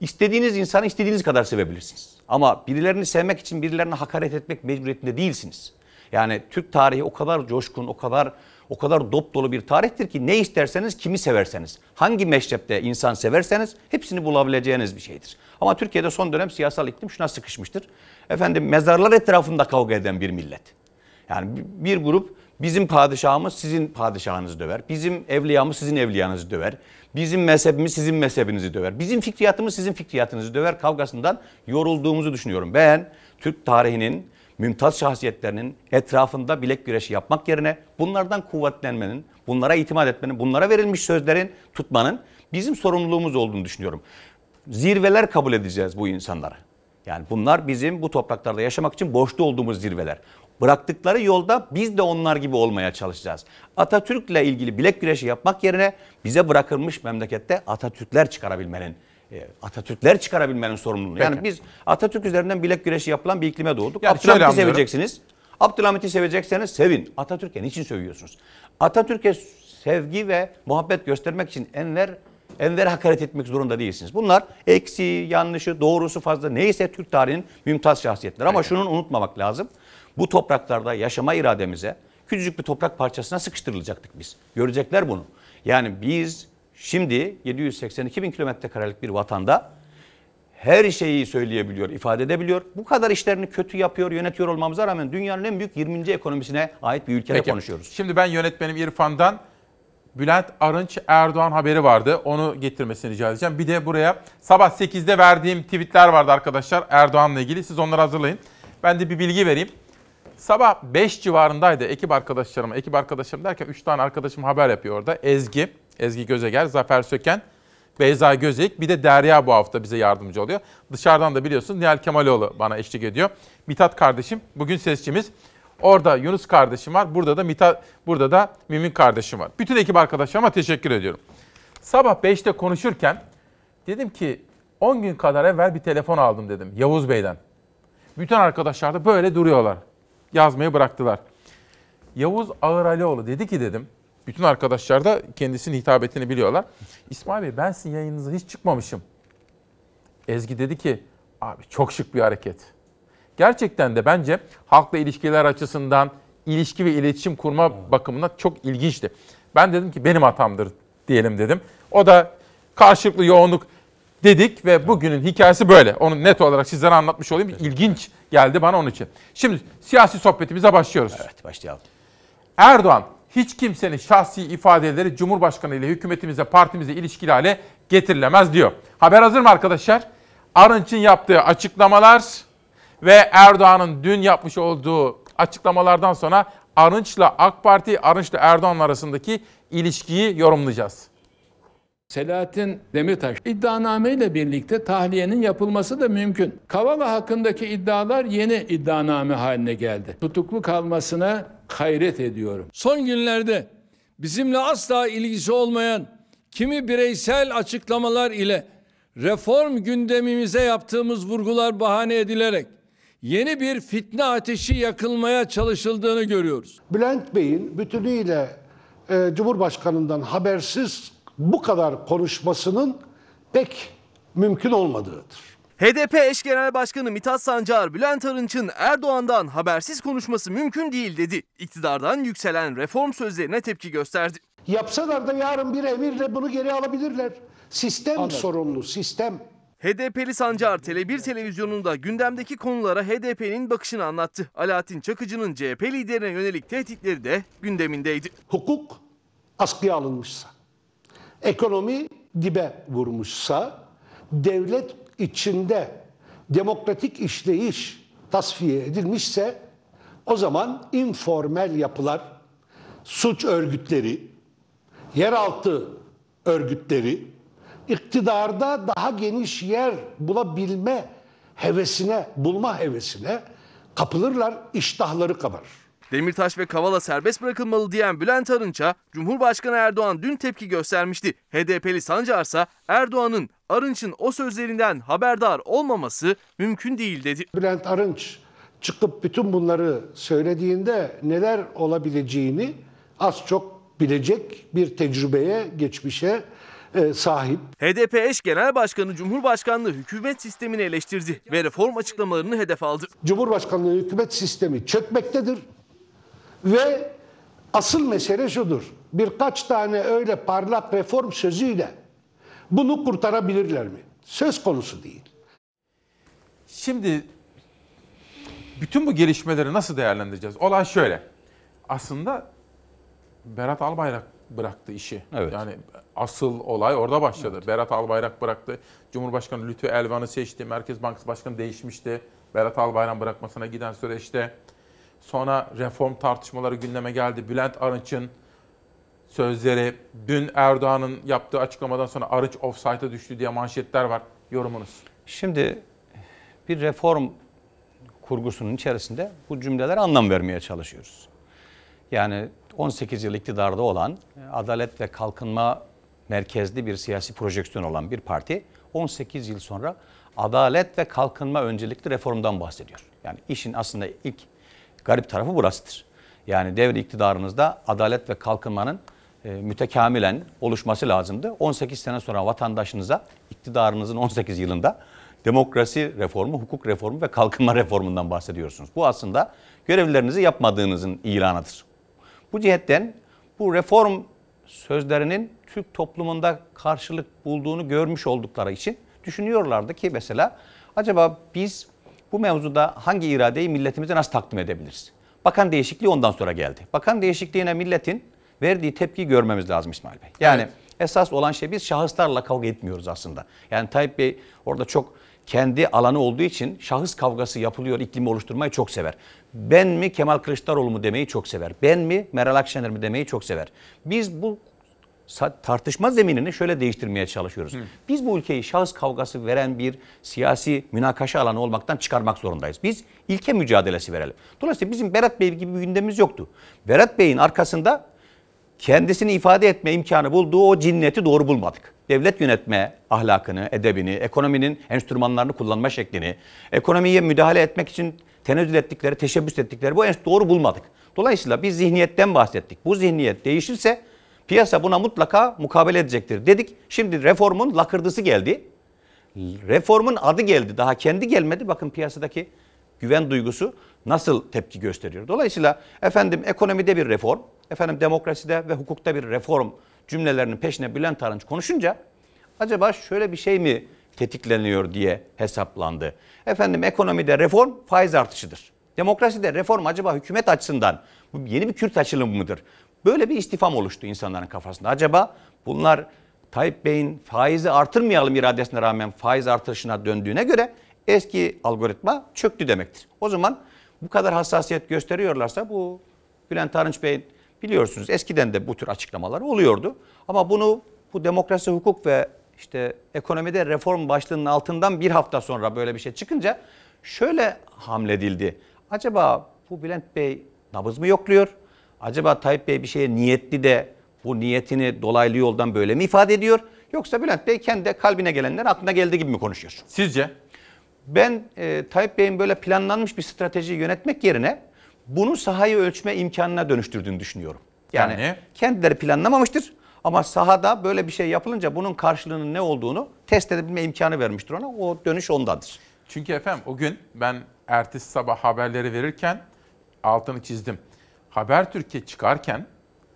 S38: İstediğiniz insanı istediğiniz kadar sevebilirsiniz. Ama birilerini sevmek için birilerine hakaret etmek mecburiyetinde değilsiniz. Yani Türk tarihi o kadar coşkun, o kadar o kadar dop dolu bir tarihtir ki ne isterseniz kimi severseniz, hangi meşrepte insan severseniz hepsini bulabileceğiniz bir şeydir. Ama Türkiye'de son dönem siyasal iklim şuna sıkışmıştır. Efendim mezarlar etrafında kavga eden bir millet. Yani bir grup bizim padişahımız sizin padişahınızı döver. Bizim evliyamız sizin evliyanızı döver. Bizim mezhebimiz sizin mezhebinizi döver. Bizim fikriyatımız sizin fikriyatınızı döver kavgasından yorulduğumuzu düşünüyorum. Ben Türk tarihinin mümtaz şahsiyetlerinin etrafında bilek güreşi yapmak yerine bunlardan kuvvetlenmenin, bunlara itimat etmenin, bunlara verilmiş sözlerin tutmanın bizim sorumluluğumuz olduğunu düşünüyorum. Zirveler kabul edeceğiz bu insanlara. Yani bunlar bizim bu topraklarda yaşamak için borçlu olduğumuz zirveler. Bıraktıkları yolda biz de onlar gibi olmaya çalışacağız. Atatürk'le ilgili bilek güreşi yapmak yerine bize bırakılmış memlekette Atatürkler çıkarabilmenin e, Atatürkler çıkarabilmenin sorumluluğu. Yani biz Atatürk üzerinden bilek güreşi yapılan bir iklime doğduk.
S1: Yani
S38: Abdülhamit'i seveceksiniz. Abdülhamit'i sevecekseniz sevin. Atatürk'e niçin sövüyorsunuz? Atatürk'e sevgi ve muhabbet göstermek için enver enver hakaret etmek zorunda değilsiniz. Bunlar eksi, yanlışı, doğrusu fazla neyse Türk tarihinin mümtaz şahsiyetler. Ama şunu unutmamak lazım. Bu topraklarda yaşama irademize küçücük bir toprak parçasına sıkıştırılacaktık biz. Görecekler bunu. Yani biz şimdi 782 bin kilometre karelik bir vatanda her şeyi söyleyebiliyor, ifade edebiliyor. Bu kadar işlerini kötü yapıyor, yönetiyor olmamıza rağmen dünyanın en büyük 20. ekonomisine ait bir ülkede
S1: Peki.
S38: konuşuyoruz.
S1: Şimdi ben yönetmenim İrfan'dan Bülent Arınç Erdoğan haberi vardı. Onu getirmesini rica edeceğim. Bir de buraya sabah 8'de verdiğim tweetler vardı arkadaşlar Erdoğan'la ilgili. Siz onları hazırlayın. Ben de bir bilgi vereyim. Sabah 5 civarındaydı ekip arkadaşlarım. Ekip arkadaşlarım derken 3 tane arkadaşım haber yapıyor orada. Ezgi, Ezgi Gözeger, Zafer Söken, Beyza Gözeyik bir de Derya bu hafta bize yardımcı oluyor. Dışarıdan da biliyorsun Nihal Kemaloğlu bana eşlik ediyor. Mithat kardeşim bugün sesçimiz. Orada Yunus kardeşim var. Burada da Mithat, burada da Mümin kardeşim var. Bütün ekip arkadaşlarıma teşekkür ediyorum. Sabah 5'te konuşurken dedim ki 10 gün kadar evvel bir telefon aldım dedim Yavuz Bey'den. Bütün arkadaşlar da böyle duruyorlar. Yazmayı bıraktılar. Yavuz Ağıralioğlu dedi ki dedim. Bütün arkadaşlar da kendisinin hitabetini biliyorlar. İsmail Bey ben sizin yayınınıza hiç çıkmamışım. Ezgi dedi ki abi çok şık bir hareket. Gerçekten de bence halkla ilişkiler açısından ilişki ve iletişim kurma bakımından çok ilginçti. Ben dedim ki benim hatamdır diyelim dedim. O da karşılıklı yoğunluk dedik ve bugünün hikayesi böyle. Onu net olarak sizlere anlatmış olayım. İlginç geldi bana onun için. Şimdi siyasi sohbetimize başlıyoruz.
S38: Evet başlayalım.
S1: Erdoğan hiç kimsenin şahsi ifadeleri Cumhurbaşkanı ile hükümetimize, partimize ilişkili hale getirilemez diyor. Haber hazır mı arkadaşlar? Arınç'ın yaptığı açıklamalar ve Erdoğan'ın dün yapmış olduğu açıklamalardan sonra Arınç'la AK Parti, Arınç'la Erdoğan arasındaki ilişkiyi yorumlayacağız.
S39: Selahattin Demirtaş iddianame ile birlikte tahliyenin yapılması da mümkün. Kavala hakkındaki iddialar yeni iddianame haline geldi. Tutuklu kalmasına hayret ediyorum. Son günlerde bizimle asla ilgisi olmayan kimi bireysel açıklamalar ile reform gündemimize yaptığımız vurgular bahane edilerek yeni bir fitne ateşi yakılmaya çalışıldığını görüyoruz.
S23: Bülent Bey'in bütünüyle e, Cumhurbaşkanı'ndan habersiz bu kadar konuşmasının pek mümkün olmadığıdır.
S40: HDP eş genel başkanı Mithat Sancar, Bülent Arınç'ın Erdoğan'dan habersiz konuşması mümkün değil dedi. İktidardan yükselen reform sözlerine tepki gösterdi.
S23: Yapsalar da yarın bir emirle bunu geri alabilirler. Sistem sorumlu, sistem.
S40: HDP'li Sancar Tele1 televizyonunda gündemdeki konulara HDP'nin bakışını anlattı. Alaaddin Çakıcı'nın CHP liderine yönelik tehditleri de gündemindeydi.
S23: Hukuk askıya alınmışsa, ekonomi dibe vurmuşsa, devlet içinde demokratik işleyiş tasfiye edilmişse O zaman informel yapılar, suç örgütleri, yeraltı örgütleri iktidarda daha geniş yer bulabilme hevesine, bulma hevesine kapılırlar, iştahları kabarır.
S40: Demirtaş ve Kavala serbest bırakılmalı diyen Bülent Arınç'a Cumhurbaşkanı Erdoğan dün tepki göstermişti. HDP'li Sancar ise Erdoğan'ın Arınç'ın o sözlerinden haberdar olmaması mümkün değil dedi.
S23: Bülent Arınç çıkıp bütün bunları söylediğinde neler olabileceğini az çok bilecek bir tecrübeye, geçmişe e, sahip.
S40: HDP eş genel başkanı Cumhurbaşkanlığı hükümet sistemini eleştirdi ve reform açıklamalarını hedef aldı.
S23: Cumhurbaşkanlığı hükümet sistemi çökmektedir ve asıl mesele şudur. Birkaç tane öyle parlak reform sözüyle bunu kurtarabilirler mi? Söz konusu değil.
S1: Şimdi bütün bu gelişmeleri nasıl değerlendireceğiz? Olay şöyle. Aslında Berat Albayrak bıraktı işi.
S38: Evet.
S1: Yani asıl olay orada başladı. Berat Albayrak bıraktı. Cumhurbaşkanı Lütfü Elvan'ı seçti. Merkez Bankası Başkanı değişmişti. Berat Albayrak bırakmasına giden süreçte. Sonra reform tartışmaları gündeme geldi. Bülent Arınç'ın sözleri, dün Erdoğan'ın yaptığı açıklamadan sonra Arınç offside'a düştü diye manşetler var. Yorumunuz?
S38: Şimdi bir reform kurgusunun içerisinde bu cümlelere anlam vermeye çalışıyoruz. Yani 18 yıl iktidarda olan, adalet ve kalkınma merkezli bir siyasi projeksiyon olan bir parti 18 yıl sonra adalet ve kalkınma öncelikli reformdan bahsediyor. Yani işin aslında ilk garip tarafı burasıdır. Yani devri iktidarınızda adalet ve kalkınmanın e, mütekamilen oluşması lazımdı. 18 sene sonra vatandaşınıza iktidarınızın 18 yılında demokrasi reformu, hukuk reformu ve kalkınma reformundan bahsediyorsunuz. Bu aslında görevlerinizi yapmadığınızın ilanıdır. Bu cihetten bu reform sözlerinin Türk toplumunda karşılık bulduğunu görmüş oldukları için düşünüyorlardı ki mesela acaba biz bu mevzuda hangi iradeyi milletimize nasıl takdim edebiliriz? Bakan değişikliği ondan sonra geldi. Bakan değişikliğine milletin verdiği tepkiyi görmemiz lazım İsmail Bey. Yani evet. esas olan şey biz şahıslarla kavga etmiyoruz aslında. Yani Tayyip Bey orada çok kendi alanı olduğu için şahıs kavgası yapılıyor, iklimi oluşturmayı çok sever. Ben mi Kemal Kılıçdaroğlu mu demeyi çok sever. Ben mi Meral Akşener mi demeyi çok sever. Biz bu tartışma zeminini şöyle değiştirmeye çalışıyoruz. Hı. Biz bu ülkeyi şahıs kavgası veren bir siyasi münakaşa alanı olmaktan çıkarmak zorundayız. Biz ilke mücadelesi verelim. Dolayısıyla bizim Berat Bey gibi bir gündemimiz yoktu. Berat Bey'in arkasında kendisini ifade etme imkanı bulduğu o cinneti doğru bulmadık. Devlet yönetme ahlakını, edebini, ekonominin enstrümanlarını kullanma şeklini, ekonomiye müdahale etmek için tenezzül ettikleri, teşebbüs ettikleri bu doğru bulmadık. Dolayısıyla biz zihniyetten bahsettik. Bu zihniyet değişirse piyasa buna mutlaka mukabele edecektir dedik. Şimdi reformun lakırdısı geldi. Reformun adı geldi. Daha kendi gelmedi. Bakın piyasadaki güven duygusu nasıl tepki gösteriyor. Dolayısıyla efendim ekonomide bir reform, efendim demokraside ve hukukta bir reform cümlelerinin peşine Bülent Arınç konuşunca acaba şöyle bir şey mi tetikleniyor diye hesaplandı. Efendim ekonomide reform faiz artışıdır. Demokraside reform acaba hükümet açısından yeni bir Kürt açılımı mıdır? Böyle bir istifam oluştu insanların kafasında. Acaba bunlar Tayyip Bey'in faizi artırmayalım iradesine rağmen faiz artışına döndüğüne göre eski algoritma çöktü demektir. O zaman bu kadar hassasiyet gösteriyorlarsa bu Bülent Arınç Bey'in biliyorsunuz eskiden de bu tür açıklamalar oluyordu. Ama bunu bu demokrasi, hukuk ve işte ekonomide reform başlığının altından bir hafta sonra böyle bir şey çıkınca şöyle hamledildi. Acaba bu Bülent Bey nabız mı yokluyor? Acaba Tayyip Bey bir şeye niyetli de bu niyetini dolaylı yoldan böyle mi ifade ediyor? Yoksa Bülent Bey kendi kalbine gelenler aklına geldiği gibi mi konuşuyor?
S1: Sizce?
S38: Ben e, Tayyip Bey'in böyle planlanmış bir strateji yönetmek yerine bunu sahayı ölçme imkanına dönüştürdüğünü düşünüyorum. Yani, yani kendileri planlamamıştır ama sahada böyle bir şey yapılınca bunun karşılığının ne olduğunu test edebilme imkanı vermiştir ona. O dönüş ondadır.
S1: Çünkü efendim o gün ben ertesi sabah haberleri verirken altını çizdim. Haber Türkiye çıkarken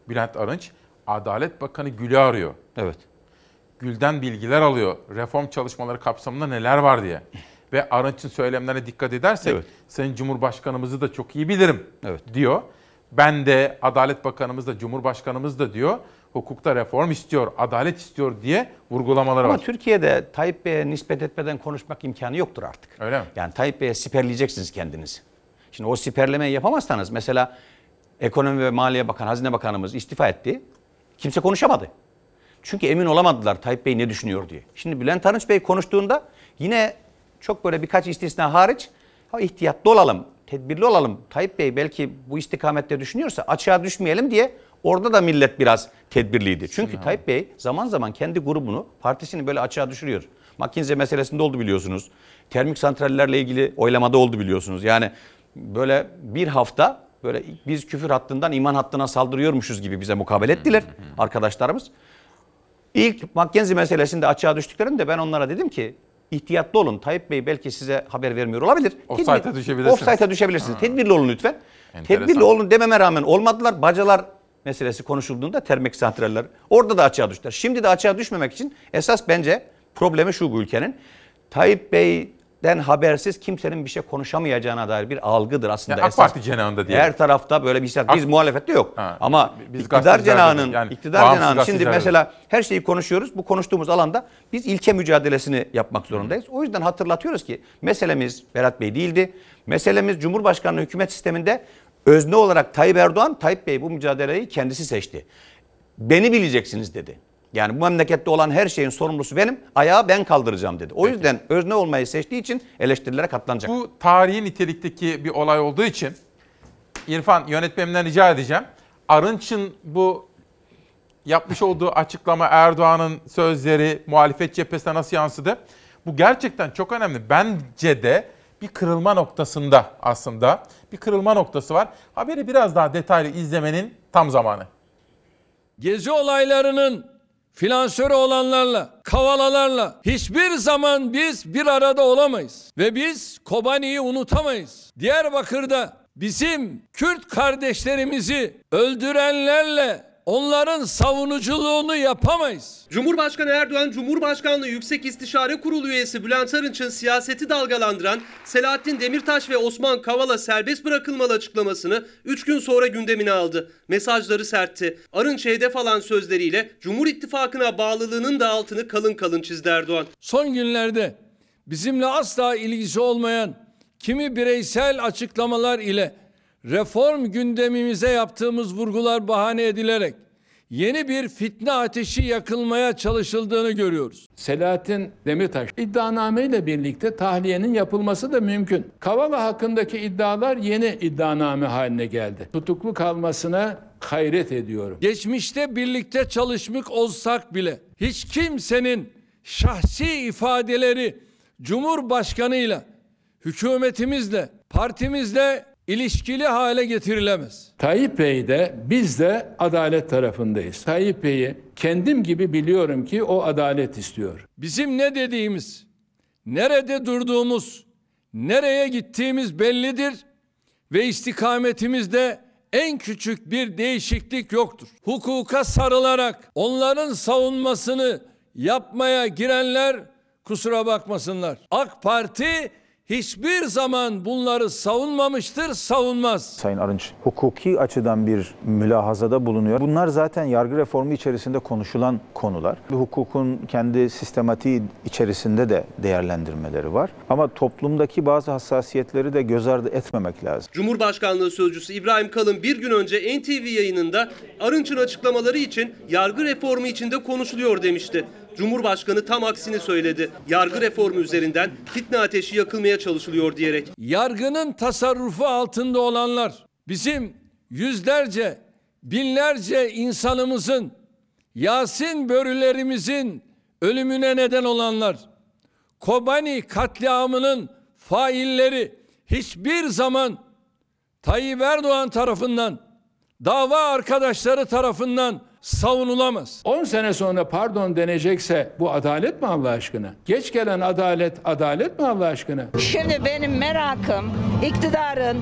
S1: Bülent Arınç Adalet Bakanı Gül'ü arıyor.
S38: Evet.
S1: Gül'den bilgiler alıyor. Reform çalışmaları kapsamında neler var diye. Ve Arınç'ın söylemlerine dikkat edersek evet. Sayın Cumhurbaşkanımızı da çok iyi bilirim
S38: evet.
S1: diyor. Ben de Adalet Bakanımız da Cumhurbaşkanımız da diyor hukukta reform istiyor, adalet istiyor diye vurgulamaları
S38: Ama
S1: var.
S38: Ama Türkiye'de Tayyip Bey'e nispet etmeden konuşmak imkanı yoktur artık.
S1: Öyle mi?
S38: Yani Tayyip Bey'e siperleyeceksiniz kendinizi. Şimdi o siperlemeyi yapamazsanız mesela Ekonomi ve Maliye Bakanı, Hazine Bakanımız istifa etti. Kimse konuşamadı. Çünkü emin olamadılar Tayyip Bey ne düşünüyor diye. Şimdi Bülent Arınç Bey konuştuğunda yine çok böyle birkaç istisna hariç ha, ihtiyatlı olalım, tedbirli olalım. Tayyip Bey belki bu istikamette düşünüyorsa açığa düşmeyelim diye orada da millet biraz tedbirliydi. Çünkü Tayyip Bey zaman zaman kendi grubunu, partisini böyle açığa düşürüyor. McKinsey meselesinde oldu biliyorsunuz. Termik santrallerle ilgili oylamada oldu biliyorsunuz. Yani böyle bir hafta böyle biz küfür hattından iman hattına saldırıyormuşuz gibi bize mukabele ettiler arkadaşlarımız. İlk Mackenzie meselesinde açığa düştüklerinde ben onlara dedim ki ihtiyatlı olun. Tayyip Bey belki size haber vermiyor olabilir.
S1: Offside'a düşebilirsiniz.
S38: Offside'a düşebilirsiniz.
S1: Ha.
S38: Tedbirli olun lütfen.
S1: Enteresan.
S38: Tedbirli olun dememe rağmen olmadılar. Bacalar meselesi konuşulduğunda termik santraller orada da açığa düştüler. Şimdi de açığa düşmemek için esas bence problemi şu bu ülkenin. Tayyip Bey'den habersiz kimsenin bir şey konuşamayacağına dair bir algıdır aslında.
S1: Ya AK. Parti cenahında diyelim.
S38: Her tarafta böyle bir hissiyat. Biz
S1: AK-
S38: muhalefette yok.
S1: Ha,
S38: Ama
S1: biz
S38: iktidar cenahının.
S1: Yani
S38: iktidar cenahının şimdi mesela her şeyi konuşuyoruz. Bu konuştuğumuz alanda biz ilke mücadelesini yapmak zorundayız. O yüzden hatırlatıyoruz ki meselemiz Berat Bey değildi. Meselemiz Cumhurbaşkanlığı hükümet sisteminde özne olarak Tayyip Erdoğan, Tayyip Bey bu mücadeleyi kendisi seçti. Beni bileceksiniz dedi. Yani bu memlekette olan her şeyin sorumlusu benim, ayağı ben kaldıracağım dedi. O yüzden özne olmayı seçtiği için eleştirilere katlanacak.
S1: Bu tarihi nitelikteki bir olay olduğu için İrfan yönetmenimden rica edeceğim. Arınç'ın bu yapmış olduğu açıklama Erdoğan'ın sözleri muhalefet cephesine nasıl yansıdı? Bu gerçekten çok önemli. Bence de bir kırılma noktasında aslında bir kırılma noktası var. Haberi biraz daha detaylı izlemenin tam zamanı.
S41: Gezi olaylarının finansörü olanlarla, kavalalarla hiçbir zaman biz bir arada olamayız. Ve biz Kobani'yi unutamayız. Diyarbakır'da bizim Kürt kardeşlerimizi öldürenlerle onların savunuculuğunu yapamayız.
S42: Cumhurbaşkanı Erdoğan, Cumhurbaşkanlığı Yüksek İstişare Kurulu üyesi Bülent Arınç'ın siyaseti dalgalandıran Selahattin Demirtaş ve Osman Kavala serbest bırakılmalı açıklamasını 3 gün sonra gündemine aldı. Mesajları sertti. Arınç'ı hedef alan sözleriyle Cumhur İttifakı'na bağlılığının da altını kalın kalın çizdi Erdoğan.
S41: Son günlerde bizimle asla ilgisi olmayan kimi bireysel açıklamalar ile reform gündemimize yaptığımız vurgular bahane edilerek yeni bir fitne ateşi yakılmaya çalışıldığını görüyoruz.
S39: Selahattin Demirtaş iddianame ile birlikte tahliyenin yapılması da mümkün. Kavala hakkındaki iddialar yeni iddianame haline geldi. Tutuklu kalmasına hayret ediyorum.
S41: Geçmişte birlikte çalışmış olsak bile hiç kimsenin şahsi ifadeleri Cumhurbaşkanıyla, hükümetimizle, partimizle ilişkili hale getirilemez.
S39: Tayyip Bey de biz de adalet tarafındayız. Tayyip Bey'i kendim gibi biliyorum ki o adalet istiyor.
S41: Bizim ne dediğimiz, nerede durduğumuz, nereye gittiğimiz bellidir ve istikametimizde en küçük bir değişiklik yoktur. Hukuka sarılarak onların savunmasını yapmaya girenler kusura bakmasınlar. AK Parti hiçbir zaman bunları savunmamıştır, savunmaz.
S43: Sayın Arınç hukuki açıdan bir mülahazada bulunuyor. Bunlar zaten yargı reformu içerisinde konuşulan konular. Hukukun kendi sistematiği içerisinde de değerlendirmeleri var. Ama toplumdaki bazı hassasiyetleri de göz ardı etmemek lazım.
S42: Cumhurbaşkanlığı Sözcüsü İbrahim Kalın bir gün önce NTV yayınında Arınç'ın açıklamaları için yargı reformu içinde konuşuluyor demişti. Cumhurbaşkanı tam aksini söyledi. Yargı reformu üzerinden fitne ateşi yakılmaya çalışılıyor diyerek.
S41: Yargının tasarrufu altında olanlar bizim yüzlerce, binlerce insanımızın, Yasin börülerimizin ölümüne neden olanlar, Kobani katliamının failleri hiçbir zaman Tayyip Erdoğan tarafından, dava arkadaşları tarafından savunulamaz.
S39: 10 sene sonra pardon denecekse bu adalet mi Allah aşkına? Geç gelen adalet adalet mi Allah aşkına?
S44: Şimdi benim merakım iktidarın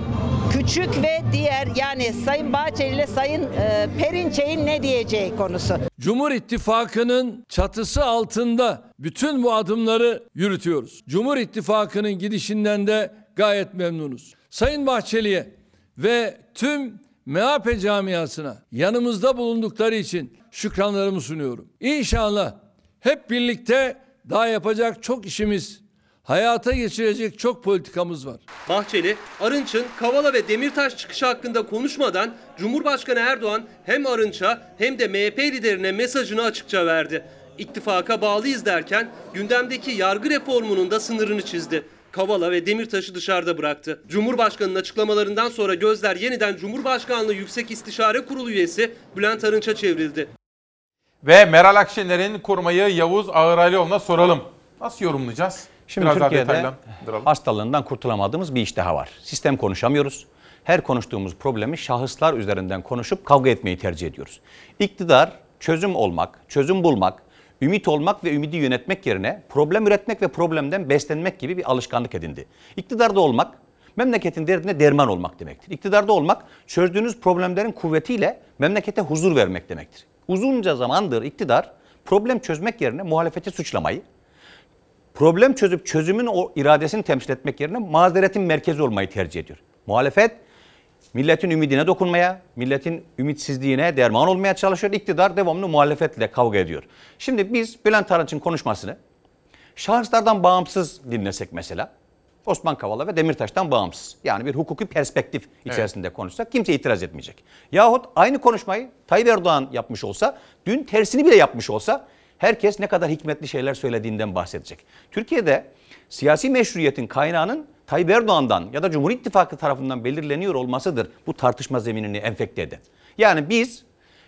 S44: küçük ve diğer yani Sayın Bahçeli ile Sayın e, Perinçek'in ne diyeceği konusu.
S41: Cumhur İttifakı'nın çatısı altında bütün bu adımları yürütüyoruz. Cumhur İttifakı'nın gidişinden de gayet memnunuz. Sayın Bahçeli'ye ve tüm MHP camiasına yanımızda bulundukları için şükranlarımı sunuyorum. İnşallah hep birlikte daha yapacak çok işimiz, hayata geçirecek çok politikamız var.
S42: Bahçeli, Arınç'ın Kavala ve Demirtaş çıkışı hakkında konuşmadan Cumhurbaşkanı Erdoğan hem Arınç'a hem de MHP liderine mesajını açıkça verdi. İttifaka bağlıyız derken gündemdeki yargı reformunun da sınırını çizdi. Kavala ve Demirtaş'ı dışarıda bıraktı. Cumhurbaşkanının açıklamalarından sonra gözler yeniden Cumhurbaşkanlığı Yüksek İstişare Kurulu üyesi Bülent Arınç'a çevrildi.
S1: Ve Meral Akşener'in kurmayı Yavuz Ağıralioğlu'na soralım. Nasıl yorumlayacağız?
S38: Şimdi
S1: Biraz daha
S38: Türkiye'de
S1: detaylandıralım.
S38: hastalığından kurtulamadığımız bir iş daha var. Sistem konuşamıyoruz. Her konuştuğumuz problemi şahıslar üzerinden konuşup kavga etmeyi tercih ediyoruz. İktidar çözüm olmak, çözüm bulmak, ümit olmak ve ümidi yönetmek yerine problem üretmek ve problemden beslenmek gibi bir alışkanlık edindi. İktidarda olmak memleketin derdine derman olmak demektir. İktidarda olmak çözdüğünüz problemlerin kuvvetiyle memlekete huzur vermek demektir. Uzunca zamandır iktidar problem çözmek yerine muhalefeti suçlamayı, problem çözüp çözümün o iradesini temsil etmek yerine mazeretin merkezi olmayı tercih ediyor. Muhalefet milletin ümidine dokunmaya, milletin ümitsizliğine derman olmaya çalışıyor. İktidar devamlı muhalefetle kavga ediyor. Şimdi biz Bülent Arınç'ın konuşmasını şahıslardan bağımsız dinlesek mesela, Osman Kavala ve Demirtaş'tan bağımsız. Yani bir hukuki perspektif içerisinde konuşsak kimse itiraz etmeyecek. Yahut aynı konuşmayı Tayyip Erdoğan yapmış olsa, dün tersini bile yapmış olsa herkes ne kadar hikmetli şeyler söylediğinden bahsedecek. Türkiye'de siyasi meşruiyetin kaynağının Tayyip Erdoğan'dan ya da Cumhur İttifakı tarafından belirleniyor olmasıdır bu tartışma zeminini enfekte eden. Yani biz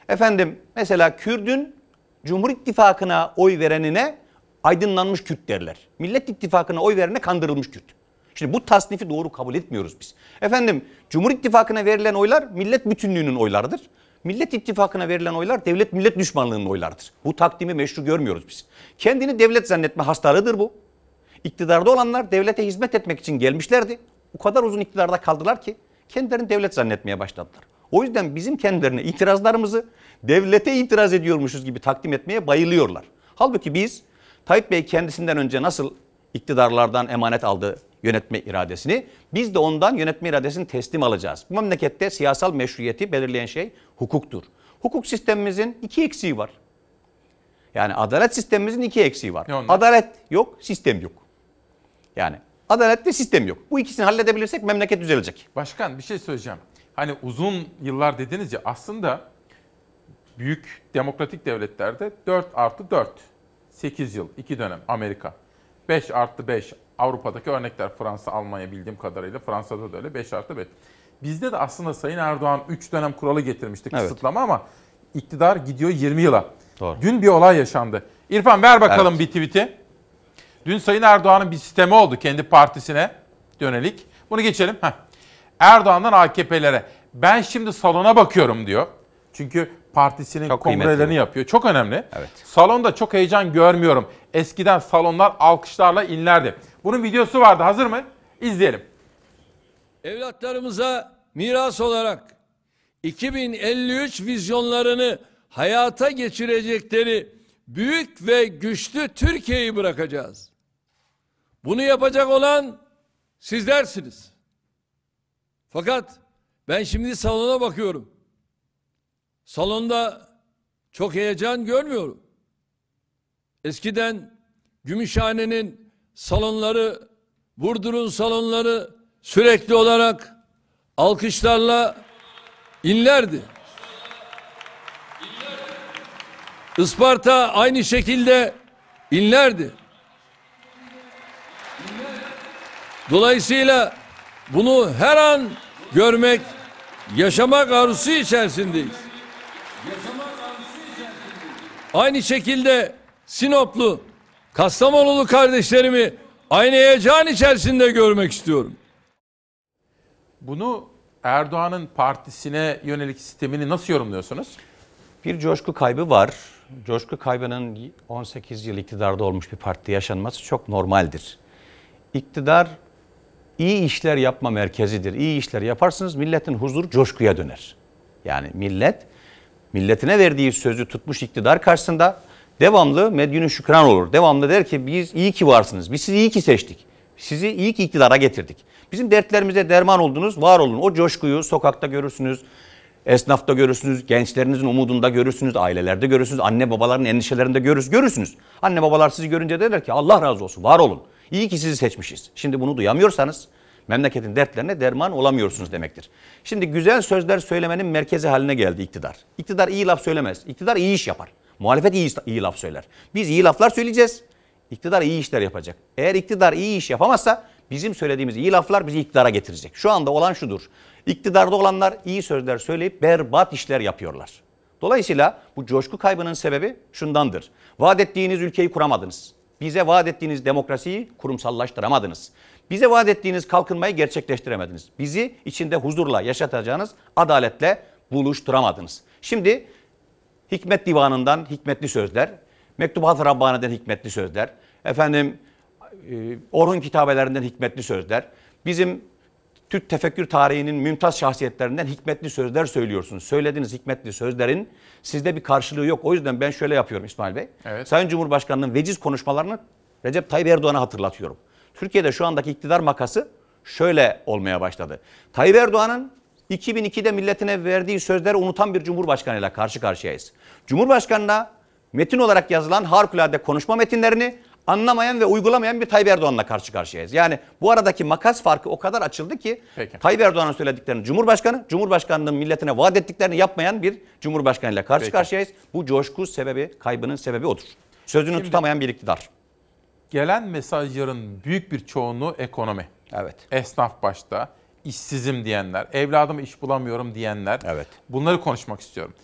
S38: efendim mesela Kürdün Cumhur İttifakı'na oy verenine aydınlanmış Kürt derler. Millet İttifakı'na oy verene kandırılmış Kürt. Şimdi bu tasnifi doğru kabul etmiyoruz biz. Efendim Cumhur İttifakı'na verilen oylar millet bütünlüğünün oylarıdır. Millet İttifakı'na verilen oylar devlet millet düşmanlığının oylarıdır. Bu takdimi meşru görmüyoruz biz. Kendini devlet zannetme hastalığıdır bu. İktidarda olanlar devlete hizmet etmek için gelmişlerdi. O kadar uzun iktidarda kaldılar ki kendilerini devlet zannetmeye başladılar. O yüzden bizim kendilerine itirazlarımızı devlete itiraz ediyormuşuz gibi takdim etmeye bayılıyorlar. Halbuki biz Tayyip Bey kendisinden önce nasıl iktidarlardan emanet aldı yönetme iradesini, biz de ondan yönetme iradesini teslim alacağız. Bu memlekette siyasal meşruiyeti belirleyen şey hukuktur. Hukuk sistemimizin iki eksiği var. Yani adalet sistemimizin iki eksiği var. Adalet yok, sistem yok. Yani adalet ve sistem yok. Bu ikisini halledebilirsek memleket düzelecek.
S1: Başkan bir şey söyleyeceğim. Hani uzun yıllar dediniz ya aslında büyük demokratik devletlerde 4 artı 4. 8 yıl, 2 dönem Amerika. 5 artı 5 Avrupa'daki örnekler Fransa, Almanya bildiğim kadarıyla Fransa'da da öyle 5 artı 5. Bizde de aslında Sayın Erdoğan 3 dönem kuralı getirmişti
S38: Evet.
S1: kısıtlama ama iktidar gidiyor 20 yıla.
S38: Doğru.
S1: Dün bir olay yaşandı. İrfan ver bakalım
S38: Evet.
S1: bir tweet'i. Dün Sayın Erdoğan'ın bir sistemi oldu kendi partisine yönelik. Bunu geçelim. Heh. Erdoğan'dan AKP'lere ben şimdi salona bakıyorum diyor. Çünkü partisinin
S38: Çok kıymetli
S1: kongrelerini
S38: bu.
S1: yapıyor. Çok önemli.
S38: Evet.
S1: Salonda çok heyecan görmüyorum. Eskiden salonlar alkışlarla inlerdi. Bunun videosu vardı. Hazır mı? İzleyelim.
S41: Evlatlarımıza miras olarak 2053 vizyonlarını hayata geçirecekleri büyük ve güçlü Türkiye'yi bırakacağız. Bunu yapacak olan sizlersiniz. Fakat ben şimdi salona bakıyorum. Salonda çok heyecan görmüyorum. Eskiden Gümüşhane'nin salonları, Burdur'un salonları sürekli olarak alkışlarla inlerdi. Isparta aynı şekilde inlerdi. Dolayısıyla bunu her an görmek, yaşamak arzusu içerisindeyiz. Aynı şekilde Sinoplu, Kastamonulu kardeşlerimi aynı heyecan içerisinde görmek istiyorum.
S1: Bunu Erdoğan'ın partisine yönelik sistemini nasıl yorumluyorsunuz?
S38: Bir coşku kaybı var. Coşku kaybının 18 yıl iktidarda olmuş bir partide yaşanması çok normaldir. İktidar iyi işler yapma merkezidir. İyi işler yaparsınız milletin huzuru coşkuya döner. Yani millet milletine verdiği sözü tutmuş iktidar karşısında devamlı medyunun şükran olur. Devamlı der ki biz iyi ki varsınız. Biz sizi iyi ki seçtik. Sizi iyi ki iktidara getirdik. Bizim dertlerimize derman oldunuz, var olun. O coşkuyu sokakta görürsünüz, esnafta görürsünüz, gençlerinizin umudunda görürsünüz, ailelerde görürsünüz, anne babaların endişelerinde görürsünüz. Anne babalar sizi görünce derler ki Allah razı olsun, var olun. İyi ki sizi seçmişiz. Şimdi bunu duyamıyorsanız memleketin dertlerine derman olamıyorsunuz demektir. Şimdi güzel sözler söylemenin merkezi haline geldi iktidar. İktidar iyi laf söylemez. İktidar iyi iş yapar. Muhalefet iyi, iyi laf söyler. Biz iyi laflar söyleyeceğiz. İktidar iyi işler yapacak. Eğer iktidar iyi iş yapamazsa bizim söylediğimiz iyi laflar bizi iktidara getirecek. Şu anda olan şudur. İktidarda olanlar iyi sözler söyleyip berbat işler yapıyorlar. Dolayısıyla bu coşku kaybının sebebi şundandır. Vaat ettiğiniz ülkeyi kuramadınız. Bize vaat ettiğiniz demokrasiyi kurumsallaştıramadınız. Bize vaat ettiğiniz kalkınmayı gerçekleştiremediniz. Bizi içinde huzurla yaşatacağınız adaletle buluşturamadınız. Şimdi Hikmet Divanı'ndan hikmetli sözler, Mektubat-ı Rabbani'den hikmetli sözler, efendim e, Orhun kitabelerinden hikmetli sözler, bizim Türk tefekkür tarihinin mümtaz şahsiyetlerinden hikmetli sözler söylüyorsunuz. Söylediğiniz hikmetli sözlerin sizde bir karşılığı yok. O yüzden ben şöyle yapıyorum İsmail Bey.
S1: Evet.
S38: Sayın Cumhurbaşkanı'nın veciz konuşmalarını Recep Tayyip Erdoğan'a hatırlatıyorum. Türkiye'de şu andaki iktidar makası şöyle olmaya başladı. Tayyip Erdoğan'ın 2002'de milletine verdiği sözleri unutan bir cumhurbaşkanıyla karşı karşıyayız. Cumhurbaşkanına metin olarak yazılan harikulade konuşma metinlerini anlamayan ve uygulamayan bir Tayyip Erdoğan'la karşı karşıyayız. Yani bu aradaki makas farkı o kadar açıldı ki
S1: Peki.
S38: Tayyip Erdoğan'ın söylediklerini Cumhurbaşkanı, Cumhurbaşkanının milletine vaat ettiklerini yapmayan bir Cumhurbaşkanıyla karşı
S1: Peki.
S38: karşıyayız. Bu coşku sebebi, kaybının sebebi odur. Sözünü
S1: Şimdi-
S38: tutamayan bir iktidar.
S1: Gelen mesajların büyük bir çoğunluğu ekonomi.
S38: Evet.
S1: Esnaf başta, işsizim diyenler, evladım iş bulamıyorum diyenler.
S38: Evet.
S1: Bunları konuşmak istiyorum.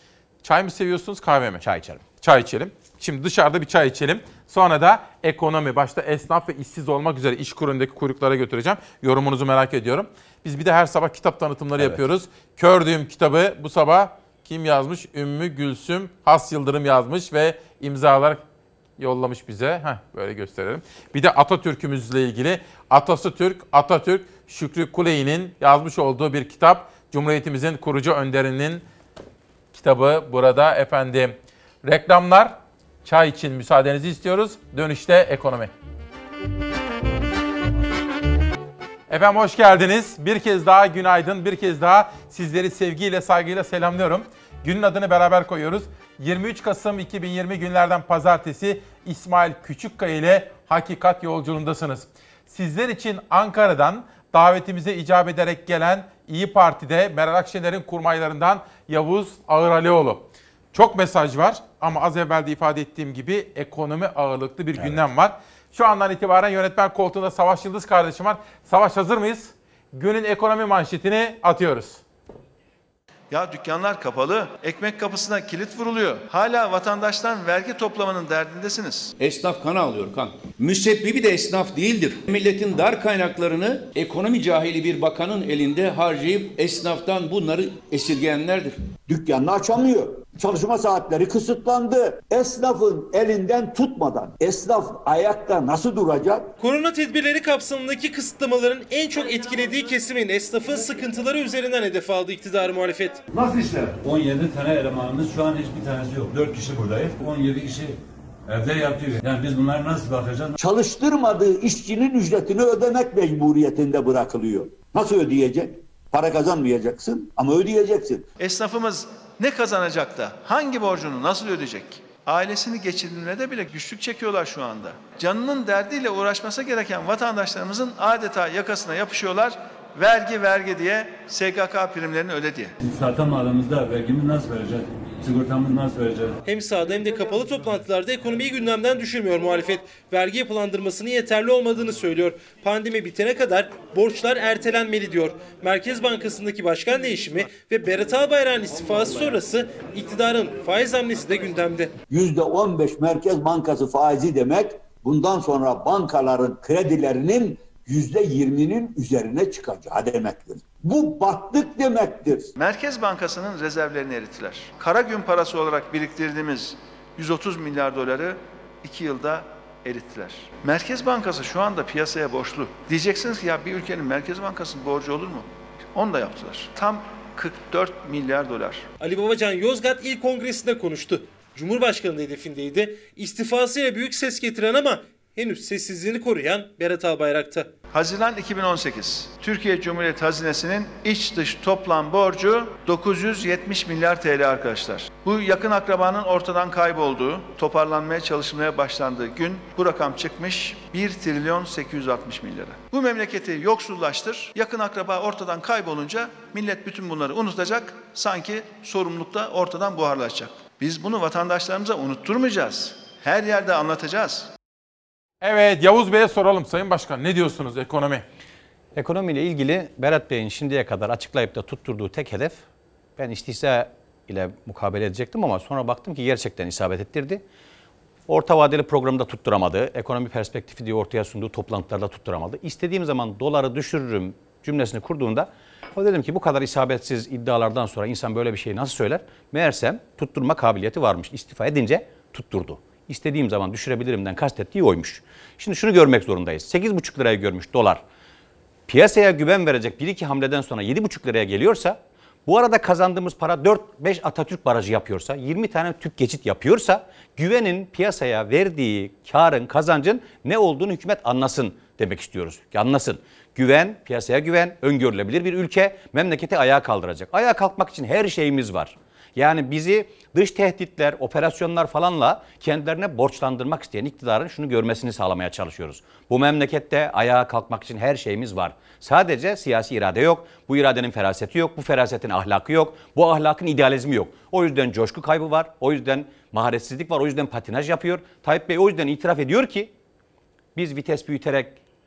S1: Çay mı seviyorsunuz, kahve mi?
S38: Çay içerim.
S1: Çay içelim. Şimdi dışarıda bir çay içelim. Sonra da ekonomi, başta esnaf ve işsiz olmak üzere iş kurundaki kuyruklara götüreceğim. Yorumunuzu merak ediyorum. Biz bir de her sabah kitap tanıtımları
S38: Evet.
S1: yapıyoruz. Kördüğüm kitabı bu sabah kim yazmış? Ümmü Gülsüm Has Yıldırım yazmış ve imzalar yollamış bize. Heh, böyle gösterelim. Bir de Atatürk'ümüzle ilgili Atası Türk, Atatürk Şükrü Kuley'nin yazmış olduğu bir kitap. Cumhuriyetimizin kurucu önderinin kitabı burada efendim. Reklamlar, çay için müsaadenizi istiyoruz. Dönüşte ekonomi. Efendim hoş geldiniz. Bir kez daha günaydın. Bir kez daha sizleri sevgiyle, saygıyla selamlıyorum. Günün adını beraber koyuyoruz. 23 Kasım 2020 günlerden pazartesi İsmail Küçükkaya ile Hakikat Yolculuğundasınız. Sizler için Ankara'dan davetimize icap ederek gelen İyi Parti'de Meral Akşener'in kurmaylarından Yavuz Ağıralioğlu. Çok mesaj var ama az evvel de ifade ettiğim gibi ekonomi ağırlıklı bir gündem var. Şu andan itibaren yönetmen koltuğunda Savaş Yıldız kardeşim var. Savaş hazır mıyız? Günün ekonomi manşetini atıyoruz.
S45: Ya dükkanlar kapalı, ekmek kapısına kilit vuruluyor. Hala vatandaştan vergi toplamanın derdindesiniz.
S46: Esnaf kan ağlıyor kan. Müsebbibi de esnaf değildir. Milletin dar kaynaklarını ekonomi cahili bir bakanın elinde harcayıp esnaftan bunları esirgeyenlerdir.
S47: Dükkanını açamıyor. Çalışma saatleri kısıtlandı. Esnafın elinden tutmadan esnaf ayakta nasıl duracak?
S42: Korona tedbirleri kapsamındaki kısıtlamaların en çok etkilediği kesimin esnafın sıkıntıları üzerinden hedef aldı iktidar muhalefet.
S48: Nasıl işler? 17 tane elemanımız şu an hiçbir tanesi yok. 4 kişi buradayız. 17 kişi evde yatıyor. Yani biz bunlara nasıl bakacağız?
S47: Çalıştırmadığı işçinin ücretini ödemek mecburiyetinde bırakılıyor. Nasıl ödeyecek? Para kazanmayacaksın ama ödeyeceksin.
S45: Esnafımız ne kazanacak da hangi borcunu nasıl ödeyecek? Ailesini geçindirmede bile güçlük çekiyorlar şu anda. Canının derdiyle uğraşması gereken vatandaşlarımızın adeta yakasına yapışıyorlar. Vergi vergi diye SGK primlerini öde diye.
S48: Satamadığımızda vergimi nasıl vereceğiz? Sigortamızı nasıl vereceğiz?
S42: Hem sahada hem de kapalı toplantılarda ekonomiyi gündemden düşürmüyor muhalefet. Vergi yapılandırmasının yeterli olmadığını söylüyor. Pandemi bitene kadar borçlar ertelenmeli diyor. Merkez Bankası'ndaki başkan değişimi ve Berat Albayrak'ın istifası sonrası iktidarın faiz hamlesi de gündemde.
S47: %15 Merkez Bankası faizi demek bundan sonra bankaların kredilerinin %20'nin üzerine çıkacağı demektir. Bu battık demektir.
S45: Merkez Bankası'nın rezervlerini erittiler. Kara gün parası olarak biriktirdiğimiz 130 milyar doları 2 yılda erittiler. Merkez Bankası şu anda piyasaya borçlu. Diyeceksiniz ki ya bir ülkenin Merkez Bankası'nın borcu olur mu? Onu da yaptılar. Tam 44 milyar dolar.
S42: Ali Babacan Yozgat İl Kongresi'nde konuştu. Cumhurbaşkanı hedefindeydi. İstifasıyla büyük ses getiren ama henüz sessizliğini koruyan Berat Albayrak'ta.
S45: Haziran 2018. Türkiye Cumhuriyeti Hazinesi'nin iç dış toplam borcu 970 milyar TL arkadaşlar. Bu yakın akrabanın ortadan kaybolduğu, toparlanmaya çalışılmaya başlandığı gün bu rakam çıkmış 1 trilyon 860 milyara. Bu memleketi yoksullaştır, yakın akraba ortadan kaybolunca millet bütün bunları unutacak, sanki sorumluluk da ortadan buharlaşacak. Biz bunu vatandaşlarımıza unutturmayacağız. Her yerde anlatacağız.
S1: Evet Yavuz Bey'e soralım Sayın Başkan. Ne diyorsunuz ekonomi?
S38: Ekonomiyle ilgili Berat Bey'in şimdiye kadar açıklayıp da tutturduğu tek hedef ben istihza ile mukabele edecektim ama sonra baktım ki gerçekten isabet ettirdi. Orta vadeli programda tutturamadı. Ekonomi perspektifi diye ortaya sunduğu toplantılarda tutturamadı. İstediğim zaman doları düşürürüm cümlesini kurduğunda o dedim ki bu kadar isabetsiz iddialardan sonra insan böyle bir şeyi nasıl söyler? Meğersem tutturma kabiliyeti varmış. İstifa edince tutturdu. İstediğim zaman düşürebilirimden kastettiği oymuş. Şimdi şunu görmek zorundayız. 8,5 liraya görmüş dolar. Piyasaya güven verecek 1-2 hamleden sonra 7,5 liraya geliyorsa bu arada kazandığımız para 4-5 Atatürk barajı yapıyorsa, 20 tane tüp geçit yapıyorsa güvenin piyasaya verdiği karın, kazancın ne olduğunu hükümet anlasın demek istiyoruz. Anlasın. Güven, piyasaya güven, öngörülebilir bir ülke memleketi ayağa kaldıracak. Ayağa kalkmak için her şeyimiz var. Yani bizi dış tehditler, operasyonlar falanla kendilerine borçlandırmak isteyen iktidarın şunu görmesini sağlamaya çalışıyoruz. Bu memlekette ayağa kalkmak için her şeyimiz var. Sadece siyasi irade yok. Bu iradenin feraseti yok. Bu ferasetin ahlakı yok. Bu ahlakın idealizmi yok. O yüzden coşku kaybı var. O yüzden maharetsizlik var. O yüzden patinaj yapıyor. Tayyip Bey o yüzden itiraf ediyor ki biz vites büyüterek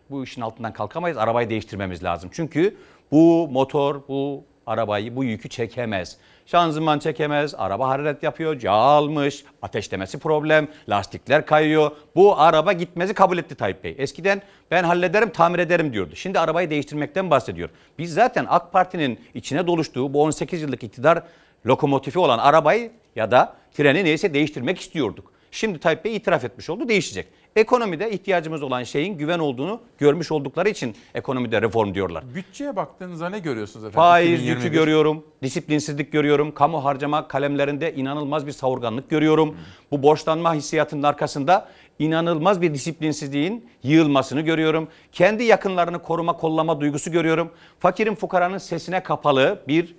S38: bu işin altından kalkamayız. Arabayı değiştirmemiz lazım. Çünkü bu motor, bu arabayı, bu yükü çekemez. Şanzıman çekemez, araba hararet yapıyor, yağ almış, ateşlemesi problem, lastikler kayıyor. Bu araba gitmezi kabul etti Tayyip Bey. Eskiden ben hallederim, tamir ederim diyordu. Şimdi arabayı değiştirmekten bahsediyor. Biz zaten AK Parti'nin içine doluştuğu bu 18 yıllık iktidar lokomotifi olan arabayı ya da treni neyse değiştirmek istiyorduk. Şimdi Tayyip Bey itiraf etmiş oldu, değişecek. Ekonomide ihtiyacımız olan şeyin güven olduğunu görmüş oldukları için ekonomide reform diyorlar.
S1: Bütçeye baktığınızda ne görüyorsunuz efendim?
S38: Faiz
S1: 2021?
S38: yükü görüyorum, disiplinsizlik görüyorum, kamu harcama kalemlerinde inanılmaz bir savurganlık görüyorum. Bu borçlanma hissiyatının arkasında inanılmaz bir disiplinsizliğin yığılmasını görüyorum. Kendi yakınlarını koruma kollama duygusu görüyorum. Fakirin fukaranın sesine kapalı bir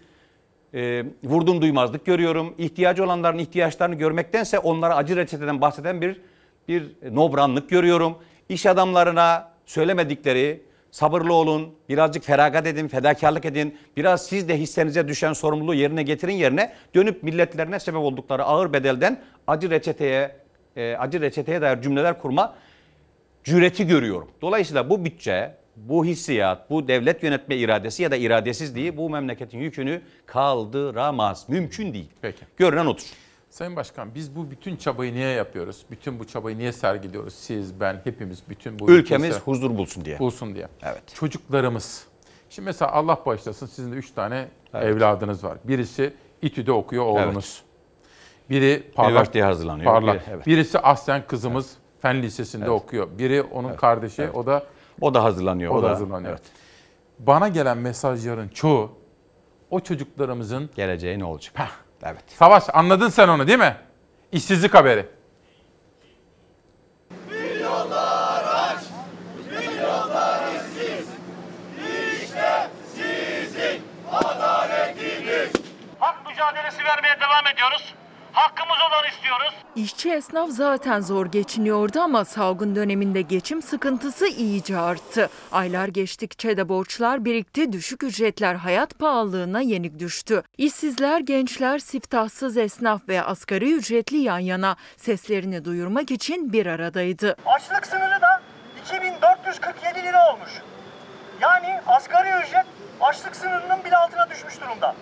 S38: e, vurdum duymazlık görüyorum. İhtiyacı olanların ihtiyaçlarını görmektense onlara acı reçeteden bahseden bir bir nobranlık görüyorum. İş adamlarına söylemedikleri sabırlı olun, birazcık feragat edin, fedakarlık edin. Biraz siz de hissenize düşen sorumluluğu yerine getirin yerine dönüp milletlerine sebep oldukları ağır bedelden acı reçeteye e, acı reçeteye dair cümleler kurma cüreti görüyorum. Dolayısıyla bu bütçe, bu hissiyat, bu devlet yönetme iradesi ya da iradesizliği bu memleketin yükünü kaldıramaz. Mümkün değil.
S1: Peki.
S38: Görünen odur.
S1: Sayın Başkan biz bu bütün çabayı niye yapıyoruz? Bütün bu çabayı niye sergiliyoruz? Siz, ben, hepimiz bütün bu
S38: Ülkemiz
S1: ülkesi-
S38: huzur bulsun diye.
S1: Bulsun diye.
S38: Evet.
S1: Çocuklarımız. Şimdi mesela Allah bağışlasın sizin de üç tane
S38: Evet.
S1: evladınız var. Birisi İTÜ'de okuyor oğlunuz. Biri parlak,
S38: Üniversiteye hazırlanıyor.
S1: Parlak.
S38: Biri- evet.
S1: Birisi Aslen kızımız Fen Lisesi'nde
S38: Evet.
S1: okuyor. Biri onun kardeşi o da
S38: O da hazırlanıyor.
S1: o, da hazırlanıyor.
S38: Evet.
S1: Bana gelen mesajların çoğu o çocuklarımızın
S38: geleceği ne olacak? Evet.
S1: Savaş anladın sen onu değil mi? İşsizlik haberi.
S49: Milyonlar aç, milyonlar işsiz. İşte sizin adaletiniz.
S50: Hak mücadelesi vermeye devam ediyoruz. Hakkımız olan istiyoruz.
S51: İşçi esnaf zaten zor geçiniyordu ama salgın döneminde geçim sıkıntısı iyice arttı. Aylar geçtikçe de borçlar birikti, düşük ücretler hayat pahalılığına yenik düştü. İşsizler, gençler, siftahsız esnaf ve asgari ücretli yan yana seslerini duyurmak için bir aradaydı.
S50: Açlık sınırı da 2447 lira olmuş. Yani asgari ücret açlık sınırının bile altına düşmüş durumda.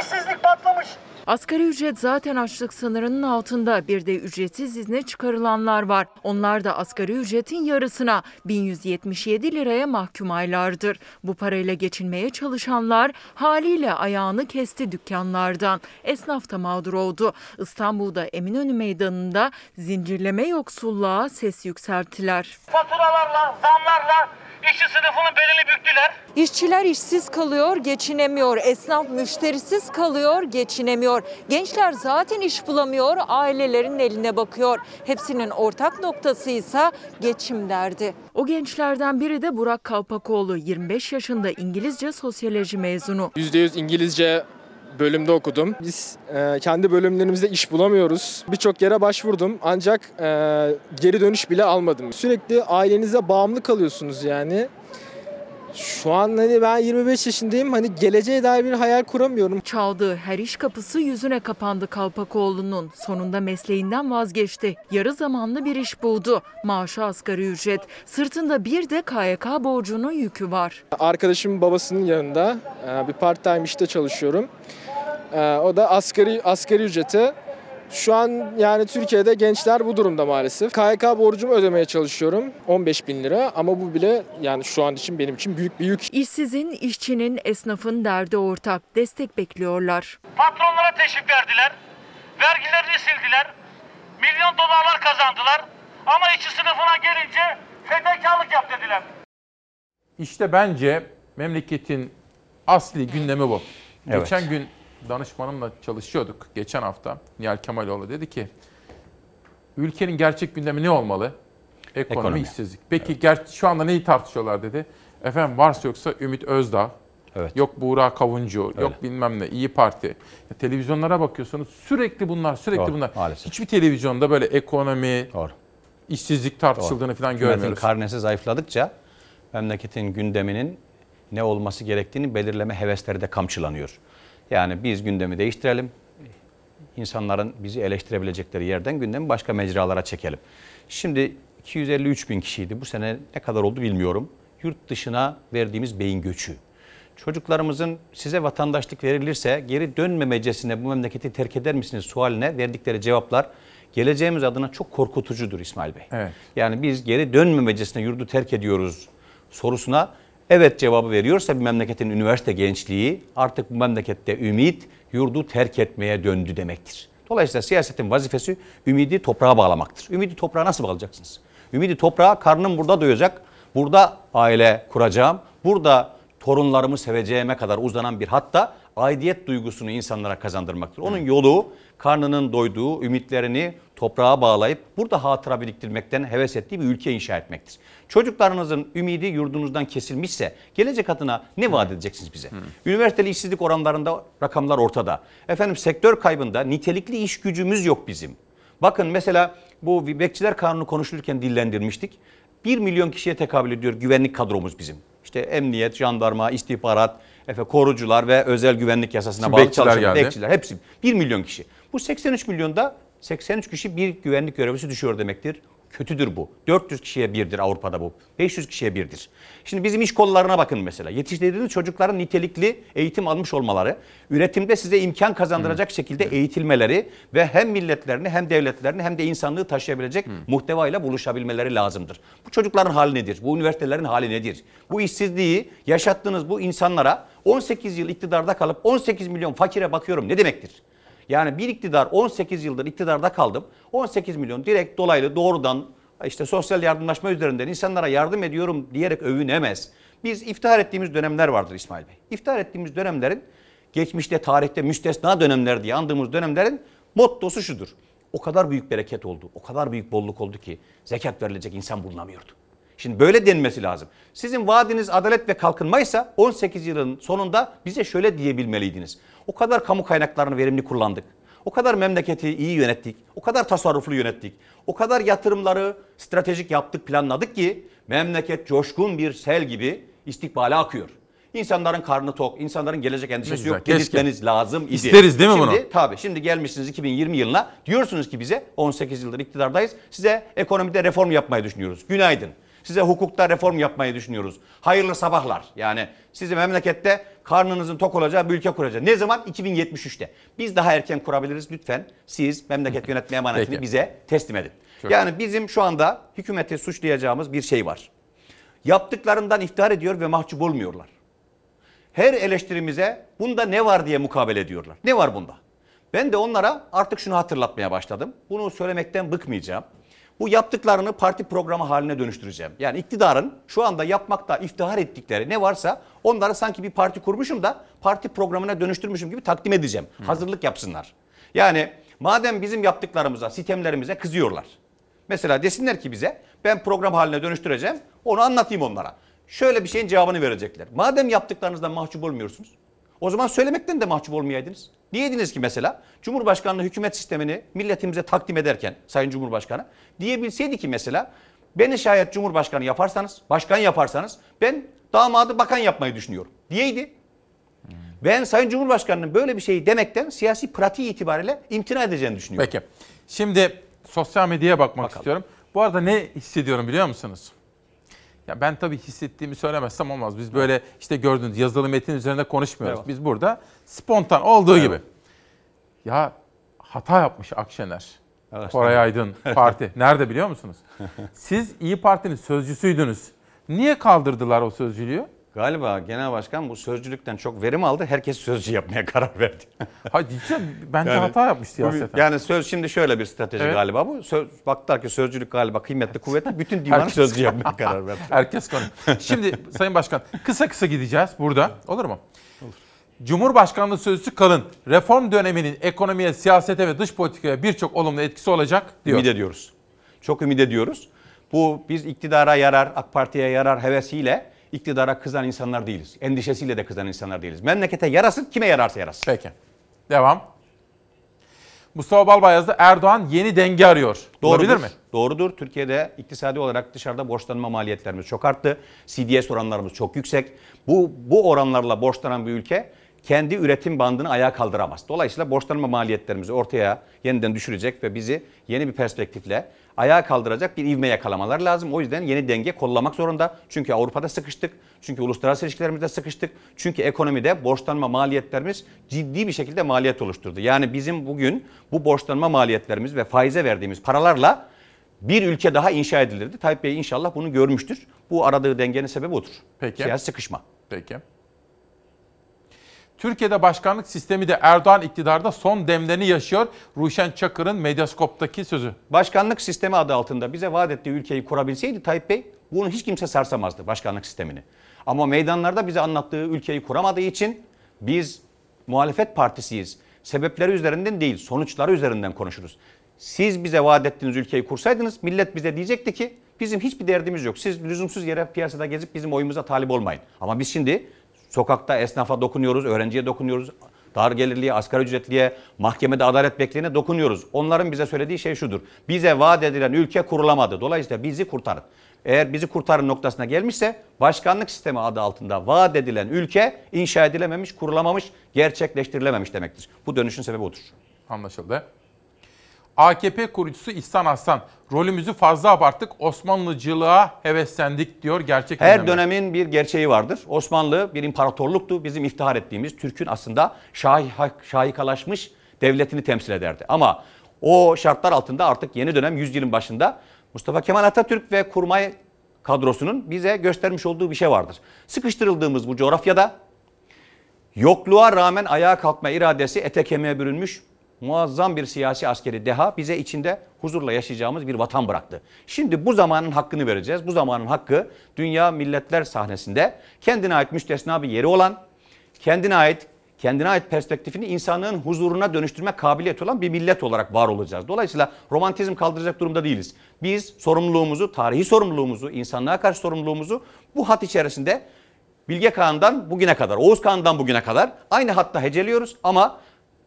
S50: İşsizlik patlamış.
S51: Asgari ücret zaten açlık sınırının altında. Bir de ücretsiz izne çıkarılanlar var. Onlar da asgari ücretin yarısına 1177 liraya mahkum aylardır. Bu parayla geçinmeye çalışanlar haliyle ayağını kesti dükkanlardan. Esnaf da mağdur oldu. İstanbul'da Eminönü Meydanı'nda zincirleme yoksulluğa ses yükselttiler.
S50: Faturalarla, zamlarla işçi sınıfının belini büktüler.
S51: İşçiler işsiz kalıyor, geçinemiyor. Esnaf müşterisiz kalıyor, geçinemiyor. Gençler zaten iş bulamıyor, ailelerin eline bakıyor. Hepsinin ortak noktası ise geçim derdi. O gençlerden biri de Burak Kalpakoğlu. 25 yaşında İngilizce sosyoloji mezunu.
S52: %100 İngilizce bölümde okudum. Biz e, kendi bölümlerimizde iş bulamıyoruz. Birçok yere başvurdum ancak e, geri dönüş bile almadım. Sürekli ailenize bağımlı kalıyorsunuz yani. Şu an hani ben 25 yaşındayım. Hani geleceğe dair bir hayal kuramıyorum.
S51: Çaldığı her iş kapısı yüzüne kapandı Kalpakoğlu'nun. Sonunda mesleğinden vazgeçti. Yarı zamanlı bir iş buldu. Maaşı asgari ücret. Sırtında bir de KYK borcunun yükü var.
S52: Arkadaşımın babasının yanında e, bir part time işte çalışıyorum. E, O da asgari asgari ücrete. Şu an yani Türkiye'de gençler bu durumda maalesef. KYK borcumu ödemeye çalışıyorum. 15 bin lira ama bu bile yani şu an için benim için büyük bir yük.
S51: İşsizin, işçinin, esnafın derdi ortak. Destek bekliyorlar.
S50: Patronlara teşvik verdiler. Vergilerini sildiler. Milyon dolarlar kazandılar. Ama işçi sınıfına gelince fedakarlık yap dediler.
S1: İşte bence memleketin asli gündemi bu.
S38: Evet.
S1: Geçen gün danışmanımla çalışıyorduk. Geçen hafta Nihal Kemaloğlu dedi ki ülkenin gerçek gündemi ne olmalı? Ekonomi,
S38: Ekonomi.
S1: işsizlik. Peki ger- şu anda neyi tartışıyorlar dedi. Efendim varsa yoksa Ümit Özdağ, yok Buğra Kavuncu, yok bilmem ne İyi Parti. Ya televizyonlara bakıyorsunuz sürekli bunlar, sürekli
S38: Doğru,
S1: bunlar.
S38: maalesef.
S1: Hiçbir televizyonda böyle ekonomi, işsizlik tartışıldığını falan
S38: Hükümetin
S1: görmüyoruz.
S38: karnesi zayıfladıkça memleketin gündeminin ne olması gerektiğini belirleme hevesleri de kamçılanıyor. Yani biz gündemi değiştirelim. İnsanların bizi eleştirebilecekleri yerden gündemi başka mecralara çekelim. Şimdi 253 bin kişiydi. Bu sene ne kadar oldu bilmiyorum. Yurt dışına verdiğimiz beyin göçü. Çocuklarımızın size vatandaşlık verilirse geri dönmemecesine bu memleketi terk eder misiniz sualine verdikleri cevaplar geleceğimiz adına çok korkutucudur İsmail Bey.
S1: Evet.
S38: Yani biz geri dönmemecesine yurdu terk ediyoruz sorusuna evet cevabı veriyorsa bir memleketin üniversite gençliği artık bu memlekette ümit yurdu terk etmeye döndü demektir. Dolayısıyla siyasetin vazifesi ümidi toprağa bağlamaktır. Ümidi toprağa nasıl bağlayacaksınız? Ümidi toprağa karnım burada doyacak, burada aile kuracağım, burada torunlarımı seveceğime kadar uzanan bir hatta aidiyet duygusunu insanlara kazandırmaktır. Onun yolu karnının doyduğu ümitlerini toprağa bağlayıp burada hatıra biriktirmekten heves ettiği bir ülke inşa etmektir. Çocuklarınızın ümidi yurdunuzdan kesilmişse gelecek adına ne vaat edeceksiniz bize? Üniversiteli işsizlik oranlarında rakamlar ortada. Efendim sektör kaybında nitelikli iş gücümüz yok bizim. Bakın mesela bu bekçiler kanunu konuşulurken dillendirmiştik. 1 milyon kişiye tekabül ediyor güvenlik kadromuz bizim. İşte emniyet, jandarma, istihbarat, efe, korucular ve özel güvenlik yasasına
S1: Şimdi
S38: bağlı
S1: bekçiler
S38: çalışan
S1: geldi.
S38: bekçiler hepsi 1 milyon kişi. Bu 83 milyonda 83 kişi bir güvenlik görevlisi düşüyor demektir. Kötüdür bu. 400 kişiye birdir Avrupa'da bu. 500 kişiye birdir. Şimdi bizim iş kollarına bakın mesela. Yetiştirdiğiniz çocukların nitelikli eğitim almış olmaları, üretimde size imkan kazandıracak şekilde eğitilmeleri ve hem milletlerini hem devletlerini hem de insanlığı taşıyabilecek muhtevayla buluşabilmeleri lazımdır. Bu çocukların hali nedir? Bu üniversitelerin hali nedir? Bu işsizliği yaşattığınız bu insanlara 18 yıl iktidarda kalıp 18 milyon fakire bakıyorum ne demektir? Yani bir iktidar 18 yıldır iktidarda kaldım. 18 milyon direkt dolaylı doğrudan işte sosyal yardımlaşma üzerinden insanlara yardım ediyorum diyerek övünemez. Biz iftihar ettiğimiz dönemler vardır İsmail Bey. İftihar ettiğimiz dönemlerin geçmişte tarihte müstesna dönemler diye andığımız dönemlerin mottosu şudur. O kadar büyük bereket oldu, o kadar büyük bolluk oldu ki zekat verilecek insan bulunamıyordu. Şimdi böyle denmesi lazım. Sizin vaadiniz adalet ve kalkınmaysa 18 yılın sonunda bize şöyle diyebilmeliydiniz. O kadar kamu kaynaklarını verimli kullandık. O kadar memleketi iyi yönettik. O kadar tasarruflu yönettik. O kadar yatırımları stratejik yaptık, planladık ki memleket coşkun bir sel gibi istikbale akıyor. İnsanların karnı tok, insanların gelecek endişesi
S1: güzel,
S38: yok. Dedirtmeniz lazım idi.
S1: İsteriz değil mi
S38: şimdi,
S1: bunu?
S38: Tabii şimdi gelmişsiniz 2020 yılına. Diyorsunuz ki bize 18 yıldır iktidardayız. Size ekonomide reform yapmayı düşünüyoruz. Günaydın. Size hukukta reform yapmayı düşünüyoruz. Hayırlı sabahlar. Yani sizi memlekette karnınızın tok olacağı bir ülke kuracağız. Ne zaman? 2073'te. Biz daha erken kurabiliriz. Lütfen siz memleket yönetme emanetini
S1: Peki.
S38: bize teslim edin.
S1: Çok
S38: yani bizim şu anda hükümeti suçlayacağımız bir şey var. Yaptıklarından iftihar ediyor ve mahcup olmuyorlar. Her eleştirimize bunda ne var diye mukabele ediyorlar. Ne var bunda? Ben de onlara artık şunu hatırlatmaya başladım. Bunu söylemekten bıkmayacağım. Bu yaptıklarını parti programı haline dönüştüreceğim. Yani iktidarın şu anda yapmakta iftihar ettikleri ne varsa onları sanki bir parti kurmuşum da parti programına dönüştürmüşüm gibi takdim edeceğim. Hazırlık yapsınlar. Yani madem bizim yaptıklarımıza, sistemlerimize kızıyorlar. Mesela desinler ki bize ben program haline dönüştüreceğim onu anlatayım onlara. Şöyle bir şeyin cevabını verecekler. Madem yaptıklarınızdan mahcup olmuyorsunuz o zaman söylemekten de mahcup olmayaydınız. Diyeydiniz ki mesela Cumhurbaşkanlığı hükümet sistemini milletimize takdim ederken Sayın Cumhurbaşkanı diyebilseydi ki mesela beni şayet Cumhurbaşkanı yaparsanız, başkan yaparsanız ben damadı bakan yapmayı düşünüyorum diyeydi. Ben Sayın Cumhurbaşkanı'nın böyle bir şeyi demekten siyasi pratiği itibariyle imtina edeceğini düşünüyorum.
S1: Peki. Şimdi sosyal medyaya bakmak istiyorum. Bu arada ne hissediyorum biliyor musunuz? Ya ben tabii hissettiğimi söylemezsem olmaz. Biz böyle işte gördüğünüz yazılı metin üzerinde konuşmuyoruz.
S38: Evet.
S1: Biz burada spontan olduğu
S38: Evet.
S1: gibi. Ya hata yapmış Akşener.
S38: Evet.
S1: Koray Aydın parti. Nerede biliyor musunuz? Siz İyi Parti'nin sözcüsüydünüz. Niye kaldırdılar o sözcülüğü?
S38: Galiba genel başkan bu sözcülükten çok verim aldı. Herkes sözcü yapmaya karar verdi.
S1: Hayır cidden bence hata yapmış siyaseten.
S38: Yani söz şimdi şöyle bir strateji
S1: Evet.
S38: galiba bu. Söz, baktılar ki sözcülük galiba kıymetli kuvvetli. Bütün divan
S1: Herkes-
S38: sözcü yapmaya karar verdi.
S1: Herkes konu. Şimdi Sayın Başkan kısa kısa gideceğiz burada. Olur mu? Cumhurbaşkanlığı sözcüsü kalın. Reform döneminin ekonomiye, siyasete ve dış politikaya birçok olumlu etkisi olacak diyor.
S38: Ümit ediyoruz. Çok ümit ediyoruz. Bu biz iktidara yarar, AK Parti'ye yarar hevesiyle iktidara kızan insanlar değiliz. Endişesiyle de kızan insanlar değiliz. Memlekete yarasın, kime yararsa yarasın.
S1: Peki. Devam. Mustafa Balbayaz da Erdoğan yeni denge arıyor.
S38: Doğrudur.
S1: Olabilir mi?
S38: Doğrudur. Türkiye'de iktisadi olarak dışarıda borçlanma maliyetlerimiz çok arttı. CDS oranlarımız çok yüksek. Bu bu oranlarla borçlanan bir ülke kendi üretim bandını ayağa kaldıramaz. Dolayısıyla borçlanma maliyetlerimizi ortaya yeniden düşürecek ve bizi yeni bir perspektifle ayağa kaldıracak bir ivme yakalamalar lazım. O yüzden yeni denge kollamak zorunda. Çünkü Avrupa'da sıkıştık. Çünkü uluslararası ilişkilerimizde sıkıştık. Çünkü ekonomide borçlanma maliyetlerimiz ciddi bir şekilde maliyet oluşturdu. Yani bizim bugün bu borçlanma maliyetlerimiz ve faize verdiğimiz paralarla bir ülke daha inşa edilirdi. Tayyip Bey inşallah bunu görmüştür. Bu aradığı dengenin sebebi odur.
S1: Peki.
S38: Siyasi sıkışma.
S1: Peki. Türkiye'de başkanlık sistemi de Erdoğan iktidarda son demlerini yaşıyor. Ruşen Çakır'ın Medyaskop'taki sözü.
S38: Başkanlık sistemi adı altında bize vaat ettiği ülkeyi kurabilseydi Tayyip Bey bunu hiç kimse sarsamazdı başkanlık sistemini. Ama meydanlarda bize anlattığı ülkeyi kuramadığı için biz muhalefet partisiyiz. Sebepleri üzerinden değil sonuçları üzerinden konuşuruz. Siz bize vaat ettiğiniz ülkeyi kursaydınız millet bize diyecekti ki bizim hiçbir derdimiz yok. Siz lüzumsuz yere piyasada gezip bizim oyumuza talip olmayın. Ama biz şimdi sokakta esnafa dokunuyoruz, öğrenciye dokunuyoruz, dar gelirliye, asgari ücretliye, mahkemede adalet bekleyene dokunuyoruz. Onların bize söylediği şey şudur. Bize vaat edilen ülke kurulamadı. Dolayısıyla bizi kurtarın. Eğer bizi kurtarın noktasına gelmişse başkanlık sistemi adı altında vaat edilen ülke inşa edilememiş, kurulamamış, gerçekleştirilememiş demektir. Bu dönüşün sebebi odur.
S1: Anlaşıldı. AKP kurucusu İhsan Aslan, rolümüzü fazla abarttık, Osmanlıcılığa heveslendik diyor gerçek
S38: Her
S1: gündemde.
S38: dönemin bir gerçeği vardır. Osmanlı bir imparatorluktu. Bizim iftihar ettiğimiz Türk'ün aslında şahi, şahikalaşmış devletini temsil ederdi. Ama o şartlar altında artık yeni dönem yüzyılın başında Mustafa Kemal Atatürk ve kurmay kadrosunun bize göstermiş olduğu bir şey vardır. Sıkıştırıldığımız bu coğrafyada yokluğa rağmen ayağa kalkma iradesi ete kemiğe bürünmüş muazzam bir siyasi askeri deha bize içinde huzurla yaşayacağımız bir vatan bıraktı. Şimdi bu zamanın hakkını vereceğiz. Bu zamanın hakkı dünya milletler sahnesinde kendine ait müstesna bir yeri olan, kendine ait kendine ait perspektifini insanlığın huzuruna dönüştürme kabiliyeti olan bir millet olarak var olacağız. Dolayısıyla romantizm kaldıracak durumda değiliz. Biz sorumluluğumuzu, tarihi sorumluluğumuzu, insanlığa karşı sorumluluğumuzu bu hat içerisinde Bilge Kağan'dan bugüne kadar, Oğuz Kağan'dan bugüne kadar aynı hatta heceliyoruz ama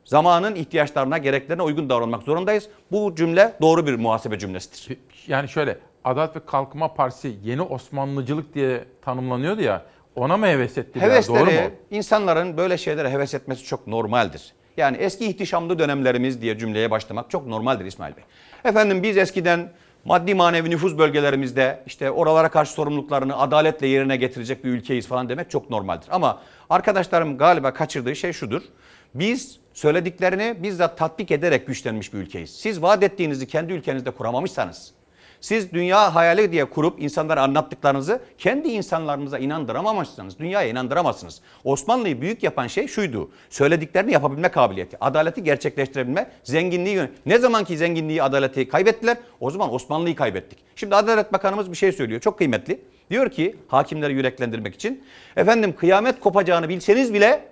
S38: zamanın ihtiyaçlarına, gereklerine uygun davranmak zorundayız. Bu cümle doğru bir muhasebe cümlesidir.
S1: Yani şöyle, Adalet ve Kalkınma Partisi yeni Osmanlıcılık diye tanımlanıyordu ya, ona mı heves ettiler? Doğru mu?
S38: Hevesleri, insanların böyle şeylere heves etmesi çok normaldir. Yani eski ihtişamlı dönemlerimiz diye cümleye başlamak çok normaldir İsmail Bey. Efendim biz eskiden maddi manevi nüfuz bölgelerimizde işte oralara karşı sorumluluklarını adaletle yerine getirecek bir ülkeyiz falan demek çok normaldir. Ama arkadaşlarım galiba kaçırdığı şey şudur. Biz söylediklerini bizzat tatbik ederek güçlenmiş bir ülkeyiz. Siz vaat ettiğinizi kendi ülkenizde kuramamışsanız, Siz dünya hayali diye kurup insanlara anlattıklarınızı kendi insanlarınıza inandıramamışsınız. Dünyaya inandıramazsınız. Osmanlı'yı büyük yapan şey şuydu. Söylediklerini yapabilme kabiliyeti. Adaleti gerçekleştirebilme, zenginliği Ne zamanki zenginliği, adaleti kaybettiler o zaman Osmanlı'yı kaybettik. Şimdi Adalet Bakanımız bir şey söylüyor. Çok kıymetli. Diyor ki hakimleri yüreklendirmek için. Efendim kıyamet kopacağını bilseniz bile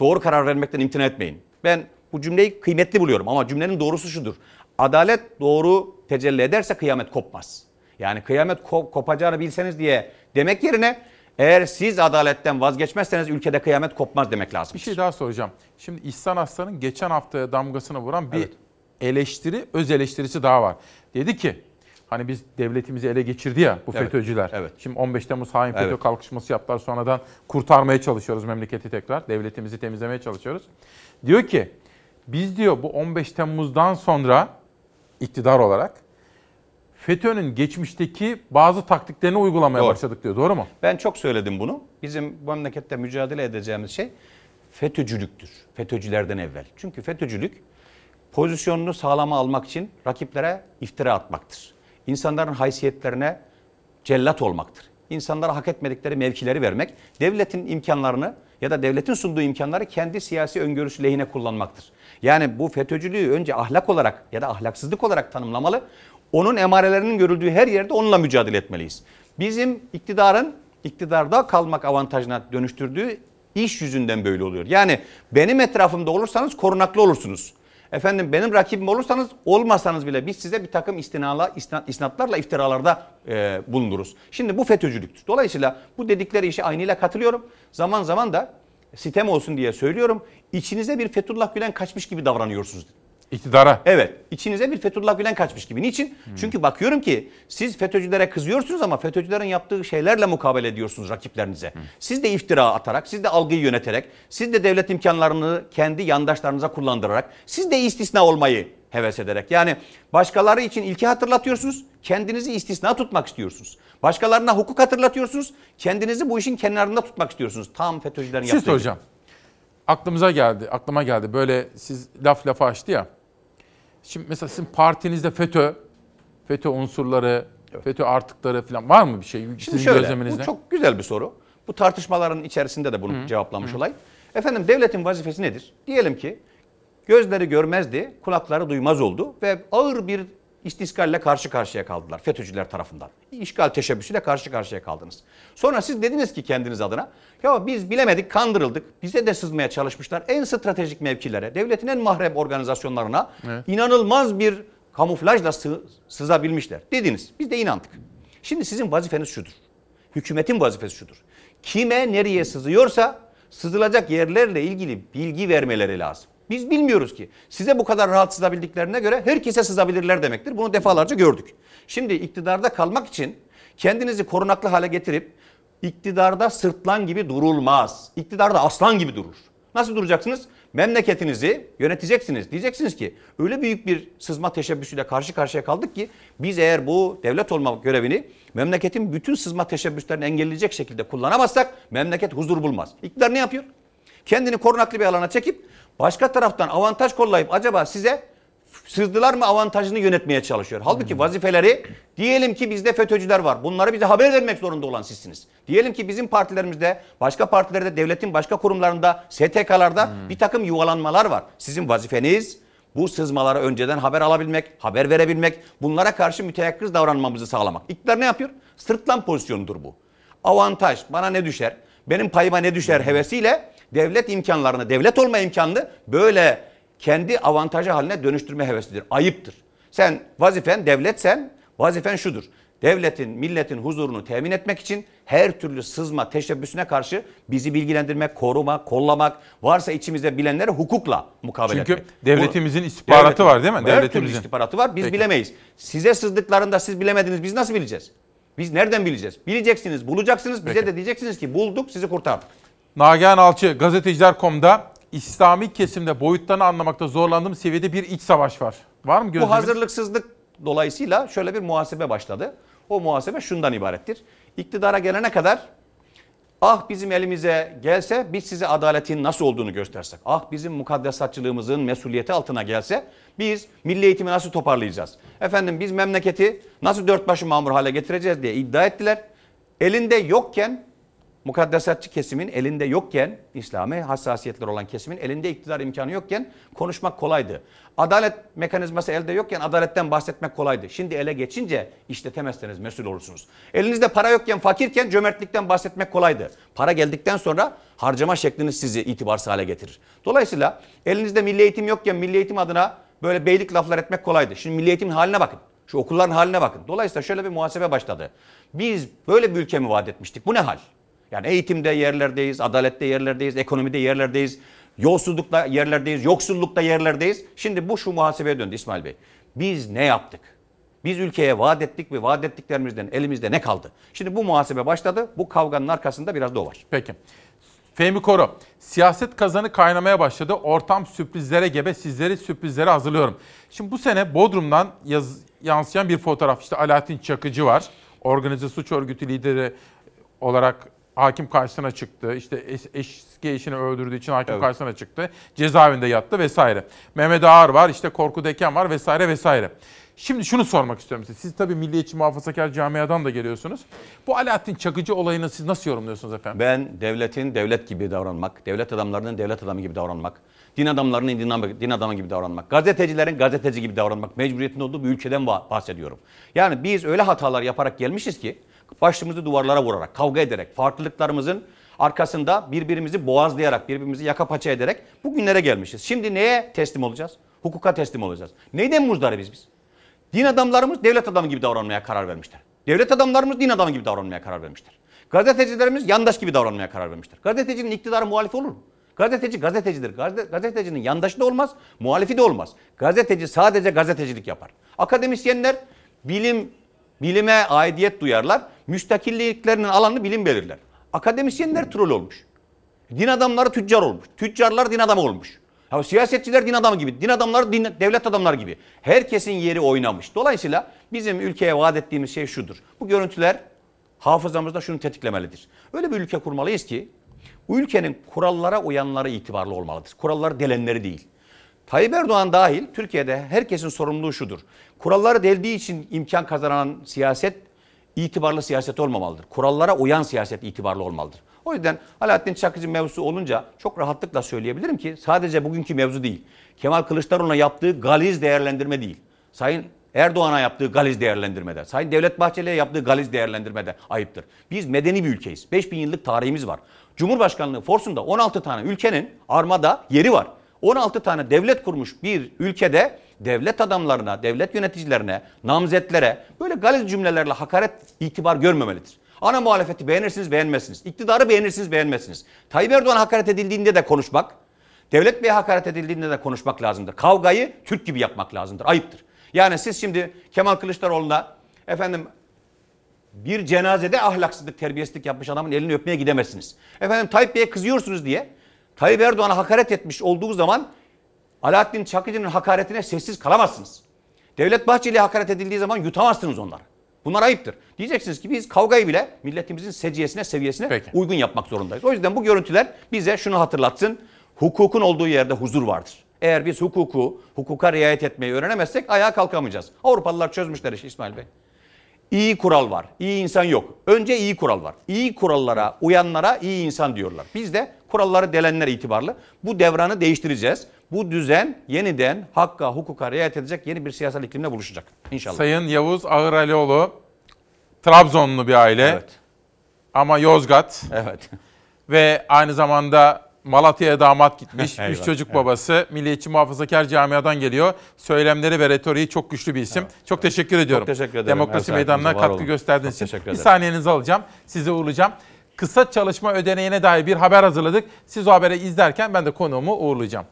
S38: doğru karar vermekten imtina etmeyin. Ben bu cümleyi kıymetli buluyorum ama cümlenin doğrusu şudur. Adalet doğru tecelli ederse kıyamet kopmaz. Yani kıyamet ko- kopacağını bilseniz diye demek yerine eğer siz adaletten vazgeçmezseniz ülkede kıyamet kopmaz demek lazım.
S1: Bir şey daha soracağım. Şimdi İhsan Aslan'ın geçen hafta damgasını vuran bir eleştiri, öz eleştirisi daha var. Dedi ki hani biz devletimizi ele geçirdi ya bu
S38: Evet,
S1: FETÖ'cüler.
S38: evet.
S1: Şimdi 15 Temmuz hain FETÖ
S38: Evet.
S1: kalkışması yaptılar. Sonradan kurtarmaya çalışıyoruz memleketi tekrar. Devletimizi temizlemeye çalışıyoruz. Diyor ki biz diyor bu 15 Temmuz'dan sonra iktidar olarak FETÖ'nün geçmişteki bazı taktiklerini uygulamaya
S38: Doğru.
S1: başladık diyor. Doğru mu?
S38: Ben çok söyledim bunu. Bizim bu memlekette mücadele edeceğimiz şey FETÖ'cülüktür. FETÖ'cülerden evvel. Çünkü FETÖ'cülük pozisyonunu sağlama almak için rakiplere iftira atmaktır. İnsanların haysiyetlerine cellat olmaktır. İnsanlara hak etmedikleri mevkileri vermek, devletin imkanlarını ya da devletin sunduğu imkanları kendi siyasi öngörüsü lehine kullanmaktır. Yani bu FETÖ'cülüğü önce ahlak olarak ya da ahlaksızlık olarak tanımlamalı. Onun emarelerinin görüldüğü her yerde onunla mücadele etmeliyiz. Bizim iktidarın iktidarda kalmak avantajına dönüştürdüğü iş yüzünden böyle oluyor. Yani benim etrafımda olursanız korunaklı olursunuz. Efendim benim rakibim olursanız olmasanız bile biz size bir takım istinala, isnat, isnatlarla iftiralarda e, bulunuruz. Şimdi bu FETÖ'cülüktür. Dolayısıyla bu dedikleri işe aynıyla katılıyorum. Zaman zaman da sitem olsun diye söylüyorum. İçinize bir Fethullah Gülen kaçmış gibi davranıyorsunuz.
S1: İktidara.
S38: Evet. içinize bir Fethullah Gülen kaçmış gibi. Niçin? Çünkü bakıyorum ki siz FETÖ'cülere kızıyorsunuz ama FETÖ'cülerin yaptığı şeylerle mukabele ediyorsunuz rakiplerinize. Siz de iftira atarak, siz de algıyı yöneterek, siz de devlet imkanlarını kendi yandaşlarınıza kullandırarak, siz de istisna olmayı heves ederek. Yani başkaları için ilke hatırlatıyorsunuz, kendinizi istisna tutmak istiyorsunuz. Başkalarına hukuk hatırlatıyorsunuz, kendinizi bu işin kenarında tutmak istiyorsunuz. Tam FETÖ'cülerin
S1: Siz
S38: yaptığı gibi.
S1: hocam. Aklımıza geldi, aklıma geldi. Böyle siz laf lafa açtı ya. Şimdi mesela sizin partinizde FETÖ, FETÖ unsurları, FETÖ artıkları falan var mı bir şey
S38: Şimdi
S1: sizin
S38: şöyle,
S1: gözleminizde?
S38: bu çok güzel bir soru. Bu tartışmaların içerisinde de bunu cevaplamış olayım. Efendim devletin vazifesi nedir? Diyelim ki gözleri görmezdi, kulakları duymaz oldu ve ağır bir istiskalle karşı karşıya kaldılar FETÖ'cüler tarafından. İşgal teşebbüsüyle karşı karşıya kaldınız. Sonra siz dediniz ki kendiniz adına ya biz bilemedik, kandırıldık. Bize de sızmaya çalışmışlar. En stratejik mevkilere, devletin en mahrem organizasyonlarına
S1: Evet.
S38: inanılmaz bir kamuflajla sı- sızabilmişler. Dediniz. Biz de inandık. Şimdi sizin vazifeniz şudur. Hükümetin vazifesi şudur. Kime nereye sızıyorsa sızılacak yerlerle ilgili bilgi vermeleri lazım. Biz bilmiyoruz ki. Size bu kadar rahat sızabildiklerine göre herkese sızabilirler demektir. Bunu defalarca gördük. Şimdi iktidarda kalmak için kendinizi korunaklı hale getirip iktidarda sırtlan gibi durulmaz. İktidarda aslan gibi durur. Nasıl duracaksınız? Memleketinizi yöneteceksiniz. Diyeceksiniz ki öyle büyük bir sızma teşebbüsüyle karşı karşıya kaldık ki biz eğer bu devlet olma görevini memleketin bütün sızma teşebbüslerini engelleyecek şekilde kullanamazsak memleket huzur bulmaz. İktidar ne yapıyor? Kendini korunaklı bir alana çekip başka taraftan avantaj kollayıp acaba size sızdılar mı avantajını yönetmeye çalışıyor. Halbuki vazifeleri diyelim ki bizde FETÖ'cüler var. Bunları bize haber vermek zorunda olan sizsiniz. Diyelim ki bizim partilerimizde, başka partilerde, devletin başka kurumlarında, STK'larda bir takım yuvalanmalar var. Sizin vazifeniz bu sızmalara önceden haber alabilmek, haber verebilmek, bunlara karşı müteyakkız davranmamızı sağlamak. İktidar ne yapıyor? Sırtlan pozisyonudur bu. Avantaj, bana ne düşer, benim payıma ne düşer hevesiyle devlet imkanlarını, devlet olma imkanını böyle kendi avantajı haline dönüştürme hevesidir. Ayıptır. Sen vazifen devletsen vazifen şudur. Devletin, milletin huzurunu temin etmek için her türlü sızma teşebbüsüne karşı bizi bilgilendirmek, korumak, kollamak, varsa içimizde bilenleri hukukla mukabele
S1: Çünkü
S38: etmek.
S1: devletimizin istihbaratı var değil mi?
S38: Her türlü
S1: Devletimizin.
S38: istihbaratı var. Biz
S1: Peki.
S38: bilemeyiz. Size sızdıklarında siz bilemediniz. Biz nasıl bileceğiz? Biz nereden bileceğiz? Bileceksiniz, bulacaksınız. Bize
S1: Peki.
S38: de diyeceksiniz ki bulduk, sizi kurtardık.
S1: Nagihan Alçı, gazeteciler.com'da İslami kesimde boyutlarını anlamakta zorlandığım seviyede bir iç savaş var. Var mı
S38: Bu
S1: gözleminiz?
S38: hazırlıksızlık dolayısıyla şöyle bir muhasebe başladı. O muhasebe şundan ibarettir. İktidara gelene kadar Ah bizim elimize gelse biz size adaletin nasıl olduğunu göstersek. Ah bizim mukaddesatçılığımızın mesuliyeti altına gelse biz milli eğitimi nasıl toparlayacağız? Efendim biz memleketi nasıl dört başı mamur hale getireceğiz diye iddia ettiler. Elinde yokken mukaddesatçı kesimin elinde yokken, İslami hassasiyetler olan kesimin elinde iktidar imkanı yokken konuşmak kolaydı. Adalet mekanizması elde yokken adaletten bahsetmek kolaydı. Şimdi ele geçince işletemezseniz mesul olursunuz. Elinizde para yokken, fakirken cömertlikten bahsetmek kolaydı. Para geldikten sonra harcama şekliniz sizi itibarsız hale getirir. Dolayısıyla elinizde milli eğitim yokken milli eğitim adına böyle beylik laflar etmek kolaydı. Şimdi milli eğitimin haline bakın. Şu okulların haline bakın. Dolayısıyla şöyle bir muhasebe başladı. Biz böyle bir ülke mi vaat etmiştik? Bu ne hal? Yani eğitimde yerlerdeyiz, adalette yerlerdeyiz, ekonomide yerlerdeyiz, yolsuzlukta yerlerdeyiz, yoksullukta yerlerdeyiz. Şimdi bu şu muhasebeye döndü İsmail Bey. Biz ne yaptık? Biz ülkeye vaat ettik ve vaat ettiklerimizden elimizde ne kaldı? Şimdi bu muhasebe başladı. Bu kavganın arkasında biraz da o var.
S1: Peki. Fehmi Koro, siyaset kazanı kaynamaya başladı. Ortam sürprizlere gebe, sizleri sürprizlere hazırlıyorum. Şimdi bu sene Bodrum'dan yaz, yansıyan bir fotoğraf. İşte Alaaddin Çakıcı var. Organize suç örgütü lideri olarak hakim karşısına çıktı. İşte es- eski eşini öldürdüğü için hakim
S38: Evet.
S1: karşısına çıktı. Cezaevinde yattı vesaire. Mehmet Ağar var, işte Korkut Eken var vesaire vesaire. Şimdi şunu sormak istiyorum size. Siz tabii Milliyetçi Muhafazakar Camiadan da geliyorsunuz. Bu Alaaddin Çakıcı olayını siz nasıl yorumluyorsunuz efendim?
S38: Ben devletin devlet gibi davranmak, devlet adamlarının devlet adamı gibi davranmak, din adamlarının din adamı, din adamı gibi davranmak, gazetecilerin gazeteci gibi davranmak mecburiyetinde olduğu bir ülkeden bah- bahsediyorum. Yani biz öyle hatalar yaparak gelmişiz ki başımızı duvarlara vurarak, kavga ederek, farklılıklarımızın arkasında birbirimizi boğazlayarak, birbirimizi yaka paça ederek bugünlere gelmişiz. Şimdi neye teslim olacağız? Hukuka teslim olacağız. Neyden muzdaribiz biz? Din adamlarımız devlet adamı gibi davranmaya karar vermişler. Devlet adamlarımız din adamı gibi davranmaya karar vermişler. Gazetecilerimiz yandaş gibi davranmaya karar vermişler. Gazetecinin iktidara muhalif olur mu? Gazeteci gazetecidir. Gazete- Gazetecinin yandaşı da olmaz, muhalifi de olmaz. Gazeteci sadece gazetecilik yapar. Akademisyenler bilim bilime aidiyet duyarlar. Müstakilliklerinin alanını bilim belirler. Akademisyenler troll olmuş. Din adamları tüccar olmuş. Tüccarlar din adamı olmuş. Ya siyasetçiler din adamı gibi, din adamları din, devlet adamları gibi. Herkesin yeri oynamış. Dolayısıyla bizim ülkeye vaat ettiğimiz şey şudur. Bu görüntüler hafızamızda şunu tetiklemelidir. Öyle bir ülke kurmalıyız ki bu ülkenin kurallara uyanları itibarlı olmalıdır. Kuralları delenleri değil. Tayyip Erdoğan dahil Türkiye'de herkesin sorumluluğu şudur. Kuralları deldiği için imkan kazanan siyaset itibarlı siyaset olmamalıdır. Kurallara uyan siyaset itibarlı olmalıdır. O yüzden Alaaddin Çakıcı mevzusu olunca çok rahatlıkla söyleyebilirim ki sadece bugünkü mevzu değil. Kemal Kılıçdaroğlu'na yaptığı galiz değerlendirme değil. Sayın Erdoğan'a yaptığı galiz değerlendirmede, Sayın Devlet Bahçeli'ye yaptığı galiz değerlendirmede ayıptır. Biz medeni bir ülkeyiz. 5000 yıllık tarihimiz var. Cumhurbaşkanlığı forsunda 16 tane ülkenin armada yeri var. 16 tane devlet kurmuş bir ülkede devlet adamlarına, devlet yöneticilerine, namzetlere böyle galiz cümlelerle hakaret itibar görmemelidir. Ana muhalefeti beğenirsiniz beğenmezsiniz. İktidarı beğenirsiniz beğenmezsiniz. Tayyip Erdoğan hakaret edildiğinde de konuşmak, Devlet Bey'e hakaret edildiğinde de konuşmak lazımdır. Kavgayı Türk gibi yapmak lazımdır. Ayıptır. Yani siz şimdi Kemal Kılıçdaroğlu'na efendim bir cenazede ahlaksızlık, terbiyesizlik yapmış adamın elini öpmeye gidemezsiniz. Efendim Tayyip Bey'e kızıyorsunuz diye Tayyip Erdoğan'a hakaret etmiş olduğu zaman Alaaddin Çakıcı'nın hakaretine sessiz kalamazsınız. Devlet Bahçeli'ye hakaret edildiği zaman yutamazsınız onları. Bunlar ayıptır. Diyeceksiniz ki biz kavgayı bile milletimizin seciyesine, seviyesine uygun yapmak zorundayız. O yüzden bu görüntüler bize şunu hatırlatsın. Hukukun olduğu yerde huzur vardır. Eğer biz hukuku, hukuka riayet etmeyi öğrenemezsek ayağa kalkamayacağız. Avrupalılar çözmüşler işi İsmail Bey. İyi kural var, iyi insan yok. Önce iyi kural var. İyi kurallara uyanlara iyi insan diyorlar. Biz de kuralları delenler itibarlı. Bu devranı değiştireceğiz. Bu düzen yeniden hakka, hukuka riayet edecek yeni bir siyasal iklimle buluşacak. İnşallah.
S1: Sayın Yavuz Ağıralioğlu, Trabzonlu bir aile.
S38: Evet.
S1: Ama Yozgat.
S38: Evet.
S1: Ve aynı zamanda Malatya'ya damat gitmiş.
S38: Eyvah,
S1: Üç çocuk
S38: evet.
S1: babası. Milliyetçi Muhafazakar Camiadan geliyor. Söylemleri ve retoriği çok güçlü bir isim. çok teşekkür ediyorum.
S38: teşekkür ederim.
S1: Demokrasi Meydanı'na katkı
S38: olun.
S1: gösterdiğiniz
S38: Çok
S1: için. Bir saniyenizi alacağım. Sizi uğurlayacağım. Kısa çalışma ödeneğine dair bir haber hazırladık. Siz o haberi izlerken ben de konuğumu uğurlayacağım.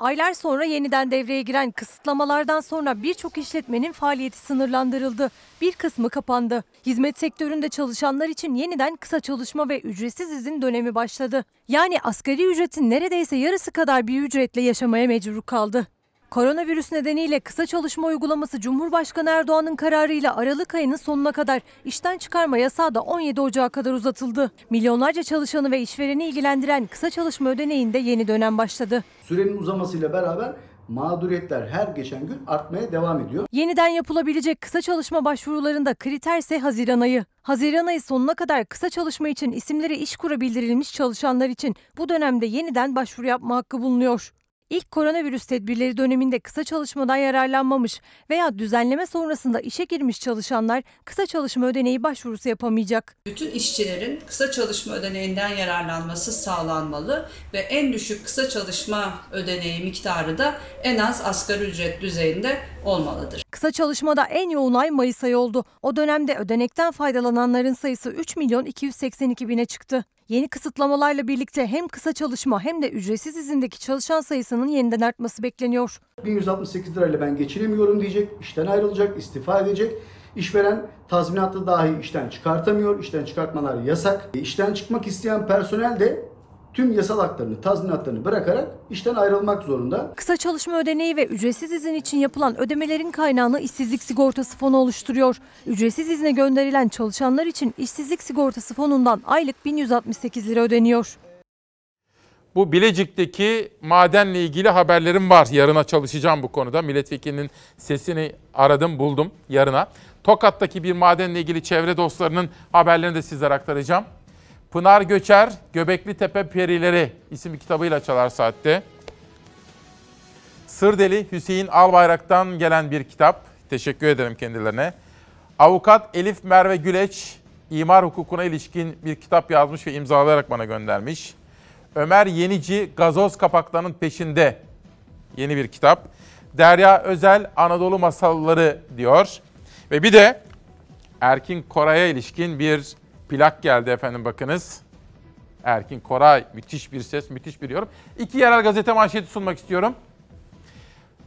S53: Aylar sonra yeniden devreye giren kısıtlamalardan sonra birçok işletmenin faaliyeti sınırlandırıldı. Bir kısmı kapandı. Hizmet sektöründe çalışanlar için yeniden kısa çalışma ve ücretsiz izin dönemi başladı. Yani asgari ücretin neredeyse yarısı kadar bir ücretle yaşamaya mecbur kaldı.
S5: Koronavirüs nedeniyle kısa çalışma uygulaması Cumhurbaşkanı Erdoğan'ın kararıyla Aralık ayının sonuna kadar işten çıkarma yasağı da 17 Ocağı kadar uzatıldı. Milyonlarca çalışanı ve işvereni ilgilendiren kısa çalışma ödeneğinde yeni dönem başladı.
S54: Sürenin uzamasıyla beraber mağduriyetler her geçen gün artmaya devam ediyor.
S5: Yeniden yapılabilecek kısa çalışma başvurularında kriter ise Haziran ayı. Haziran ayı sonuna kadar kısa çalışma için isimleri iş kura bildirilmiş çalışanlar için bu dönemde yeniden başvuru yapma hakkı bulunuyor. İlk koronavirüs tedbirleri döneminde kısa çalışmadan yararlanmamış veya düzenleme sonrasında işe girmiş çalışanlar kısa çalışma ödeneği başvurusu yapamayacak.
S55: Bütün işçilerin kısa çalışma ödeneğinden yararlanması sağlanmalı ve en düşük kısa çalışma ödeneği miktarı da en az asgari ücret düzeyinde olmalıdır.
S5: Kısa çalışmada en yoğun ay Mayıs ayı oldu. O dönemde ödenekten faydalananların sayısı 3 milyon 282 bine çıktı. Yeni kısıtlamalarla birlikte hem kısa çalışma hem de ücretsiz izindeki çalışan sayısının yeniden artması bekleniyor.
S54: 1168 lirayla ben geçinemiyorum diyecek, işten ayrılacak, istifa edecek. İşveren tazminatlı dahi işten çıkartamıyor, işten çıkartmalar yasak. E, İşten çıkmak isteyen personel de tüm yasal haklarını, tazminatlarını bırakarak işten ayrılmak zorunda.
S5: Kısa çalışma ödeneği ve ücretsiz izin için yapılan ödemelerin kaynağını işsizlik sigortası fonu oluşturuyor. Ücretsiz izne gönderilen çalışanlar için işsizlik sigortası fonundan aylık 1168 lira ödeniyor.
S1: Bu Bilecik'teki madenle ilgili haberlerim var. Yarına çalışacağım bu konuda. Milletvekilinin sesini aradım, buldum yarına. Tokat'taki bir madenle ilgili çevre dostlarının haberlerini de sizlere aktaracağım. Pınar Göçer, Göbekli Tepe Perileri isimli kitabıyla Çalar Saat'te. Sırdeli Hüseyin Albayrak'tan gelen bir kitap. Teşekkür ederim kendilerine. Avukat Elif Merve Güleç, imar hukukuna ilişkin bir kitap yazmış ve imzalayarak bana göndermiş. Ömer Yenici, Gazoz Kapaklarının Peşinde yeni bir kitap. Derya Özel, Anadolu Masalları diyor. Ve bir de Erkin Koray'a ilişkin bir plak geldi efendim bakınız. Erkin Koray müthiş bir ses, müthiş bir yorum. İki yerel gazete manşeti sunmak istiyorum.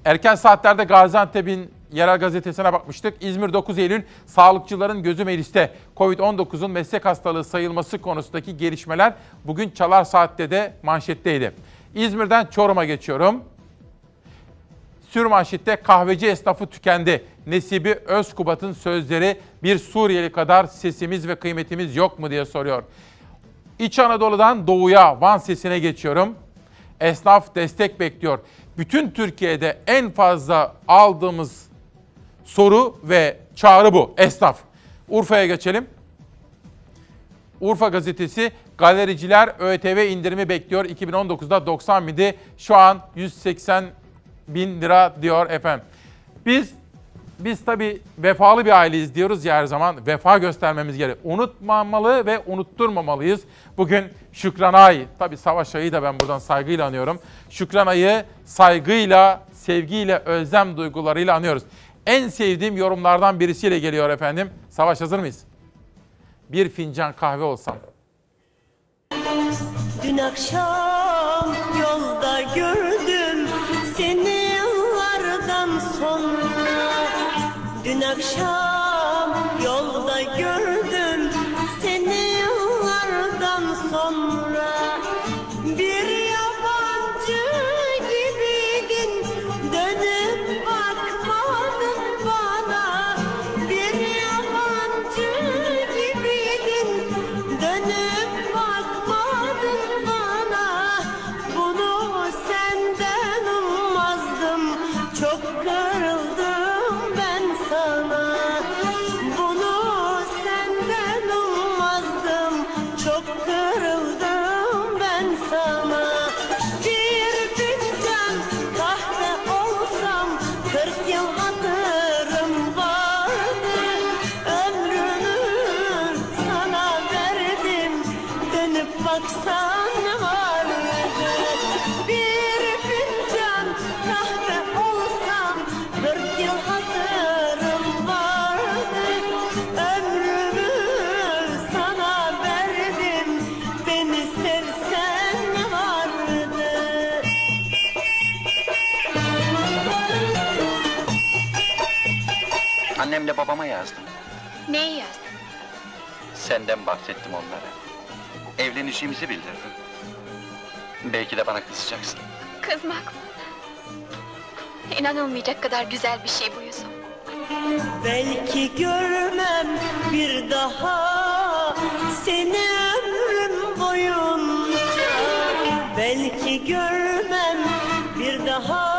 S1: Erken saatlerde Gaziantep'in yerel gazetesine bakmıştık. İzmir 9 Eylül sağlıkçıların gözü mecliste. Covid-19'un meslek hastalığı sayılması konusundaki gelişmeler bugün Çalar Saat'te de manşetteydi. İzmir'den Çorum'a geçiyorum. Sür manşette kahveci esnafı tükendi. Nesibi Özkubat'ın sözleri bir Suriyeli kadar sesimiz ve kıymetimiz yok mu diye soruyor. İç Anadolu'dan doğuya Van sesine geçiyorum. Esnaf destek bekliyor. Bütün Türkiye'de en fazla aldığımız soru ve çağrı bu. Esnaf. Urfa'ya geçelim. Urfa gazetesi galericiler ÖTV indirimi bekliyor. 2019'da 90 bindi. Şu an 180 bin lira diyor efendim. Biz biz tabii vefalı bir aileyiz diyoruz ya her zaman. Vefa göstermemiz gerek. Unutmamalı ve unutturmamalıyız. Bugün Şükran Ay, tabii Savaş Ay'ı da ben buradan saygıyla anıyorum. Şükran Ay'ı saygıyla, sevgiyle, özlem duygularıyla anıyoruz. En sevdiğim yorumlardan birisiyle geliyor efendim. Savaş hazır mıyız? Bir fincan kahve olsam.
S49: Dün akşam yolda gördüm akşam
S56: Annemle babama yazdım.
S57: Neyi yazdın?
S56: Senden bahsettim onlara. Evlenişimizi bildirdim. Belki de bana kızacaksın.
S57: Kızmak mı? İnanılmayacak kadar güzel bir şey bu Yusuf.
S49: Belki görmem bir daha seni ömrüm boyunca Belki görmem bir daha